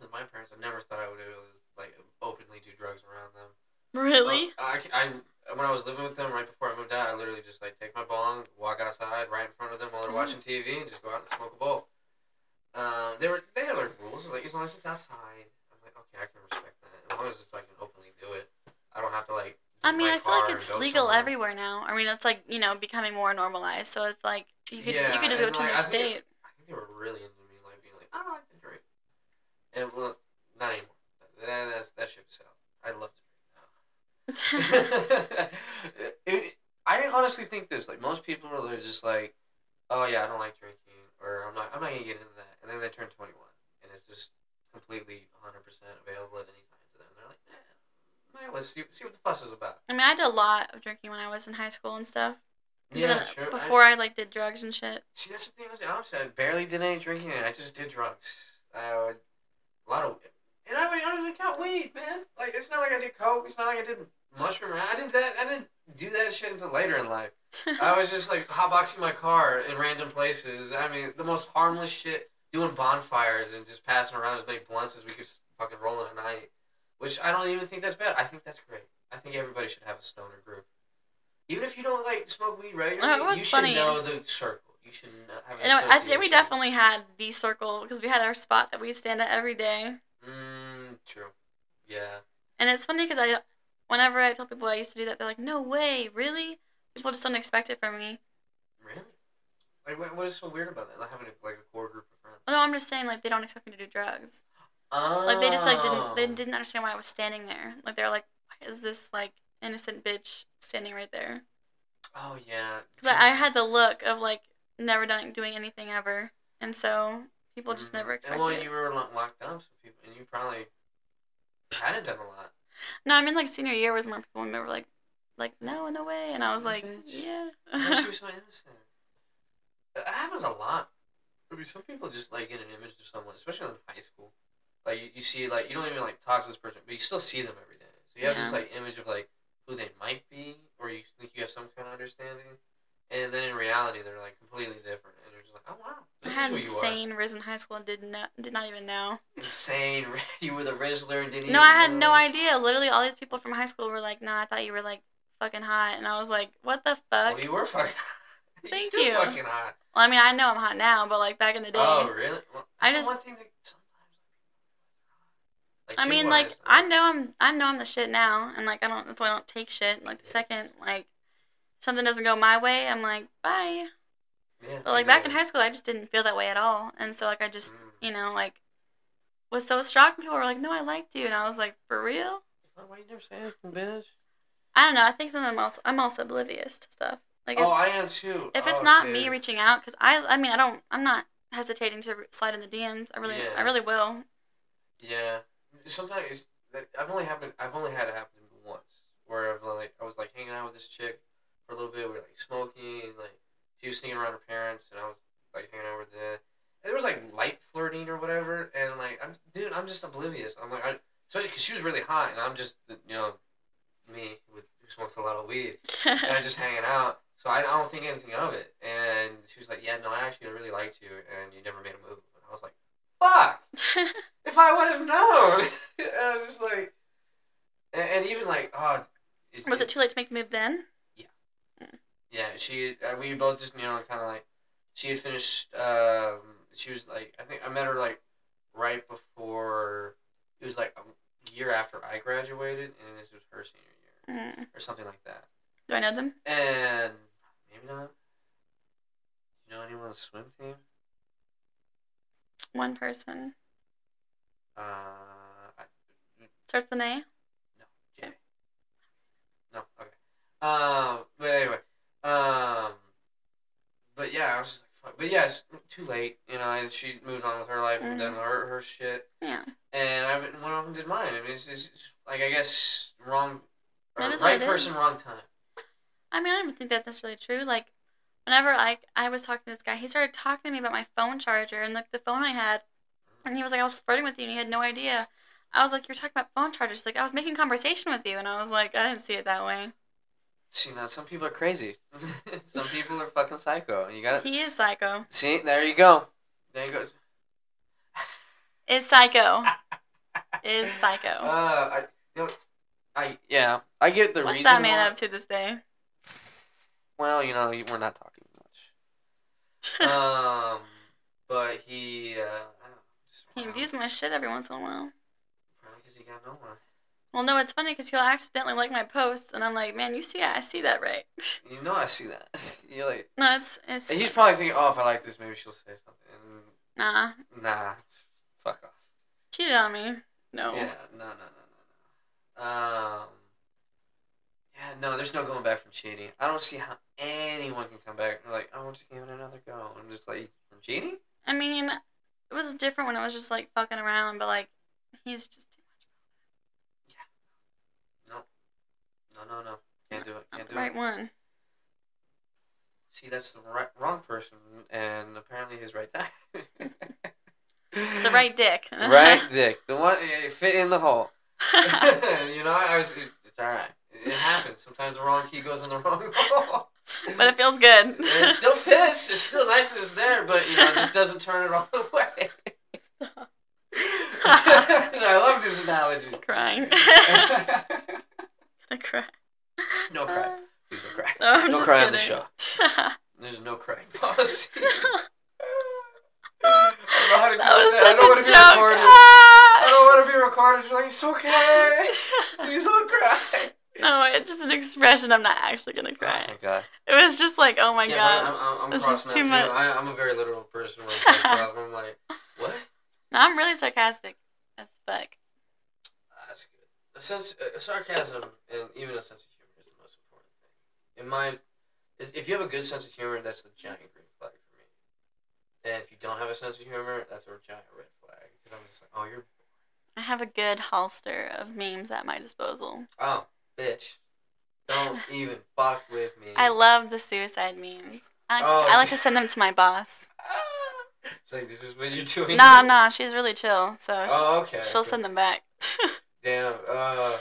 that my parents, I never thought I would be able to like openly do drugs around them. Really? I, I when I was living with them right before I moved out, I literally just like take my bong, walk outside right in front of them while they're Mhm. watching TV, and just go out and smoke a bowl. Um, they were they had their rules. Like as long as it's outside, I'm like okay, I can respect that. As long as it's like an openly do it, I don't have to like. I mean, I feel like it's legal somewhere. everywhere now. I mean, it's like you know becoming more normalized. So it's like you could you could just go to like, another I think- state. I think they were really into me, like being like, I don't like to drink. And well, not anymore. That, that's that ship's out. I love to drink now. it, I honestly think this. Like most people are just like, oh yeah, I don't like drinking, or I'm not. I'm not gonna get into that. And then they turn 21, and it's just completely 100 percent available at any time to them. They're like, eh, let's see see what the fuss is about. I mean, I did a lot of drinking when I was in high school and stuff. Yeah, sure. I- Before I, like did drugs and shit. See, that's the thing. I was the opposite. I barely did any drinking. I just did drugs. I would, a lot of, and I, I don't even count weed, man. Like it's not like I did coke. It's not like I did mushroom. I didn't that. I didn't do that shit until later in life. (laughs) I was just like hotboxing my car in random places. I mean, the most harmless shit. Doing bonfires and just passing around as many blunts as we could fucking roll in a night. Which I don't even think that's bad. I think that's great. I think everybody should have a stoner group. Even if you don't like smoke weed regularly, Oh, you funny. should know the circle. You should have an You know, I think we definitely had the circle because we had our spot that we stand at every day. Mm, true. Yeah. And it's funny because I, whenever I tell people I used to do that, they're like, "No way, really?" People just don't expect it from me. Really? Like, what, what is so weird about that? Like having a, like a core group of friends. No, I'm just saying like they don't expect me to do drugs. Oh. Like they just like didn't they didn't understand why I was standing there. Like they're like, "Why is this like innocent bitch standing right there?" Oh yeah. Because I, had the look of like never done doing anything ever, and so people just Mhm. never And expect well, you were locked up, so people, and you probably hadn't done a lot. No, I mean like senior year was more people were like, like no, no way, and I was This like, bitch. yeah. Oh, she was so innocent. That happens a lot. I mean, some people just like get an image of someone, especially in high school. Like you, you see, like you don't even like talk to this person, but you still see them every day. So you have this like image of like who they might be, or you think you have some kind of understanding, and then in reality they're like completely different, and you're just like, oh wow, I this had is who you insane risen high school and did not did not even know. Insane. (laughs) You were the Rizzler and didn't. Know. No, I had know. no idea. Literally, all these people from high school were like, "No, I thought you were like fucking hot," and I was like, "What the fuck?" Well, you were fucking. (laughs) You're Thank still you. fucking hot. Well, I mean, I know I'm hot now, but like back in the day, Oh really? Well, I just- one thing that. Like, I mean, like I know I'm I know I'm the shit now, and like I don't. That's why I don't take shit. Like the second like something doesn't go my way, I'm like bye. Yeah, But like back in high school, I just didn't feel that way at all, and so like I just Mm. you know like was so shocked. People were like, "No, I liked you," and I was like, "For real?" Why you never say anything, bitch? I don't know. I think sometimes I'm also I'm also oblivious to stuff. Like if, Oh, I am too. if it's Oh, not dude. me reaching out, because I I mean I don't I'm not hesitating to slide in the DMs. I really I really will. Yeah, sometimes I've only happened. I've only had it happen to me once, where I've like I was like hanging out with this chick for a little bit. We were like smoking, like she was sneaking around her parents, and I was like hanging out with them. And there was like light flirting or whatever, and like I'm dude, I'm just oblivious. I'm like, I, especially because she was really hot, and I'm just you know me with who smokes a lot of weed. and I'm (laughs) just hanging out. So I, I don't think anything of it. And she was like, "Yeah, no, I actually really liked you, and you never made a move." And I was like, "Fuck! (laughs) If I would have known." (laughs) and I was just like, and, and even like, oh, it's, was it too late to make the move then? Yeah, she. Uh, we both just you know kind of like, she had finished. Um, she was like, I think I met her like right before. It was like a year after I graduated, and this was her senior year Mm. or something like that. Do I know them? And maybe not. Do you know anyone on the swim team? One person Uh, I, starts with an A. no, Jay. No, okay. Um, but anyway, um, but yeah, I was just like, fuck. But yeah, it's too late. You know, she moved on with her life and done her her shit, Yeah. and I went off and did mine. I mean, it's, it's, it's like I guess wrong, or That is right person, is. wrong time. I mean, I don't even think that's necessarily true. Like, whenever I I was talking to this guy, he started talking to me about my phone charger and like the phone I had, and he was like, I was flirting with you, and he had no idea. I was like, you're talking about phone chargers. Like, I was making conversation with you, and I was like, I didn't see it that way. See, now some people are crazy. (laughs) some (laughs) people are fucking psycho, and you gotta He is psycho. see. There you go. There you go. (laughs) Is psycho. is psycho. Uh, I, you know, I yeah, I get the What's reason. that man why- up to this day? Well, you know, we're not talking much. um, but he, uh, I don't know, he views my shit every once in a while. Probably 'cause he got no one. Well, no, it's funny because he'll accidentally like my post, and I'm like, man, you see, I see that right. (laughs) You know, I see that. (laughs) You're like, no, it's it's and he's probably thinking, oh, if I like this, maybe she'll say something. nah. And nah, fuck off. Cheated on me. No. Yeah, no, no, no, no, no. Um, yeah, no, there's no going back from cheating. I don't see how anyone can come back and like, I we'll just give it another go. I'm just like, from cheating? I mean, it was different when I was just like fucking around, but like, he's just too No, no, no. Can't do it. Can't do the right it. one. See, that's the right, wrong person, and apparently his right there. (laughs) The right dick. (laughs) right (laughs) dick. The one it fit in the hole. you know, I was. It, it's all right. It, it happens. Sometimes the wrong key goes in the wrong hole. but it feels good. And it still fits. It's still nice that it's there, but you know, it just doesn't turn it all the way. I love this analogy. Crying. (laughs) Gonna cry. no cry. Please don't cry. No, I'm just cry on the kidding. (laughs) There's no crying policy. (laughs) I don't know how to do that that. I don't want to joke. be recorded. I Ah! don't want to be recorded. You're like, it's okay. Please don't cry. no, it's just an expression. I'm not actually gonna Oh cry. my god. It was just like, oh my Can't god. I'm, I'm, I'm This is too much. I, I'm a very literal person when I'm. I'm like, what? No, I'm really sarcastic as fuck. A sense, uh, sarcasm, and even a sense of humor is the most important thing. In my, if- you have a good sense of humor, that's the giant green flag for me. And if you don't have a sense of humor, that's a giant red flag. Because I'm just like, oh, you're, I have a good holster of memes at my disposal. oh, bitch. Don't (laughs) even fuck with me. I love the suicide memes. I like, to, Oh, I like to send them to my boss. (laughs) It's like this is what you're doing. Nah, nah, she's really chill, so Oh, okay. she'll send them back. (laughs) Damn. Uh,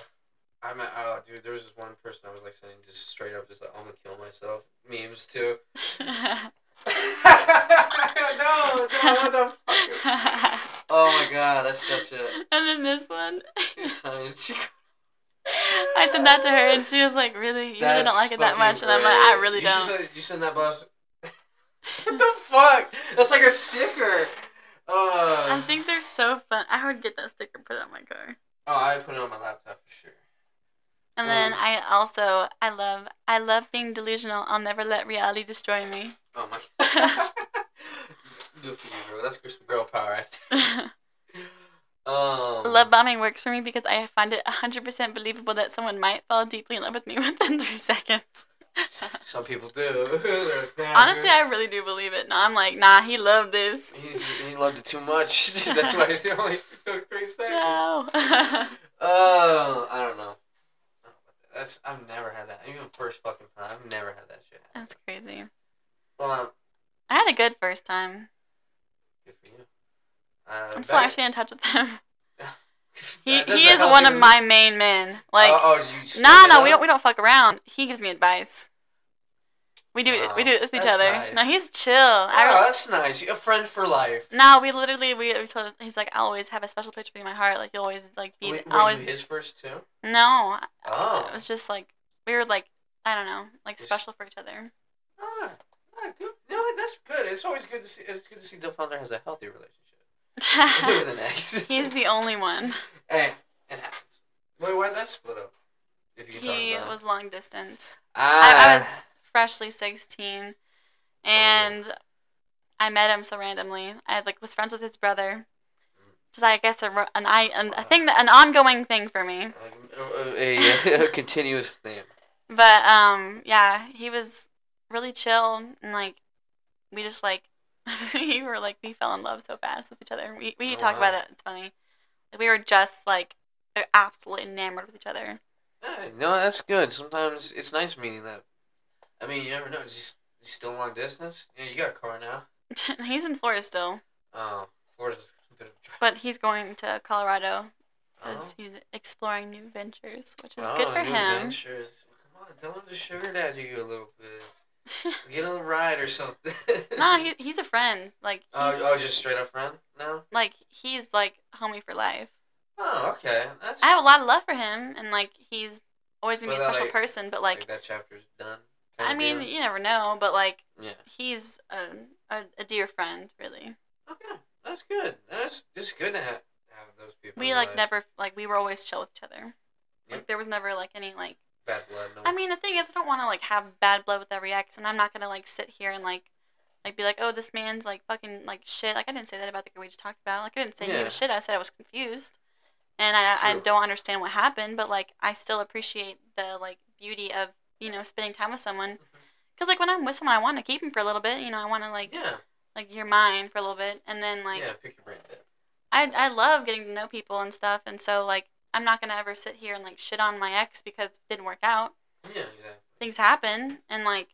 I'm. at- Oh, dude. There was this one person I was like sending just straight up, just like I'm gonna kill myself memes too. (laughs) (laughs) no, no, what the fuck? Oh my god, that's such a and then this one. (laughs) I sent that to her, and she was like, "Really, you really don't like it that much?" And I'm like, "I really you don't." Send, you send that boss. what the fuck? That's like a sticker. Uh, I think they're so fun. I would get that sticker, put on my car. Oh, I put it on my laptop for sure. And then Um, I also I love I love being delusional. I'll never let reality destroy me. Oh my. (laughs) (laughs) Good for you, bro. That's some girl power. Right there. (laughs) Um, love bombing works for me because I find it 100% believable that someone might fall deeply in love with me within three seconds. Some people do. (laughs) Like, Honestly. I really do believe it. No, I'm like, nah, he loved this. He's, he loved it too much. (laughs) That's why it only took three seconds. No. (laughs) Oh, I don't know. That's I've never had that. Even first fucking time, I've never had that shit. happen. That's crazy. Well, I had a good first time. good for you. Uh, I'm still actually in touch with him. He That- he is one of my main men. Like, oh, oh, you stood nah, it no, we don't we don't fuck around. He gives me advice. We do it. We do it with each other. nice. No, he's chill. Oh, I that's nice. A friend for life. no, we literally we, we told he's like I always have a special place in my heart. Like you always like be Wait, were always you his first too? no. Oh. It was just like we were like I don't know like Just- special for each other. Ah, ah, good. No, that's good. It's always good to see. It's good to see Dilf Hunter has a healthy relationship with an ex. he's the only one. Hey, it happens. Wait, why'd that split up? If you can He was long distance. Ah. I, I was freshly sixteen, and I met him so randomly. I like was friends with his brother. Just I guess a, an I an, a thing that an ongoing thing for me. a, a, a (laughs) continuous theme. But um yeah, he was really chill and like we just like (laughs) we were like we fell in love so fast with each other. We we Oh, talk wow. about it. It's funny. We were just like absolutely enamored with each other. Yeah, no, that's good. Sometimes it's nice meeting that. I mean, you never know. Is he, he's still long distance? Yeah, you got a car now. (laughs) he's in Florida still, Oh, Florida's a bit of a but he's going to Colorado because Oh. he's exploring new ventures, which is Oh, good for new him. Ventures. Come on, tell him to sugar daddy you a little bit. (laughs) Get on a ride or something. (laughs) nah, he, (laughs) he's a friend. Like oh, he's oh, just straight up friend now. like he's like homie for life. Oh, okay. That's I have a lot of love for him, and like he's always gonna be a special like- person. But like, like, that chapter's done. I mean, deal? you never know. But like, yeah. he's a, a a dear friend, really. Okay, that's good. That's just good to have, have those people. We like life. never like we were always chill with each other. Like there was never like any like. Bad blood. No. I mean, the thing is, I don't want to like have bad blood with every ex, and I'm not gonna like sit here and like. Like be like, oh, this man's like fucking like shit. Like I didn't say that about the guy we just talked about. Like I didn't say he was shit. I said I was confused, and I I don't understand what happened. But like I still appreciate the like beauty of you know spending time with someone. Mm-hmm. Cause like when I'm with someone, I want to keep him for a little bit. You know, I want to like yeah, like you're mine for a little bit, and then like yeah. Pick your brain a bit. I I love getting to know people and stuff, and so like I'm not gonna ever sit here and like shit on my ex because it didn't work out. Yeah, exactly. Things happen, and like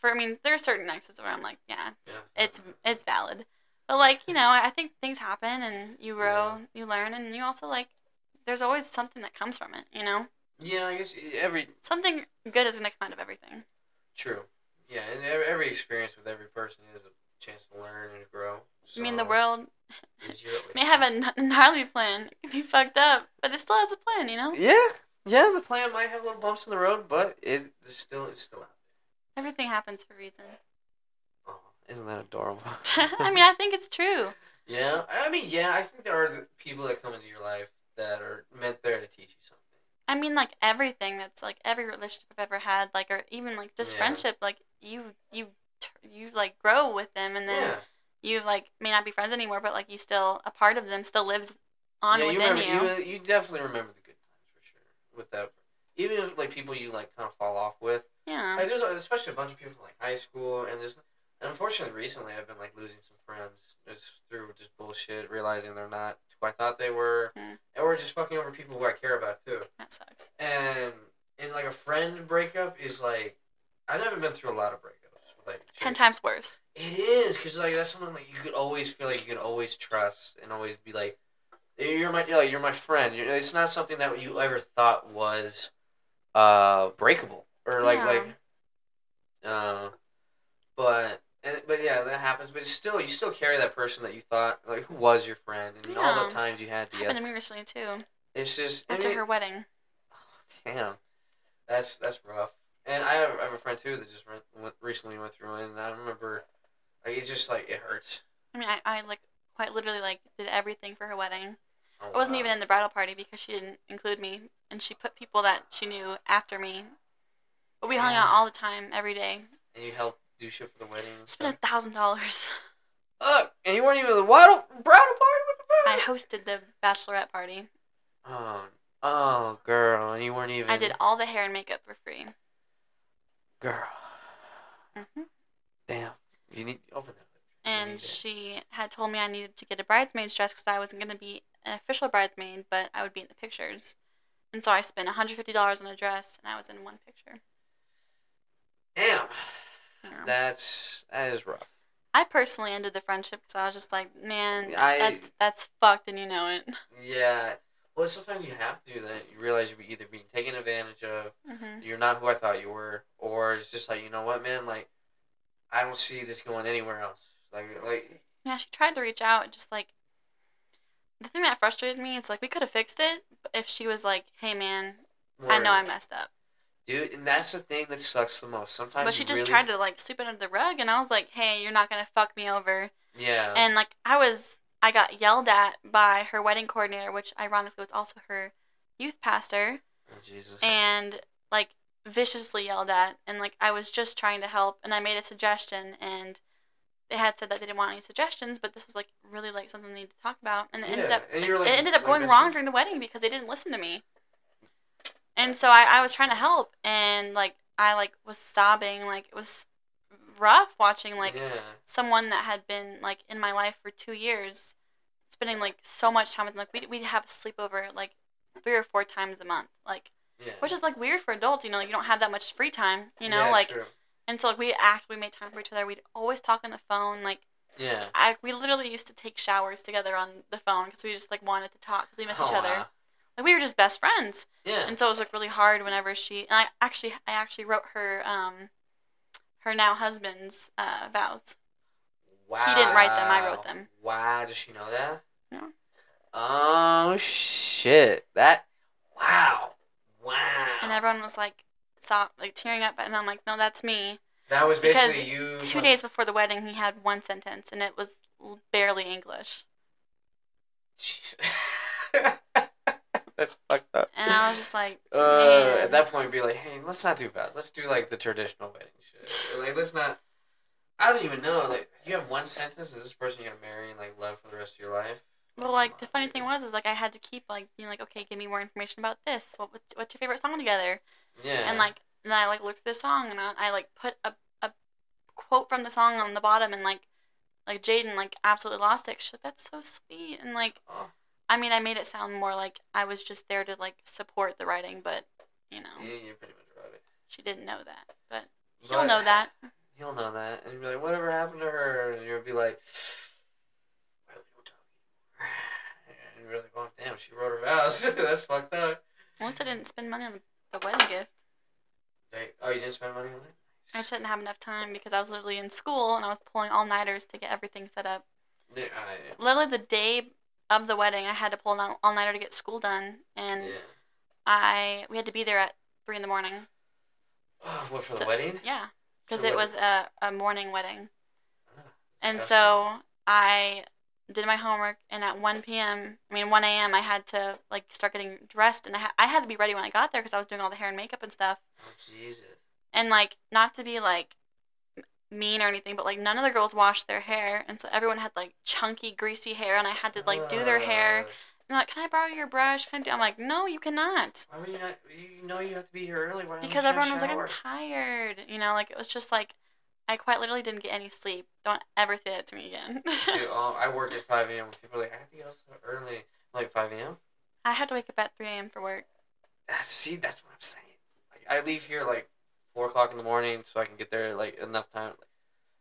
for I mean, there are certain exes where I'm like, yeah, it's Yeah. it's it's valid, but like you know, I think things happen and you grow, you learn, and you also like there's always something that comes from it. You know, Yeah, I guess every something good is gonna come out of everything. true. Yeah, and every, every experience with every person is a chance to learn and grow. I mean, the world may (laughs) have a gnarly plan, (laughs) it can be fucked up, but it still has a plan. You know, Yeah, yeah. The plan might have little bumps in the road, but it there's still it's still out there. everything happens for a reason. (laughs) Oh, isn't that adorable? I mean, I think it's true. Yeah, I mean, yeah, I think there are the people that come into your life that are meant there to teach you something. I mean, like everything that's like every relationship I've ever had, like or even like just Yeah. friendship, like you you you like grow with them, and then yeah, you like may not be friends anymore, but like you still a part of them still lives on yeah, you within remember, you. you. You definitely remember the good times for sure. With that, even if like people you like kind of fall off with, Yeah, like there's especially a bunch of people from like high school, and just unfortunately recently I've been like losing some friends just through just bullshit, realizing they're not who I thought they were, Hmm. or just fucking over people who I care about too. that sucks. And and like a friend breakup is like I've never been through a lot of breakups. Like Ten times worse. It is because like that's something like you could always feel like you could always trust and always be like, you're my you're, like, you're my friend. You're, it's not something that you ever thought was uh breakable or like Yeah. like uh, but and, but yeah that happens. But it's still you still carry that person that you thought like who was your friend and all the times you had Happened together. to me recently too. It's just I After mean- her wedding. Damn, that's that's rough. And I have, I have a friend too that just went, went recently went through it, and I remember like it's just like it hurts. I mean, I, I like quite literally like did everything for her wedding. Oh, I wasn't even in the bridal party because she didn't include me, and she put people that she knew after me. But we hung out all the time, every day. And you helped do shit for the wedding. Spent a thousand dollars. Ugh, and you weren't even the bridal bridal party with the I hosted the bachelorette party. Oh, oh, girl, and you weren't even. I did all the hair and makeup for free. Girl, hmm damn, you need open that. And she had told me I needed to get a bridesmaid's dress because I wasn't going to be an official bridesmaid, but I would be in the pictures. And so I spent $150 on a dress, and I was in one picture. Damn, Yeah. that's that is rough. I personally ended the friendship because I was just like, man, I- that's that's fucked, and you know it. Yeah. Well, sometimes you have to do that. You realize you're either being taken advantage of, hmm you're not who I thought you were, or it's just like you know what, man, like I don't see this going anywhere else. Like, like Yeah, she tried to reach out, and just like the thing that frustrated me is like we could have fixed it if she was like, hey man, I know I messed up. dude, and that's the thing that sucks the most. Sometimes, But she just really- tried to like sweep it under the rug, and I was like, hey, you're not gonna fuck me over. Yeah. And like I was, I got yelled at by her wedding coordinator, which ironically was also her youth pastor, oh, Jesus. and like viciously yelled at. And like I was just trying to help, and I made a suggestion, and they had said that they didn't want any suggestions, but this was like really like something they needed to talk about, and it ended up and you were, like- it ended up like going wrong during the wedding because they didn't listen to me. And so I, I was trying to help, and like I like was sobbing, like it was rough watching like yeah. someone that had been like in my life for two years, spending like so much time with them. Like we we'd have a sleepover like three or four times a month, like Yeah. which is like weird for adults. You know, like you don't have that much free time. You know, Yeah, like true. and so like we act, we made time for each other. We'd always talk on the phone. Like Yeah. I we literally used to take showers together on the phone because we just like wanted to talk because we missed Oh, each other. wow. Like we were just best friends. Yeah. And so it was like really hard whenever she and I actually I actually wrote her um her now husband's uh, vows. wow. he didn't write them, I wrote them. Wow. Does she know that? No. Oh shit! That wow, wow. And everyone was like, saw like tearing up, and I'm like, no, that's me. that was because basically you. Two days before the wedding, he had one sentence, and it was barely English. Jeez. (laughs) That's fucked up. And I was just like, Uh, at that point, be like, hey, let's not do fast. Let's do like the traditional wedding shit. Or, like, let's not. I don't even know. Like, you have one sentence. Is this person you're gonna marry and like love for the rest of your life? Well, like the funny thing was, is like I had to keep like being like, okay, give me more information about this. What what's, what's your favorite song together? Yeah. And like then I like looked through the song and I, I like put a, a quote from the song on the bottom and like like Jaden like absolutely lost it. She's like, that's so sweet and like Oh, I mean I made it sound more like I was just there to like support the writing, but you know yeah, you're pretty much right. she didn't know that. But he'll know that. He'll know that, and you'll be like, whatever happened to her? And you'll be like, why we don't anymore? And you're like, oh damn, she wrote her vows. (laughs) That's fucked up. At least I didn't spend money on the, wedding gift. Hey, oh, you didn't spend money on it? I just didn't have enough time because I was literally in school and I was pulling all nighters to get everything set up. Yeah, I, literally the day of the wedding, I had to pull an all nighter to get school done, and yeah. I we had to be there at three in the morning. Oh, (sighs) what for the wedding? Yeah, because it what- was a, a morning wedding, Ah, (sighs) and so I did my homework, and at one p.m. I mean one a.m. I had to like start getting dressed, and I ha- I had to be ready when I got there because I was doing all the hair and makeup and stuff, Oh Jesus. and like not to be like mean or anything, but like none of the girls washed their hair, and so everyone had like chunky, greasy hair, and I had to like do their hair. And like, can I borrow your brush? Can I do-" I'm like, no, you cannot. Why would you not? You know you have to be here early. Why Because everyone was like, I'm tired. You know, like it was just like, I quite literally didn't get any sleep. Don't ever say that to me again. (laughs) Dude, oh, I work at 5 a.m. People are like, I have to get up so early. I'm like 5 a.m. I had to wake up at 3 a.m. for work. Ah, See, that's what I'm saying. Like, I leave here like four o'clock in the morning so I can get there like enough time. Like,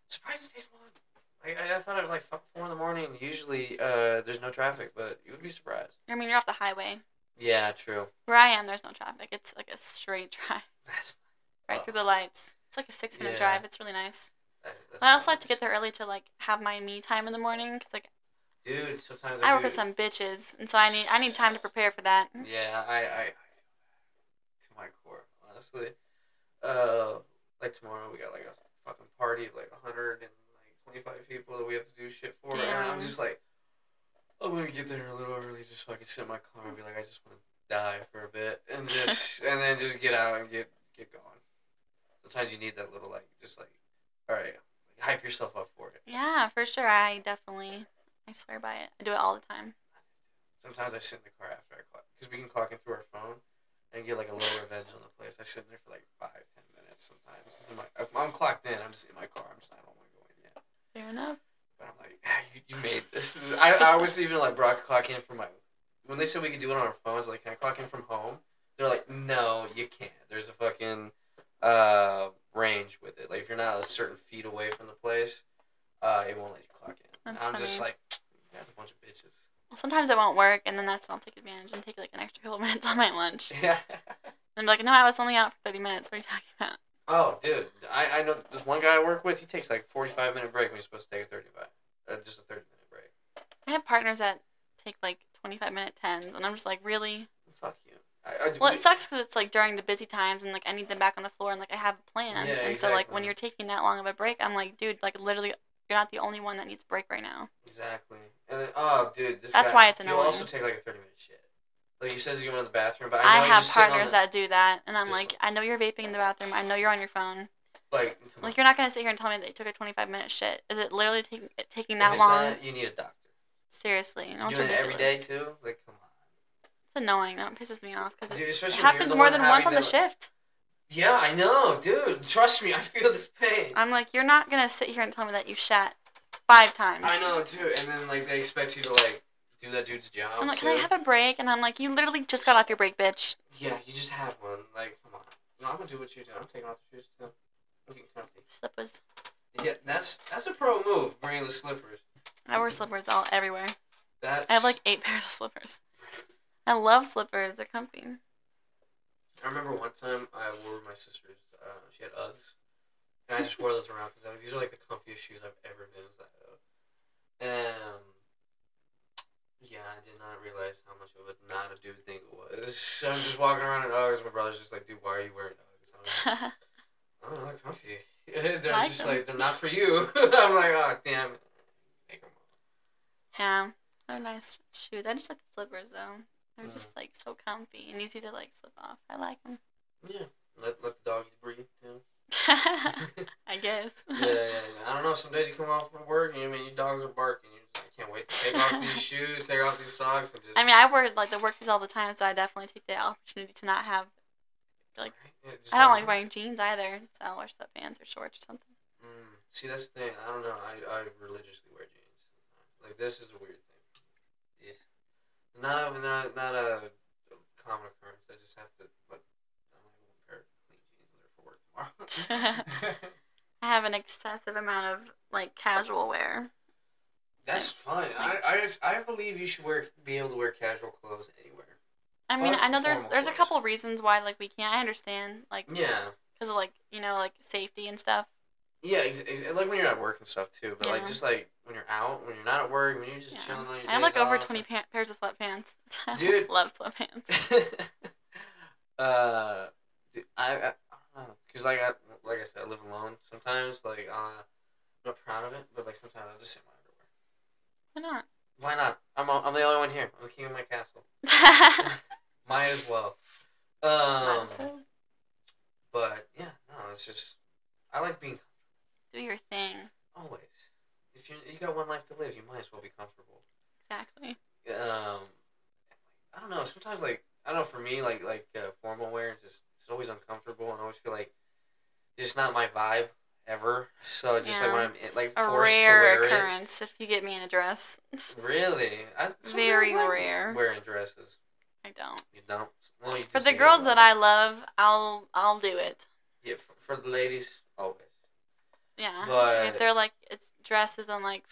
surprised it takes long. Like, I, I thought it was like four in the morning. Usually, uh, there's no traffic, but you would be surprised. I mean, you're off the highway. Yeah, true. Where I am, there's no traffic. It's like a straight drive (laughs) That's right Oh. through the lights. It's like a six minute Yeah. drive. It's really nice. that, I also like to get there early to like have my me time in the morning because like Dude, sometimes I work do- with some bitches, and so I need I need time to prepare for that. Yeah, I, I, I to my core, honestly. Uh, like tomorrow we got like a fucking party of like hundred and like twenty five people that we have to do shit for, and I'm just like, I'm gonna get there a little early just so I can sit in my car and be like, I just want to die for a bit, and (laughs) just and then just get out and get get going. Sometimes you need that little like, just like, all right, like, hype yourself up for it. Yeah, for sure. I definitely I swear by it. I do it all the time. Sometimes I sit in the car after I clock because we can clock in through our phone and get like a little revenge on the place. I sit there for like five, ten minutes sometimes. Just in my, if I'm clocked in, I'm just in my car. I'm just I don't want to go in yet. Fair enough. But I'm like, ah, you, you made this. (laughs) I, I was even like, bro, I could clock in from my. When they said we could do it on our phones, like, can I clock in from home? They're like, no, you can't. There's a fucking uh, range with it. Like, if you're not a certain feet away from the place, uh, it won't let you clock in. That's I'm just like, you guys are a bunch of bitches. Well, sometimes it won't work, and then that's when I'll take advantage and take like an extra couple (laughs) minutes on my lunch. (laughs) Yeah. And be like, no, I was only out for 30 minutes. What are you talking about? Oh, dude, I, I know this one guy I work with. He takes like forty five minute break when he's supposed to take a thirty five, uh, just a thirty minute break. I have partners that take like 25 minute tens, and I'm just like, really? Fuck you. I, I, Well, it sucks because it's like during the busy times, and like I need them back on the floor, and like I have a plan. Yeah, and so like when you're taking that long of a break, I'm like, dude, like literally, you're not the only one that needs a break right now. Exactly. And then, oh, dude, this That's guy, why it's annoying. also take like a thirty minute shit. Like he says he's going to the bathroom, but I I, have just sitting on partners the- that do that, and I'm just- like, I know you're vaping in the bathroom. I know you're on your phone. like. Like you're not gonna sit here and tell me that you took a 25 minute shit. Is it literally taking taking that long? not, you need a doctor. Seriously, no, You doing it every day too? Like, come on. It's annoying. That pisses me off because it especially when you're happens more than once on the to- shift. Yeah, I know, dude. Trust me, I feel this pain. I'm like, you're not gonna sit here and tell me that you shat five times. I know too, and then like they expect you to like do that dude's job. I'm like, too. can I have a break? And I'm like, you literally just got off your break, bitch. Yeah, you just had one. Like, come on. No, I'm gonna do what you do. I'm taking off the shoes too. I'm getting comfy. Slippers. Yeah, that's that's a pro move. Bringing the slippers. I wear slippers all everywhere. That's. I have like eight (laughs) pairs of slippers. I love slippers. They're comfy. I remember one time I wore my sister's. Uh, she had Uggs, and I just wore those around because these are like the comfiest shoes I've ever been inside of. Um. Yeah, I did not realize how much of a not a dude thing it was. (laughs) I'm just walking around in Uggs. My brother's just like, dude, why are you wearing Uggs? I'm like, (laughs) I don't know, they're comfy. (laughs) they're Like just them. like, they're not for you. I'm like, oh, damn it. Make 'em up. yeah, they're nice shoes. I just like the slippers though. They're just like so comfy and easy to like slip off. I like them. Yeah. Let, let the doggies breathe, too. (laughs) (laughs) I guess. yeah, yeah, yeah. I don't know. Some days you come off from work and I mean, your dogs are barking. You just, I can't wait to take off (laughs) these shoes, take off these socks, and just. I mean, I wear like the work shoes all the time, so I definitely take the opportunity to not have. like, Yeah, I don't like wearing jeans either, so I'll wear sweatpants or shorts or something. Mm, see, that's the thing. I don't know. I, I religiously wear jeans. Like this is a weird. Not a not not a common occurrence. I just have to. But I only have one pair of clean jeans that are for work tomorrow. (laughs) (laughs) I have an excessive amount of like casual wear. that's fine. I I just I believe you should wear be able to wear casual clothes anywhere. I mean, Fuck I know there's there's a couple reasons why like we can't. I understand like Yeah. because of like you know like safety and stuff. Yeah, ex- ex- like when you're at work and stuff too. But like just like when you're out, when you're not at work, when you're just Yeah. chilling on your I have like over twenty pa- pairs of sweatpants. (laughs) Dude. (laughs) love sweatpants. (laughs) uh, d- I, I, I don't know, cause like I, like I said, I live alone. Sometimes, like, uh, I'm not proud of it, but like sometimes I just say my underwear. Why not? Why not? I'm, a, I'm the only one here. I'm the king of my castle. Might as well. Might Um, as well. but yeah, no, it's just I like being Do your thing. always. If you you got one life to live, you might as well be comfortable. Exactly. um, I don't know. Sometimes like I don't know. For me, like like uh, formal wear, is just it's always uncomfortable, and I always feel like it's just not my vibe ever. So just like when I'm it's like a forced to rare occurrence if you get me in a dress. (laughs) Really, I, Very like rare. Wearing dresses, I don't. you don't. Well, you For the girls that I love, I'll I'll do it. it. yeah, for, for the ladies, always. Yeah. But- if they're like it's dresses, I'm like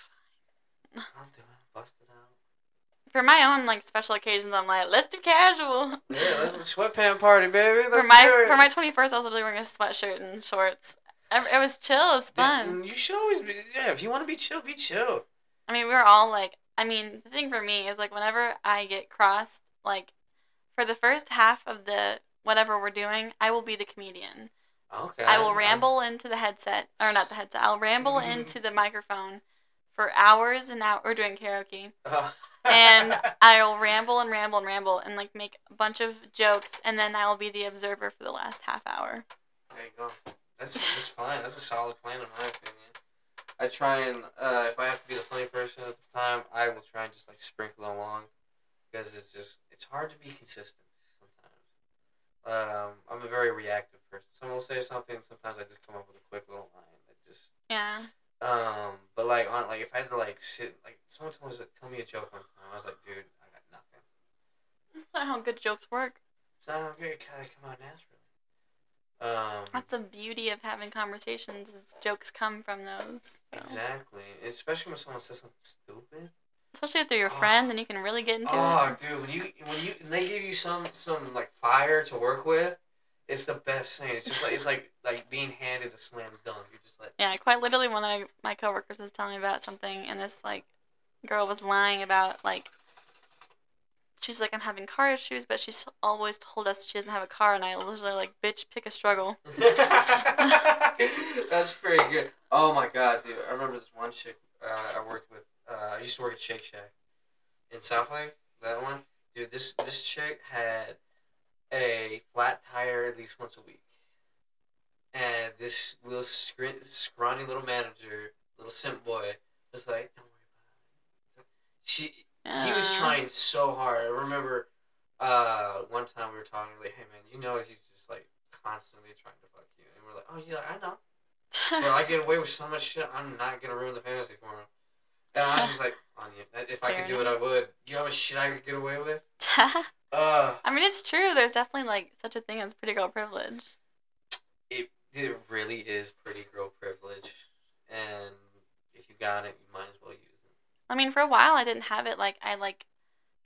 I'm doing it, bust it out. for my own like special occasions, I'm like let's do casual. Yeah, let's have a sweatpant party, baby. Let's for my do for my 21st, I was literally wearing a sweatshirt and shorts. It was chill. It was fun. You should always be. Yeah, if you want to be chill, be chill. I mean, we were all like, I mean, the thing for me is like whenever I get crossed, like for the first half of the whatever we're doing, I will be the comedian. Okay. I will ramble into the headset, or not the headset. I'll ramble (laughs) into the microphone for hours and hours. We're doing karaoke, (laughs) and I'll ramble and ramble and ramble and like make a bunch of jokes, and then I will be the observer for the last half hour. There you go. That's that's fine. That's a solid plan in my opinion. I try and uh, if I have to be the funny person at the time, I will try and just like sprinkle along because it's just it's hard to be consistent sometimes. Um, I'm a very reactive person. Someone will say something, sometimes I just come up with a quick little line that just Yeah, um. But like on like if I had to like sit like someone told me tell me a joke one time, I was like, dude, I got nothing. that's not how good jokes work. It's not okay. Kind of come out naturally. Um. That's the beauty of having conversations. Is jokes come from those. so. Exactly, especially when someone says something stupid. Especially if they're your Oh. friend, then you can really get into Oh, it. Oh, dude, when you when you they give you some some like fire to work with, it's the best thing. It's just like it's like like being handed a slam dunk. You're just like, Yeah, quite literally, one of my coworkers was telling me about something, and this like girl was lying about like she's like I'm having car issues, but she's always told us she doesn't have a car, and I literally like, bitch, pick a struggle. (laughs) (laughs) that's pretty good. Oh my god, dude! I remember this one chick uh, I worked with. Uh, I used to work at Shake Shack in South Lake. That one, dude. This this chick had a flat tire at least once a week, and this little scr- scrawny little manager, little simp boy, was like, "Don't worry about it." She he was Uh, trying so hard. I remember uh, one time we were talking, like, "Hey man, you know he's just like constantly trying to fuck you," and we're like, "Oh yeah, I know." (laughs) But I get away with so much shit. I'm not gonna ruin the fantasy for him. And I was just like, on you. If I could do it, I would. You know how much shit I could get away with? (laughs) I Uh, mean, it's true. There's definitely like such a thing as pretty girl privilege. it it really is pretty girl privilege, and if you got it, you might as well use it. I mean, for a while I didn't have it. Like I like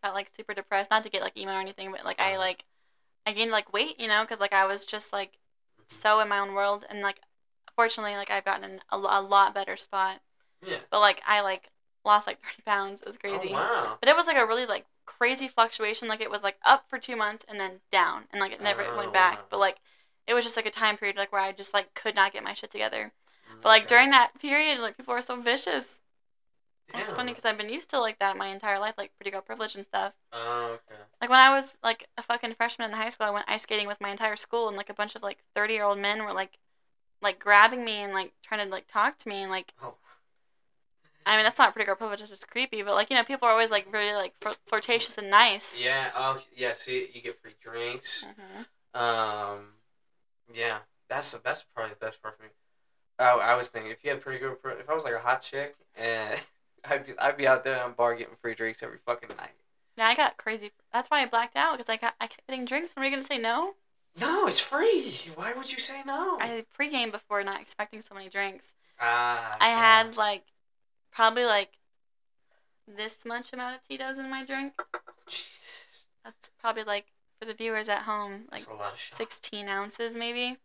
got like super depressed. Not to get like emo or anything, but like I Uh-huh. like I gained like weight, you know, because like I was just like so in my own world, and like fortunately like I've gotten in a, a lot better spot. Yeah. But like I like lost like (laughs) thirty pounds. It was crazy. Oh, wow. But it was like a really like crazy fluctuation. Like it was like up for two months and then down, and like it never Oh, went back. wow. But like it was just like a time period like where I just like could not get my shit together. Mm, But like during that period, like people were so vicious. It's funny because I've been used to like that my entire life, like pretty girl privilege and stuff. Oh, okay. Like when I was like a fucking freshman in high school, I went ice skating with my entire school, and like a bunch of like thirty year old men were like, like grabbing me and like trying to like talk to me, and like Oh. I mean that's not pretty girl privilege, it's just creepy. But like you know people are always like really like fl- flirtatious and nice. Yeah. Oh, yeah. See, you get free drinks. hmm Um, yeah, that's the that's probably the best part for me. I, I was thinking if you had pretty good, if I was like a hot chick, and (laughs) I'd be I'd be out there on bar getting free drinks every fucking night. Yeah, I got crazy. That's why I blacked out because I got I kept getting drinks. Am I gonna say no? No, it's free. Why would you say no? I pregame before, not expecting so many drinks. ah, I yeah. had like probably like this much amount of Tito's in my drink. Jesus. That's probably like for the viewers at home, like That's a lot of shots. 16 ounces maybe.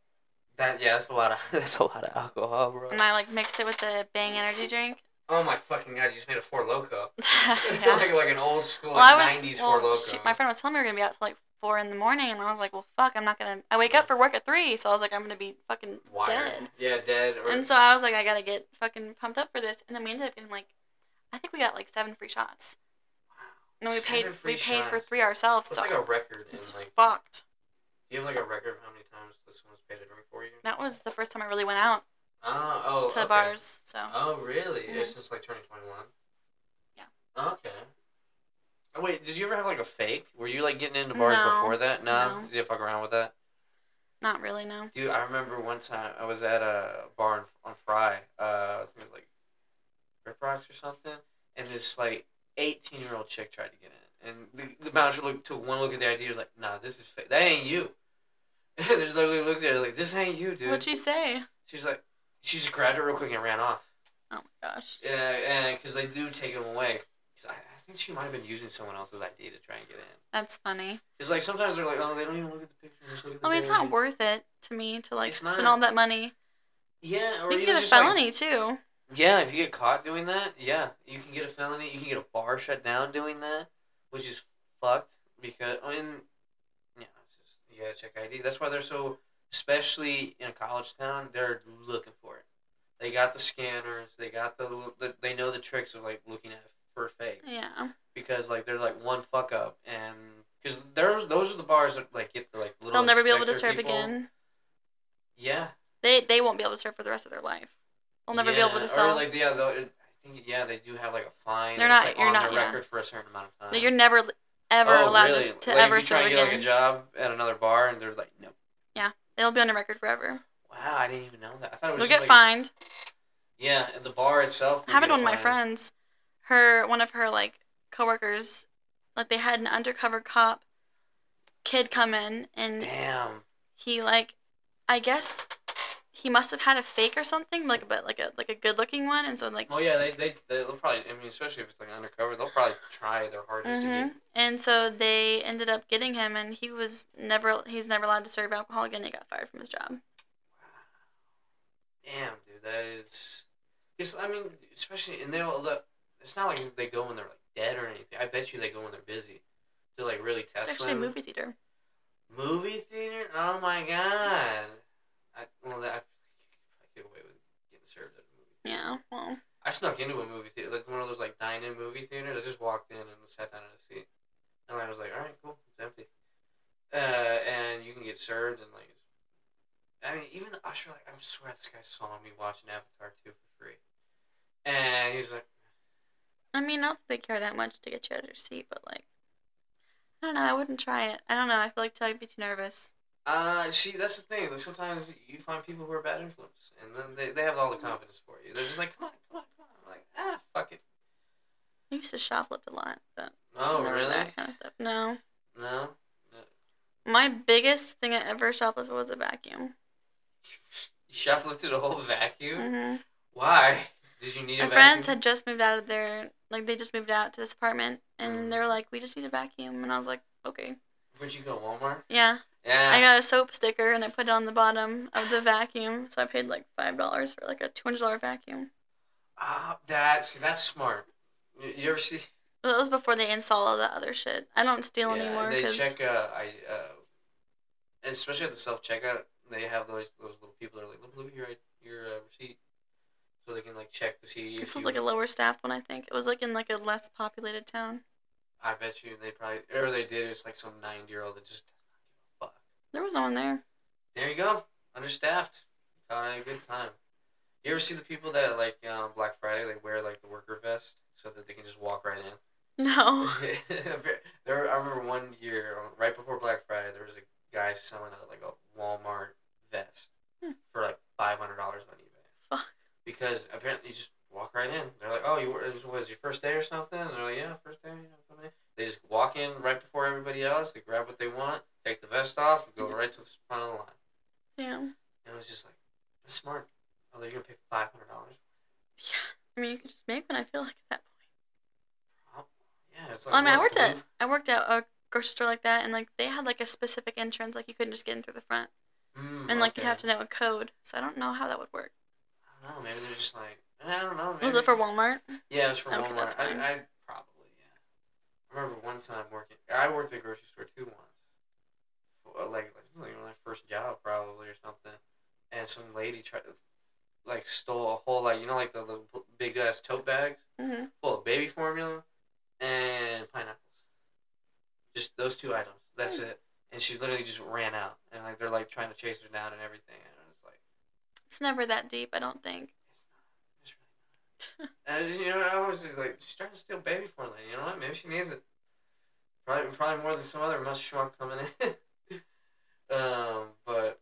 That yeah, that's a lot of (laughs) that's a lot of alcohol, bro. And I like mixed it with the Bang energy drink. Oh my fucking god! You just made a Four Loko. (laughs) (laughs) yeah. like like an old school Well, like was. '90s well, Four Loko. she- my friend was telling me we are gonna be out till like four in the morning, and I was like, "Well, fuck, I'm not gonna." I wake up for work at three, so I was like, "I'm gonna be fucking Wired. dead." Yeah, dead. Or, And so I was like, "I gotta get fucking pumped up for this," and then we ended up getting like, I think we got like seven free shots. Wow. And we paid Seven free we paid for three ourselves, What's so like a record in it's like? fucked. Do you have like a record of how many times this one's paid a drink for you? That was the first time I really went out Oh, oh, to okay. bars. So Oh, really? Mhm. It's just like turning 21? Yeah. Okay. Wait, did you ever have like a fake? Were you like getting into bars No. before that? No? No. Did you fuck around with that? not really, no. Dude, I remember one time I was at a bar on, on Fry. Uh, I think it was like Rip Rocks or something. And this like 18 year old chick tried to get in. And the, the bouncer looked, took one look at the ID. was like, nah, this is fake. That ain't you. (laughs) And they literally looked at her like, this ain't you, dude. What'd she say? She's like, she just grabbed it real quick and ran off. Oh my gosh. Yeah, and because they do take them away. 'Cause I, I think she might have been using someone else's ID to try and get in. That's funny. It's like sometimes they're like, oh, they don't even look at the picture. Just look at the I mean, it's baby." not worth it to me to like It's spend not. all that money. Yeah, or you can even get a just, like- felony too. yeah, if you get caught doing that, yeah, you can get a felony. You can get a bar shut down doing that, which is fucked because I mean, yeah, it's just you gotta check ID. That's why they're so, especially in a college town, they're looking for it. They got the scanners. They got the, the they know the tricks of like looking at for fake. Yeah. because like they're like one fuck up and because there's those are the bars that like get the like little They'll never be able to serve people. again. Yeah, They they won't be able to serve for the rest of their life. They'll never be able Yeah, to Or like yeah, though, I think yeah they do have like a fine. They're not- like, you're on not- their yeah. record for a certain amount of time. No, you're never ever oh, allowed really? to, to like, ever if you try serve and get again. like a job at another bar and they're like, no. Yeah, they'll be on a record forever. Wow, I didn't even know that. I thought it was They'll just get like, fined. Yeah, the bar itself. happened get to one of my friends. Her one of her like coworkers, like they had an undercover cop kid come in and Damn. he like I guess he must have had a fake or something, like but like a like a good looking one and so like Oh yeah, they they they'll probably. I mean, especially if it's like undercover, they'll probably try their hardest to hmm get. And so they ended up getting him, and he was never he's never allowed to serve alcohol again. He got fired from his job. Wow. Damn, dude, that is. Because I mean, especially and they'll. It's not like they go when they're like dead or anything. I bet you they go when they're busy to like really It's test actually a them. movie theater. Movie theater? Oh my god! I well, that, I get away with getting served at a movie. theater. Yeah, well, I snuck into a movie theater, like one of those like dine-in movie theaters. I just walked in and sat down in a seat, and I was like, "All right, cool, it's empty." Uh, and you can get served and like, I mean, even the usher, like, I swear this guy saw me watching Avatar two for free, and he's like, I mean, not that they care that much to get you out of your seat, but like, I don't know. I wouldn't try it. I don't know. I feel like I'd be too nervous. "Uh, see, that's the thing. Like, sometimes you find people who are bad influence, and then they, they have all the confidence for you. They're just like, come on, come on, come on. I'm like, ah, fuck it. I used to shoplift a lot, but Oh, really? that kind of stuff. No, No. my biggest thing I ever shoplifted was a vacuum. (laughs) You shoplifted a whole vacuum? hmm Why? Did you need My a friends vacuum? had just moved out of their like they just moved out to this apartment, and Mm. they were like, "We just need a vacuum," and I was like, "Okay." Where'd you go, Walmart? Yeah, Yeah. I got a soap sticker and I put it on the bottom of the vacuum, so I paid like five dollars for like a two hundred dollar vacuum. Ah, that's that's smart. You, you ever see? But that was before they install all that other shit. I don't steal yeah, anymore they because check. Uh, I uh, especially at the self checkout, they have those those little people that are like, look, look at your your uh, receipt, so they can like check to see. this was you, like a lower staffed one. I think it was like in like a less populated town. I bet you they probably or they did. It's like some ninety year old that just does not give a fuck. There was no one there. There you go. Understaffed. Caught a good time. You ever see the people that like um, Black Friday? They wear like the worker vest so that they can just walk right in. No. (laughs) (laughs) there, I remember one year, um, right before Black Friday, there was a guy selling a, like a Walmart vest Hmm. for like five hundred dollars on eBay. Because apparently you just walk right in. They're like, "Oh, you were- it was your first day or something?" And they're like, "Yeah, first day." You know. They just walk in right before everybody else. They grab what they want, take the vest off, and go right to the front of the line. Yeah. And it was just like, that's smart. Oh, they're gonna pay five hundred dollars. Yeah. I mean, you could just make one. I feel like at that point. Yeah, it's like. Well, I mean, I worked at I worked at a grocery store like that, and like they had like a specific entrance, like you couldn't just get in through the front, Mm, and like okay. you'd have to know a code. So I don't know how that would work. I don't know. Maybe they're just like. I don't know. Maybe. Was it for Walmart? Yeah, it was for Okay, Walmart. I, I probably yeah. I remember one time working. I worked at a grocery store too once. Like like like my first job probably or something, and some lady tried to like stole a whole like you know like the, the big ass tote bags hmm full of baby formula and pineapples. Just those two items. That's Hmm. it. And she literally just ran out, and like they're like trying to chase her down and everything, and it's like It's never that deep, I don't think. it's not. It's really not. and I just, you know, I was just like, she's trying to steal baby formula. You know what? Maybe she needs it. Probably, probably more than some other must schmuck coming in. (laughs) um, but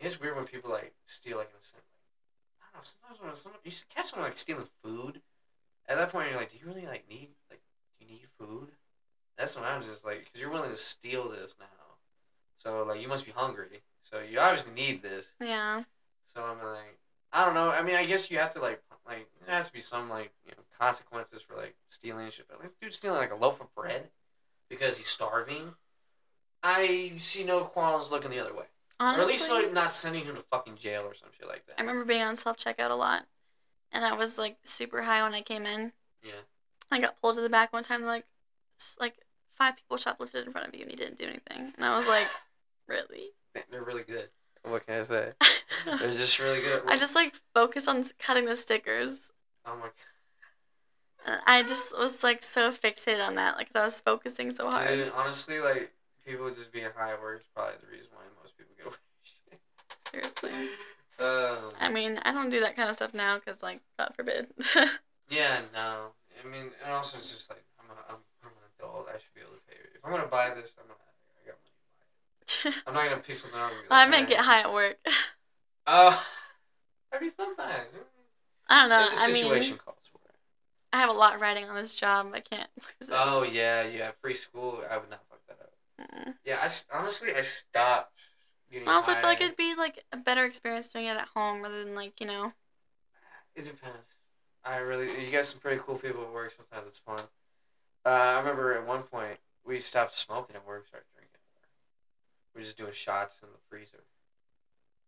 it's weird when people like steal like an. I don't know. Sometimes when someone you catch someone like stealing food, at that point you're like, do you really like need like do you need food? That's when I'm just like, because you're willing to steal this now, so like you must be hungry. So you obviously need this. Yeah. So I'm like, I don't know. I mean, I guess you have to like, like there has to be some like you know consequences for like stealing shit. But like, dude stealing like a loaf of bread because he's starving, I see no qualms looking the other way. Honestly, or at least like not sending him to fucking jail or some shit like that. I remember being on self checkout a lot, and I was like super high when I came in. Yeah. I got pulled to the back one time, like, like five people shoplifted in front of you, and you didn't do anything. And I was like, (sighs) really? They're really good. What can I say? (laughs) They're just really good. At I just like focus on cutting the stickers. oh my And I just was like so fixated on that, like I was focusing so hard. dude. Honestly, like people just being high at work is probably the reason why most people get away with Seriously. (laughs) Um, I mean, I don't do that kind of stuff now because, like, God forbid. (laughs) Yeah, no. I mean, and also it's just like I'm, a, I'm, I'm an adult. I should be able to pay. If I'm gonna buy this, I'm gonna. I got money to buy it. (laughs) I'm not gonna pick something up. And I like, meant get high at work. Oh, (laughs) I mean sometimes. I don't know. If the I situation mean, calls for it. I have a lot riding on this job. I can't lose it. Oh yeah, yeah. Free school. I would not fuck that up. Mm. Yeah, I honestly I stopped. Getting I also high. feel like it'd be like a better experience doing it at home rather than like you know. It depends. I really, you got some pretty cool people at work. Sometimes it's fun. Uh, I remember at one point we stopped smoking at work, started at work. We're just doing shots in the freezer.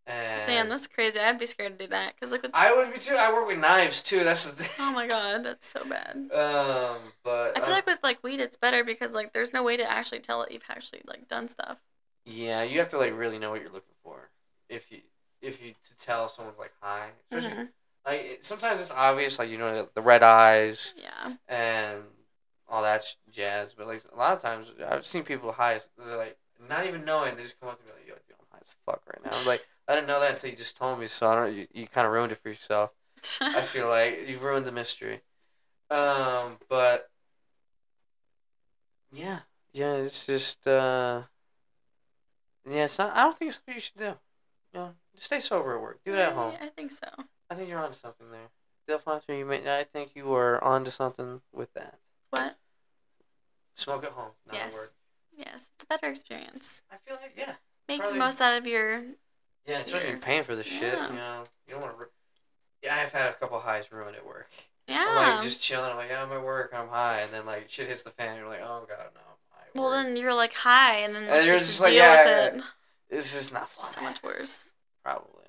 And Damn, that's crazy. I'd be scared to do that because like with I would be too. I work with knives too. That's the thing. oh my god, that's so bad. Um, but I feel um, like with like weed, it's better because like there's no way to actually tell that you've actually like done stuff. yeah, you have to like really know what you're looking for if you if you to tell if someone's like high. Especially Mhm. like it, sometimes it's obvious, like you know the red eyes. Yeah. and all that jazz. But like a lot of times, I've seen people high. They're like not even knowing. They just come up to me like, "Yo, dude, I'm high as fuck right now." I'm like, (laughs) I didn't know that until you just told me. So I don't. You, you kind of ruined it for yourself. I (laughs) feel like you've ruined the mystery. Um, but yeah, yeah, it's just uh, yeah, it's not. I don't think it's something you should do. You know, just stay sober at work. Do it at home. I think so. I think you're onto something there. Delphine, you may. I think you are onto something with that. What? Smoke at home, not at work. yes. Yes, it's a better experience. I feel like yeah, Make Probably- the most out of your. yeah. Especially Here. you're paying for the shit. Yeah. You know, you don't want to. Ru- yeah, I've had a couple highs ruined at work. Yeah. I'm like just chilling. I'm like, yeah, I'm at work. I'm high, and then like shit hits the fan. And you're like, oh god, no, I'm high. well, then you're like high, and then And like, you you're just like, deal yeah, with it. this is not fun. So much worse. Probably.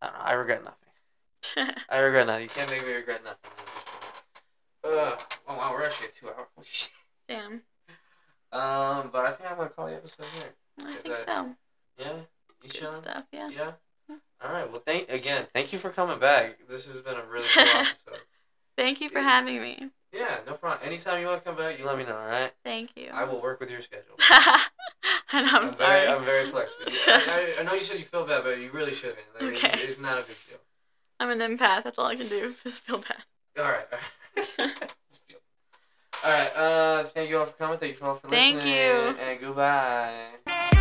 I don't know. I regret nothing. (laughs) I regret nothing. You can't make me regret nothing. Ugh. Oh wow, we're actually actually at two hours. Holy shit. Damn. Um, but I think I'm gonna call the episode here. I think that- so. Yeah. You Good sure? stuff. Yeah. Yeah. Yeah. All right. Well, thank again. Thank you for coming back. This has been a really cool (laughs) episode. Thank you for Yeah. having me. Yeah, no problem. Anytime you want to come back, you let me know. All right. Thank you. I will work with your schedule. (laughs) and I'm, sorry. Very, I'm very flexible. (laughs) I, I, I know you said you feel bad, but you really shouldn't. Like, it's- Okay. It's, not a big deal. I'm an empath. That's all I can do is feel bad. All right. All right. All right. Uh, thank you all for coming. Thank you all for Thank listening. you. And goodbye.